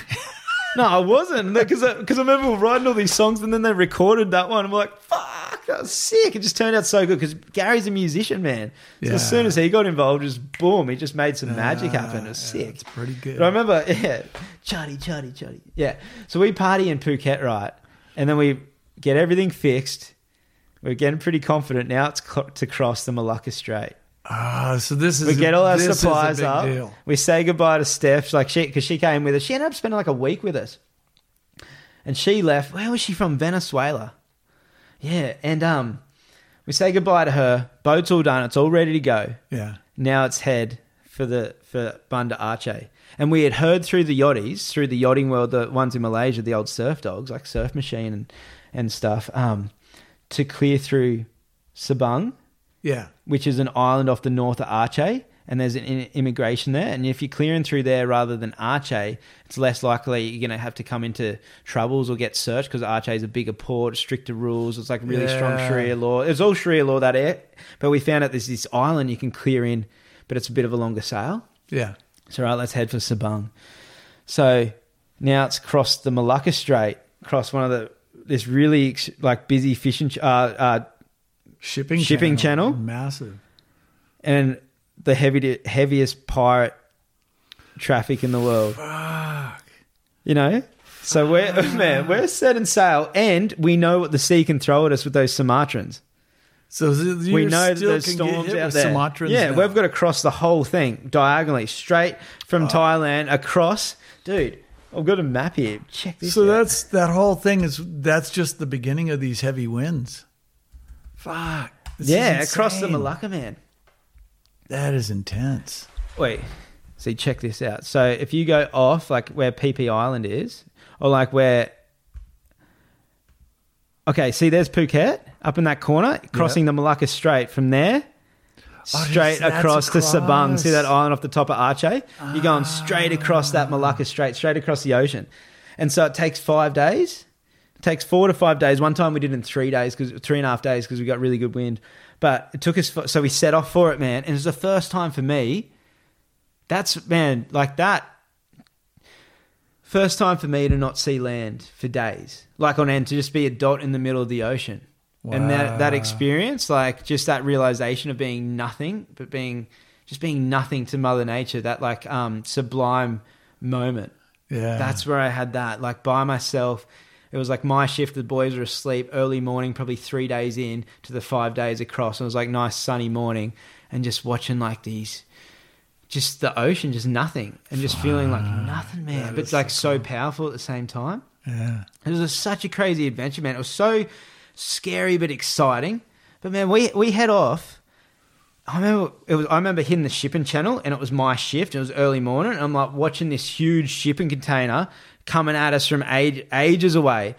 no, I wasn't because because I, remember writing all these songs, and then they recorded that one. I'm like, fuck, that was sick. It just turned out so good because Gary's a musician, man. So Yeah. as soon as he got involved, just boom, he just made some ah, magic happen. It was Yeah, sick. It's pretty good. But I remember, (laughs) yeah, chuddy, chuddy, chuddy. Yeah. So we party in Phuket, right? And then we get everything fixed. We're getting pretty confident now. It's to cross the Malacca Strait. Ah, so this is We get all our this supplies up. Deal. We say goodbye to Steph, like she because she came with us. She ended up spending like a week with us, and she left. Where was she from? Venezuela. Yeah, and um, we say goodbye to her. Boat's all done. It's all ready to go. Yeah. Now it's head for the for Banda Aceh. And we had heard through the yachties, through the yachting world, the ones in Malaysia, the old surf dogs like Surf Machine and and stuff, um, to clear through Sabang, Yeah. which is an island off the north of Aceh, and there's an in- immigration there. And if you're clearing through there rather than Aceh, it's less likely you're going to have to come into troubles or get searched because Aceh is a bigger port, stricter rules. It's like really strong Sharia law. It's all Sharia law that air, but we found out there's this island you can clear in, but it's a bit of a longer sail. Yeah. So right, let's head for Sabang. So now it's crossed the Malacca Strait, across one of the this really like busy fishing uh, uh, Shipping Shipping channel? Massive. and the heavy heaviest pirate traffic in the world. Fuck. You know, so we're (laughs) man, we're set and sail, and we know what the sea can throw at us with those Sumatrans. So we know that there's storms out there. Sumatrans yeah, now. we've got to cross the whole thing diagonally, straight Oh. from Thailand across. Dude, I've got a map here. Check this. So out. that's that whole thing is that's just the beginning of these heavy winds. Fuck. Yeah, across the. Malacca, man. That is intense. Wait, see, check this out. So if you go off like where Phi Phi Island is, or like where, okay, see, there's Phuket up in that corner, crossing the Malacca Strait from there. Oh, Straight that's across, to Sabang. See that island off the top of Aceh? You're going straight across that ah. Malacca Strait, straight across the ocean. And so it takes five days. Takes four to five days. One time we did it in three days, because three and a half days, because we got really good wind. But it took us, so we set off for it, man. And it was the first time for me that's man, like that. First time for me to not see land for days, like on end, to just be a dot in the middle of the ocean, and that that experience, like just that realization of being nothing, but being just being nothing to Mother Nature, that like um sublime moment. Yeah. That's where I had that, like by myself. It was like my shift. The boys were asleep early morning, probably three days in to the five days across. And it was like nice sunny morning, and just watching like these, just the ocean, just nothing, and just feeling like nothing, man. that But like so so powerful at the same time. yeah. It was a, such a crazy adventure, man. It was so scary but exciting. But man, we we head off. I remember it was. I remember hitting the shipping channel, and it was my shift. It was early morning. And I'm like watching this huge shipping container coming at us from age, ages away,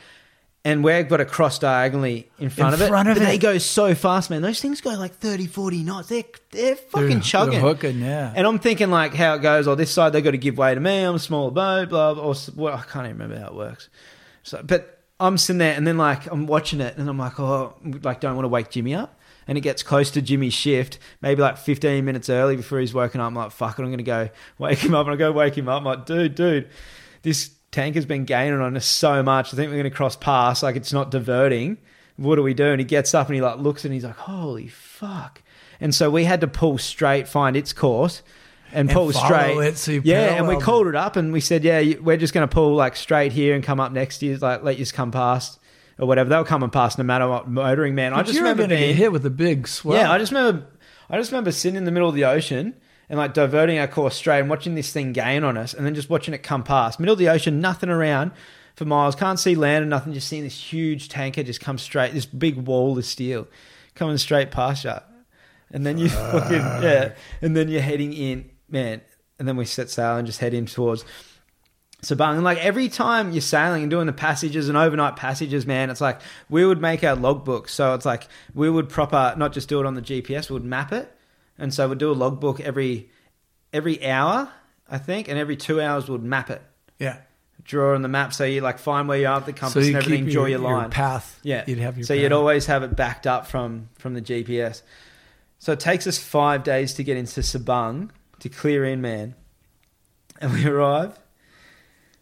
and we've got to cross diagonally in front of it. front of but they go so fast, man. Those things go like 30, 40 knots. They're they're fucking They're- chugging. they're hooking, yeah. And I'm thinking like how it goes. Oh, this side they've got to give way to me. I'm a smaller boat. Blah. blah or well, I can't even remember how it works. So, but I'm sitting there, and then like I'm watching it, and I'm like, oh, like don't want to wake Jimmy up. And it gets close to Jimmy's shift, maybe like 15 minutes early before he's woken up. I'm like, fuck it, I'm gonna go wake him up, and I go wake him up. I'm like, dude, dude, this tank has been gaining on us so much. I think we're gonna cross past. Like it's not diverting. What do we do? And he gets up and he like looks and he's like, holy fuck. And so we had to pull straight, find its course. And, And pull straight, it so yeah. And we called it up, and we said, "Yeah, we're just going to pull like straight here and come up next to you, like let you come past or whatever. They'll come and pass no matter what motoring man." I just remember being, hit with a big swell. yeah, I just remember, I just remember sitting in the middle of the ocean and like diverting our course straight and watching this thing gain on us, and then just watching it come past middle of the ocean, nothing around for miles, can't see land and nothing, just seeing this huge tanker just come straight, this big wall of steel coming straight past you, and then you (laughs) fucking yeah, and then you're heading in, man, and then we set sail and just head in towards. Sabang. And like every time you're sailing and doing the passages and overnight passages, man, it's like we would make our logbook. So it's like we would proper not just do it on the GPS, we would map it. And so we'd do a logbook every every hour, I think, and every two hours we'd map it. Yeah. draw on the map, so you like find where you are at the compass so and everything, draw your, your line. path. Yeah. You'd have your so path. you'd always have it backed up from from the GPS. So it takes us five days to get into Sabang to clear in, man. And we (laughs) arrive.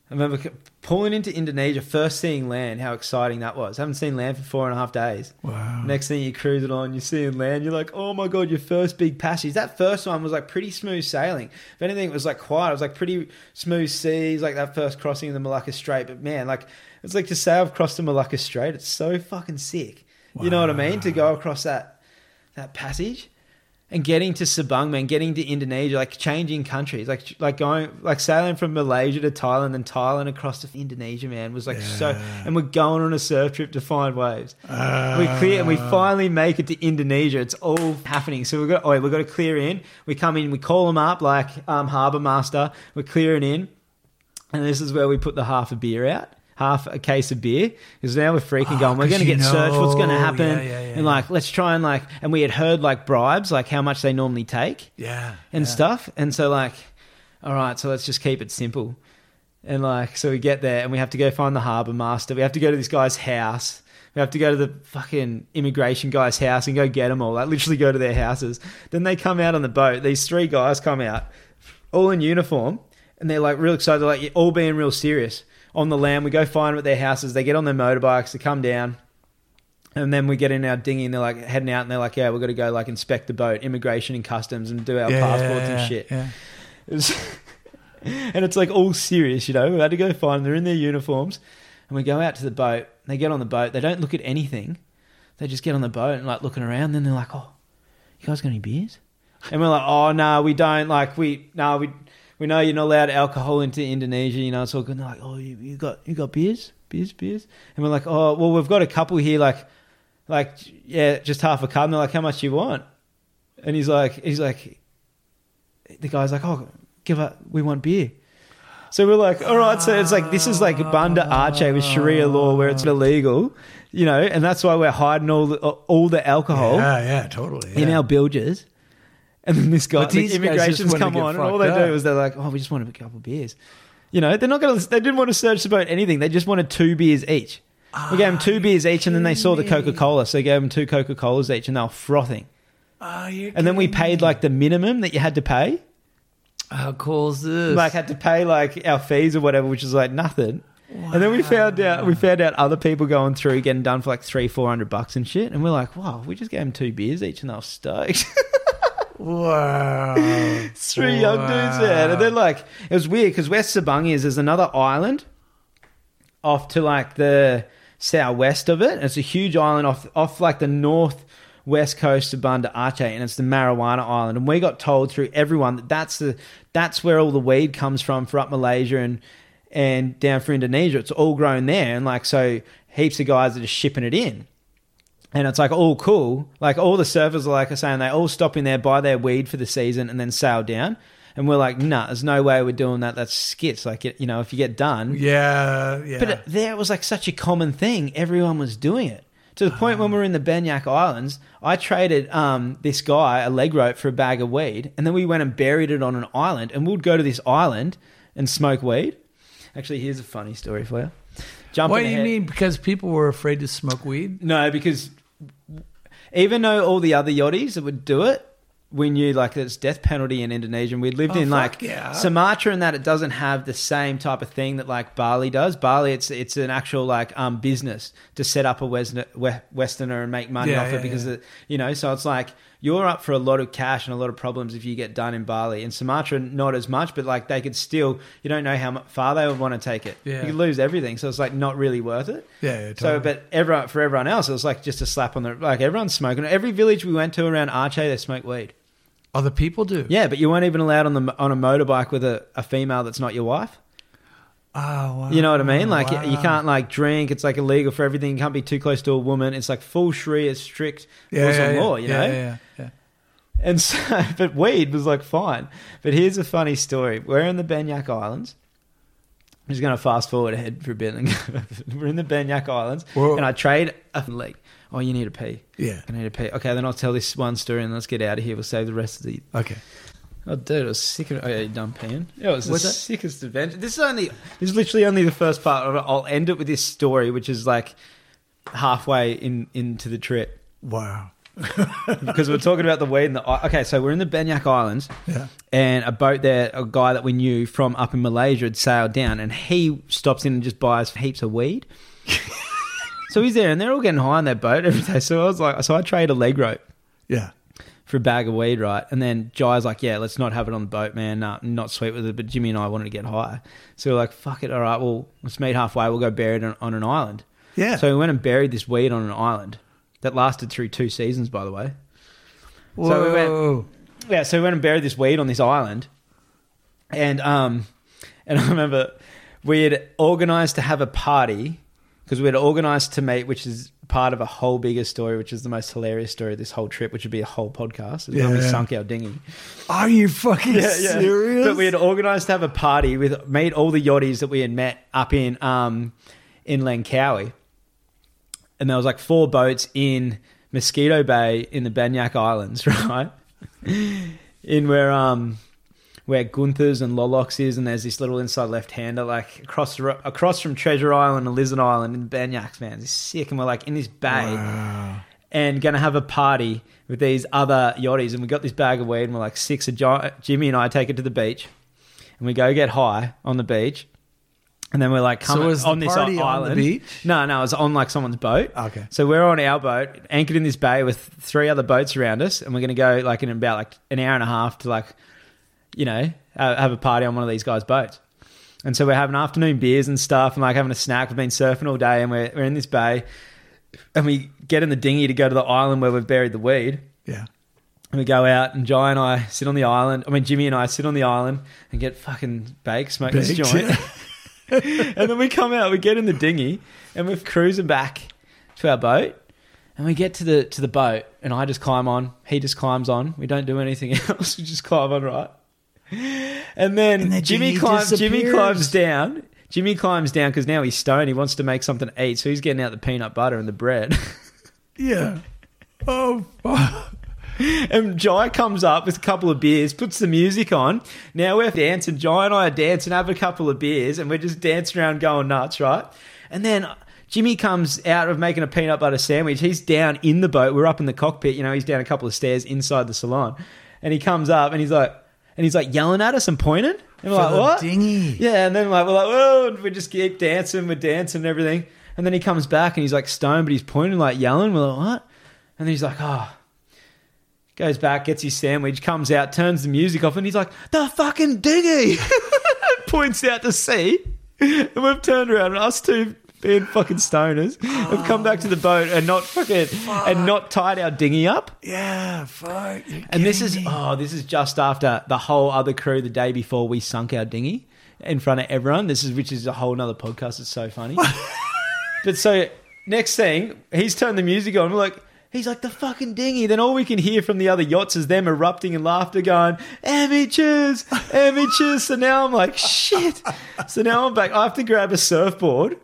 I remember pulling into Indonesia, first seeing land. How exciting that was! haven't seen land for four and a half days. Wow. Next thing you cruise it on, you're seeing land. You're like, oh my god, your first big passage. That first one was like pretty smooth sailing. If anything, it was like quiet. It was like pretty smooth seas, like that first crossing of the Malacca Strait. But man, like it's like to say I've crossed the Malacca Strait. It's so fucking sick. You know what I mean? To go across that that passage and getting to Sabang, man, getting to Indonesia, like changing countries, like like going like sailing from Malaysia to Thailand and Thailand across to Indonesia, man, was like so. And we're going on a surf trip to find waves. we clear and we finally make it to Indonesia. It's all happening. So we've got oh, we've got to clear in. We come in, we call them up like um, harbour master. We're clearing in, and this is where we put the half a beer out. Half a case of beer because now we're freaking Oh, going. we're going to get searched. What's going to happen? Yeah, yeah, yeah, and like, let's try and like, and we had heard like bribes, like how much they normally take Yeah. and stuff. And so like, all right, so let's just keep it simple. And like, so we get there and we have to go find the harbour master. We have to go to this guy's house. We have to go to the fucking immigration guy's house and go get them all. Like literally go to their houses. Then they come out on the boat. These three guys come out, all in uniform, and they're like real excited. They're like all being real serious on the land. We go find them at their houses. They get on their motorbikes. They come down. And then we get in our dinghy and they're like heading out and they're like, yeah, we've got to go like inspect the boat, immigration and customs and do our Yeah, passports and shit. Yeah. It was- (laughs) and it's like all serious, you know. We had to go find them. They're in their uniforms, and we go out to the boat. They get on the boat. They don't look at anything. They just get on the boat and like looking around. And Then they're like, "Oh, you guys got any beers?" And we're like, "Oh no, we don't. Like we no, we we know you're not allowed alcohol into Indonesia. You know, it's all good." And they're like, "Oh, you, you got you got beers, beers, beers?" And we're like, "Oh, well, we've got a couple here. Like, like yeah, just half a cup." And they're like, "How much do you want?" And he's like, he's like, the guy's like, "Oh, give up. We want beer." So we're like, all right. So it's like this is like Banda Aceh with Sharia law where it's illegal, you know, and that's why we're hiding all the, all the alcohol Yeah, yeah, totally. in our bilges. And then this guy, the guys immigration's come on, and all they up. do is they're like, oh, we just want a couple of beers. You know, they're not going to. They didn't want to search about anything. They just wanted two beers each. We gave them two beers each, and then they saw the. Coca Cola, so they gave them two Coca Colas each, and they were frothing. Oh, And then we paid like the minimum that you had to pay. How cool is this? like had to pay like our fees or whatever, which is like nothing. And then we found out we found out other people going through getting done for like three, four hundred bucks and shit. And we're like, wow, we just gave them two beers each and they were stoked. (laughs) wow. (laughs) Three young dudes, man. And they're like it was weird because where Sabang is, there's another island off to like the southwest of it. It's a huge island off off like the north west coast of Banda Aceh, and it's the Marijuana Island. And we got told through everyone that that's the that's where all the weed comes from for up Malaysia and and down for Indonesia. It's all grown there, and like so, heaps of guys are just shipping it in. And it's like all cool. Like all the surfers are like are saying they all stop in there, buy their weed for the season, and then sail down. And we're like, nah, there's no way we're doing that. That's skits. Like, you know, if you get done, Yeah, yeah. but it, there was like such a common thing. Everyone was doing it. To the point when we were in the Banyak Islands, I traded um, this guy a leg rope for a bag of weed, and then we went and buried it on an island, and we'd go to this island and smoke weed. Actually, here's a funny story for you. Jumping what do you ahead- mean? Because people were afraid to smoke weed? No, because even though all the other yachties that would do it, we knew like there's death penalty in Indonesia. and We'd lived Oh, in like yeah. Sumatra and that it doesn't have the same type of thing that like Bali does. Bali, it's it's an actual like um business to set up a Westerner, Westerner and make money Yeah, off yeah, it because it, you know. So it's like you're up for a lot of cash and a lot of problems if you get done in Bali. In Sumatra, not as much, but like they could still. You don't know how far they would want to take it. Yeah. You could lose everything, so it's like not really worth it. Yeah, yeah So, but everyone for everyone else, it was like just a slap on the like everyone's smoking. Every village we went to around Aceh, they smoke weed. Other people do. Yeah, but you weren't even allowed on the on a motorbike with a, a female that's not your wife. Oh, wow. You know what I mean? Like you- you can't like drink. It's like illegal for everything. You can't be too close to a woman. It's like full Sharia strict yeah, Muslim yeah, law. yeah. You yeah, know. And so, (laughs) but weed was like fine. But here's a funny story. We're in the Banyak Islands. I'm just going to fast forward ahead for a bit. (laughs) We're in the Banyak Islands, Whoa. and I trade a leg. Oh, you need a pee. Yeah. I need a pee. Okay, then I'll tell this one story and let's get out of here. We'll save the rest of the. Okay. Oh, dude, it was sick. Of, oh, yeah, you done peeing? Yeah, it was What's the that? sickest adventure. This is only, this is literally only the first part of it. I'll end it with this story, which is like halfway in into the trip Wow. Because we're talking about the weed and the. Okay, so we're in the Banyak Islands, Yeah. and a boat there, a guy that we knew from up in Malaysia had sailed down, and he stops in and just buys heaps of weed. (laughs) so he's there, and they're all getting high on their boat every day. So I was like, so I trade a leg rope Yeah. for a bag of weed, right? And then Jai's like, yeah, let's not have it on the boat, man. Nah, not sweet with it. But Jimmy and I wanted to get high. So we're like, fuck it. All right, well, let's meet halfway. We'll go bury it on, on an island. Yeah. So we went and buried this weed on an island that lasted through two seasons, by the way. Whoa. So we went- Yeah, so we went and buried this weed on this island. And um and (laughs) I remember we had organized to have a party because we had organized to meet, which is part of a whole bigger story, which is the most hilarious story of this whole trip, which would be a whole podcast. Is when we Yeah. sunk our dinghy. Are you fucking serious? But we had organised to have a party with meet all the yachties that we had met up in um in Langkawi, and there was like four boats in Mosquito Bay in the Banyak Islands, (laughs) right? in where um where Gunther's and Lolox is, and there's this little inside left hander like across across from Treasure Island and Lizard Island in the Banyaks, man. It's sick, and we're like in this bay Wow. and going to have a party with these other yachties. And we got this bag of weed, and we're like six Jimmy and I take it to the beach, and we go get high on the beach. And then we're like, So come was the on this party on the island. beach? No, no, it was on like someone's boat. Okay. So we're on our boat, anchored in this bay with three other boats around us, and we're going to go like in about like an hour and a half to like, you know, have a party on one of these guys' boats. And so we're having afternoon beers and stuff, and like having a snack. We've been surfing all day, and we're we're in this bay, and we get in the dinghy to go to the island where we've buried the weed. Yeah. And we go out, and Jai and I sit on the island. I mean, Jimmy and I sit on the island and get fucking baked, smoking this Baked, joint. yeah. (laughs) (laughs) and then we come out, we get in the dinghy, and we're cruising back to our boat. And we get to the to the boat, and I just climb on. He just climbs on. We don't do anything (laughs) else. We just climb on, right? And then, And then Jimmy Jimmy climbs. Jimmy climbs down. Jimmy climbs down because now he's stoned. He wants to make something to eat, so he's getting out the peanut butter and the bread. (laughs) Yeah. Oh, fuck. (laughs) And Jai comes up with a couple of beers, puts the music on. Now we're dancing. Jai and I are dancing, have a couple of beers, and we're just dancing around going nuts, right? And then Jimmy comes out of making a peanut butter sandwich. He's down in the boat. We're up in the cockpit. You know, he's down a couple of stairs inside the salon. And he comes up and he's like, and he's like yelling at us and pointing. And we're For like, what? dinghy. Yeah, and then like we're like, whoa, we just keep dancing, we're dancing and everything. And then he comes back and he's like stoned, but he's pointing, like yelling. We're like, what? And then he's like, oh. Goes back, gets his sandwich, comes out, turns the music off, and he's like, the fucking dinghy! (laughs) Points out to sea. And we've turned around, and us two being fucking stoners have come back to the boat and not fucking and not tied our dinghy up. Yeah. Fuck. And this is me. oh, this is just after the whole other crew the day before we sunk our dinghy in front of everyone. This is which is a whole nother podcast. It's so funny. (laughs) but so next thing, he's turned the music on. We're like, he's like the fucking dinghy. Then all we can hear from the other yachts is them erupting in laughter, going amateurs, amateurs. so now I'm like, shit. So now I'm back. I have to grab a surfboard.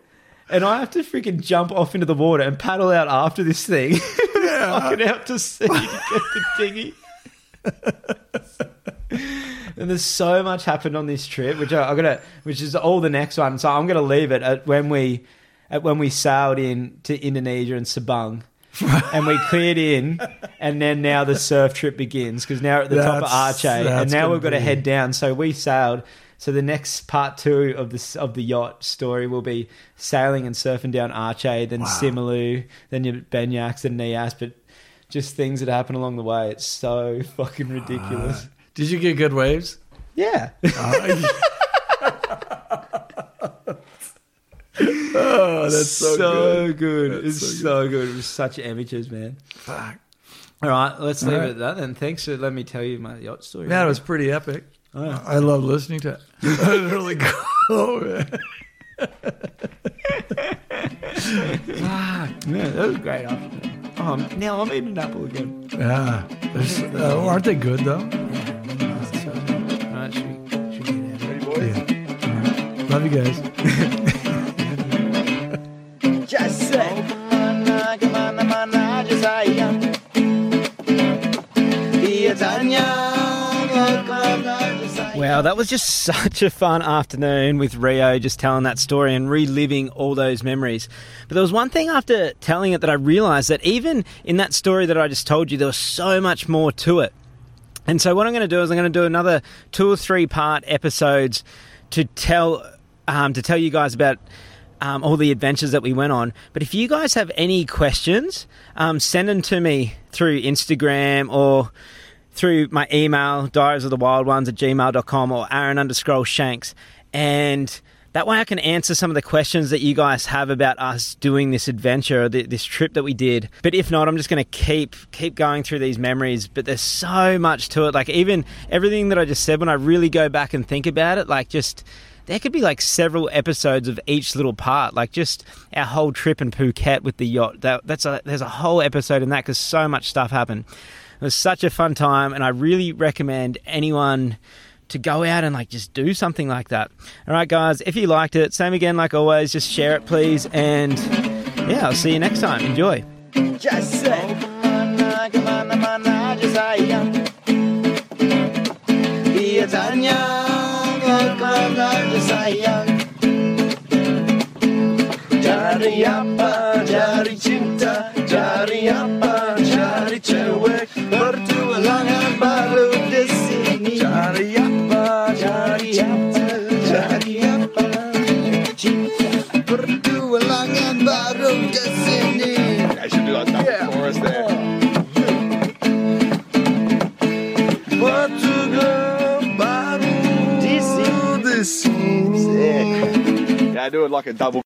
And I have to freaking jump off into the water and paddle out after this thing. (laughs) Fucking out to sea to get the dinghy. and there's so much happened on this trip, which I, I'm gonna, which is all the next one. So I'm gonna leave it at when we, at when we sailed in to Indonesia and Sabang, (laughs) and we cleared in, and then now the surf trip begins because now we're at the top of Aceh, and now we've got to head down. So we sailed. So the next part two of this of the yacht story will be sailing and surfing down Aceh, then Wow. Simeulue, then your Banyaks and Nias, but just things that happen along the way. It's so fucking ridiculous. Did you get good waves? yeah. (laughs) oh, that's so, good. good. That's It's so so, good. It was such amateurs, man. Fuck. All right, let's All leave right. it at that then. Thanks for letting me tell you my yacht story. Yeah, it was pretty epic. Oh. I love listening to it. (laughs) It was really cool. man. Yeah, that was great. Oh, now I'm eating an apple again. Yeah. Uh, aren't they good, though? All right, should we, should we get out of here? Yeah. Right. Love you guys. (laughs) Well, that was just (laughs) such a fun afternoon with Rio, just telling that story and reliving all those memories. But there was one thing after telling it that I realised that even in that story that I just told you, there was so much more to it. And so, what I'm going to do is I'm going to do another two or three part episodes to tell um, to tell you guys about um, all the adventures that we went on. But if you guys have any questions, um, send them to me through Instagram or through my email, diaries of the wild ones at gmail.com or Aaron underscore Shanks. And that way I can answer some of the questions that you guys have about us doing this adventure, this trip that we did. But if not, I'm just going to keep keep going through these memories. But there's so much to it. Like even everything that I just said, when I really go back and think about it, like just there could be like several episodes of each little part, like just our whole trip in Phuket with the yacht. That, that's a, there's a whole episode in that because so much stuff happened. It was such a fun time, and I really recommend anyone to go out and like just do something like that. All right, guys, if you liked it, same again, like always, just share it, please. And yeah, I'll see you next time. Enjoy. Just say, kemana, kemana, mana aja sayang. Dia tanya, aja sayang. Cari apa, cari cinta, cari apa, baru di sini. Yeah, I do it like a double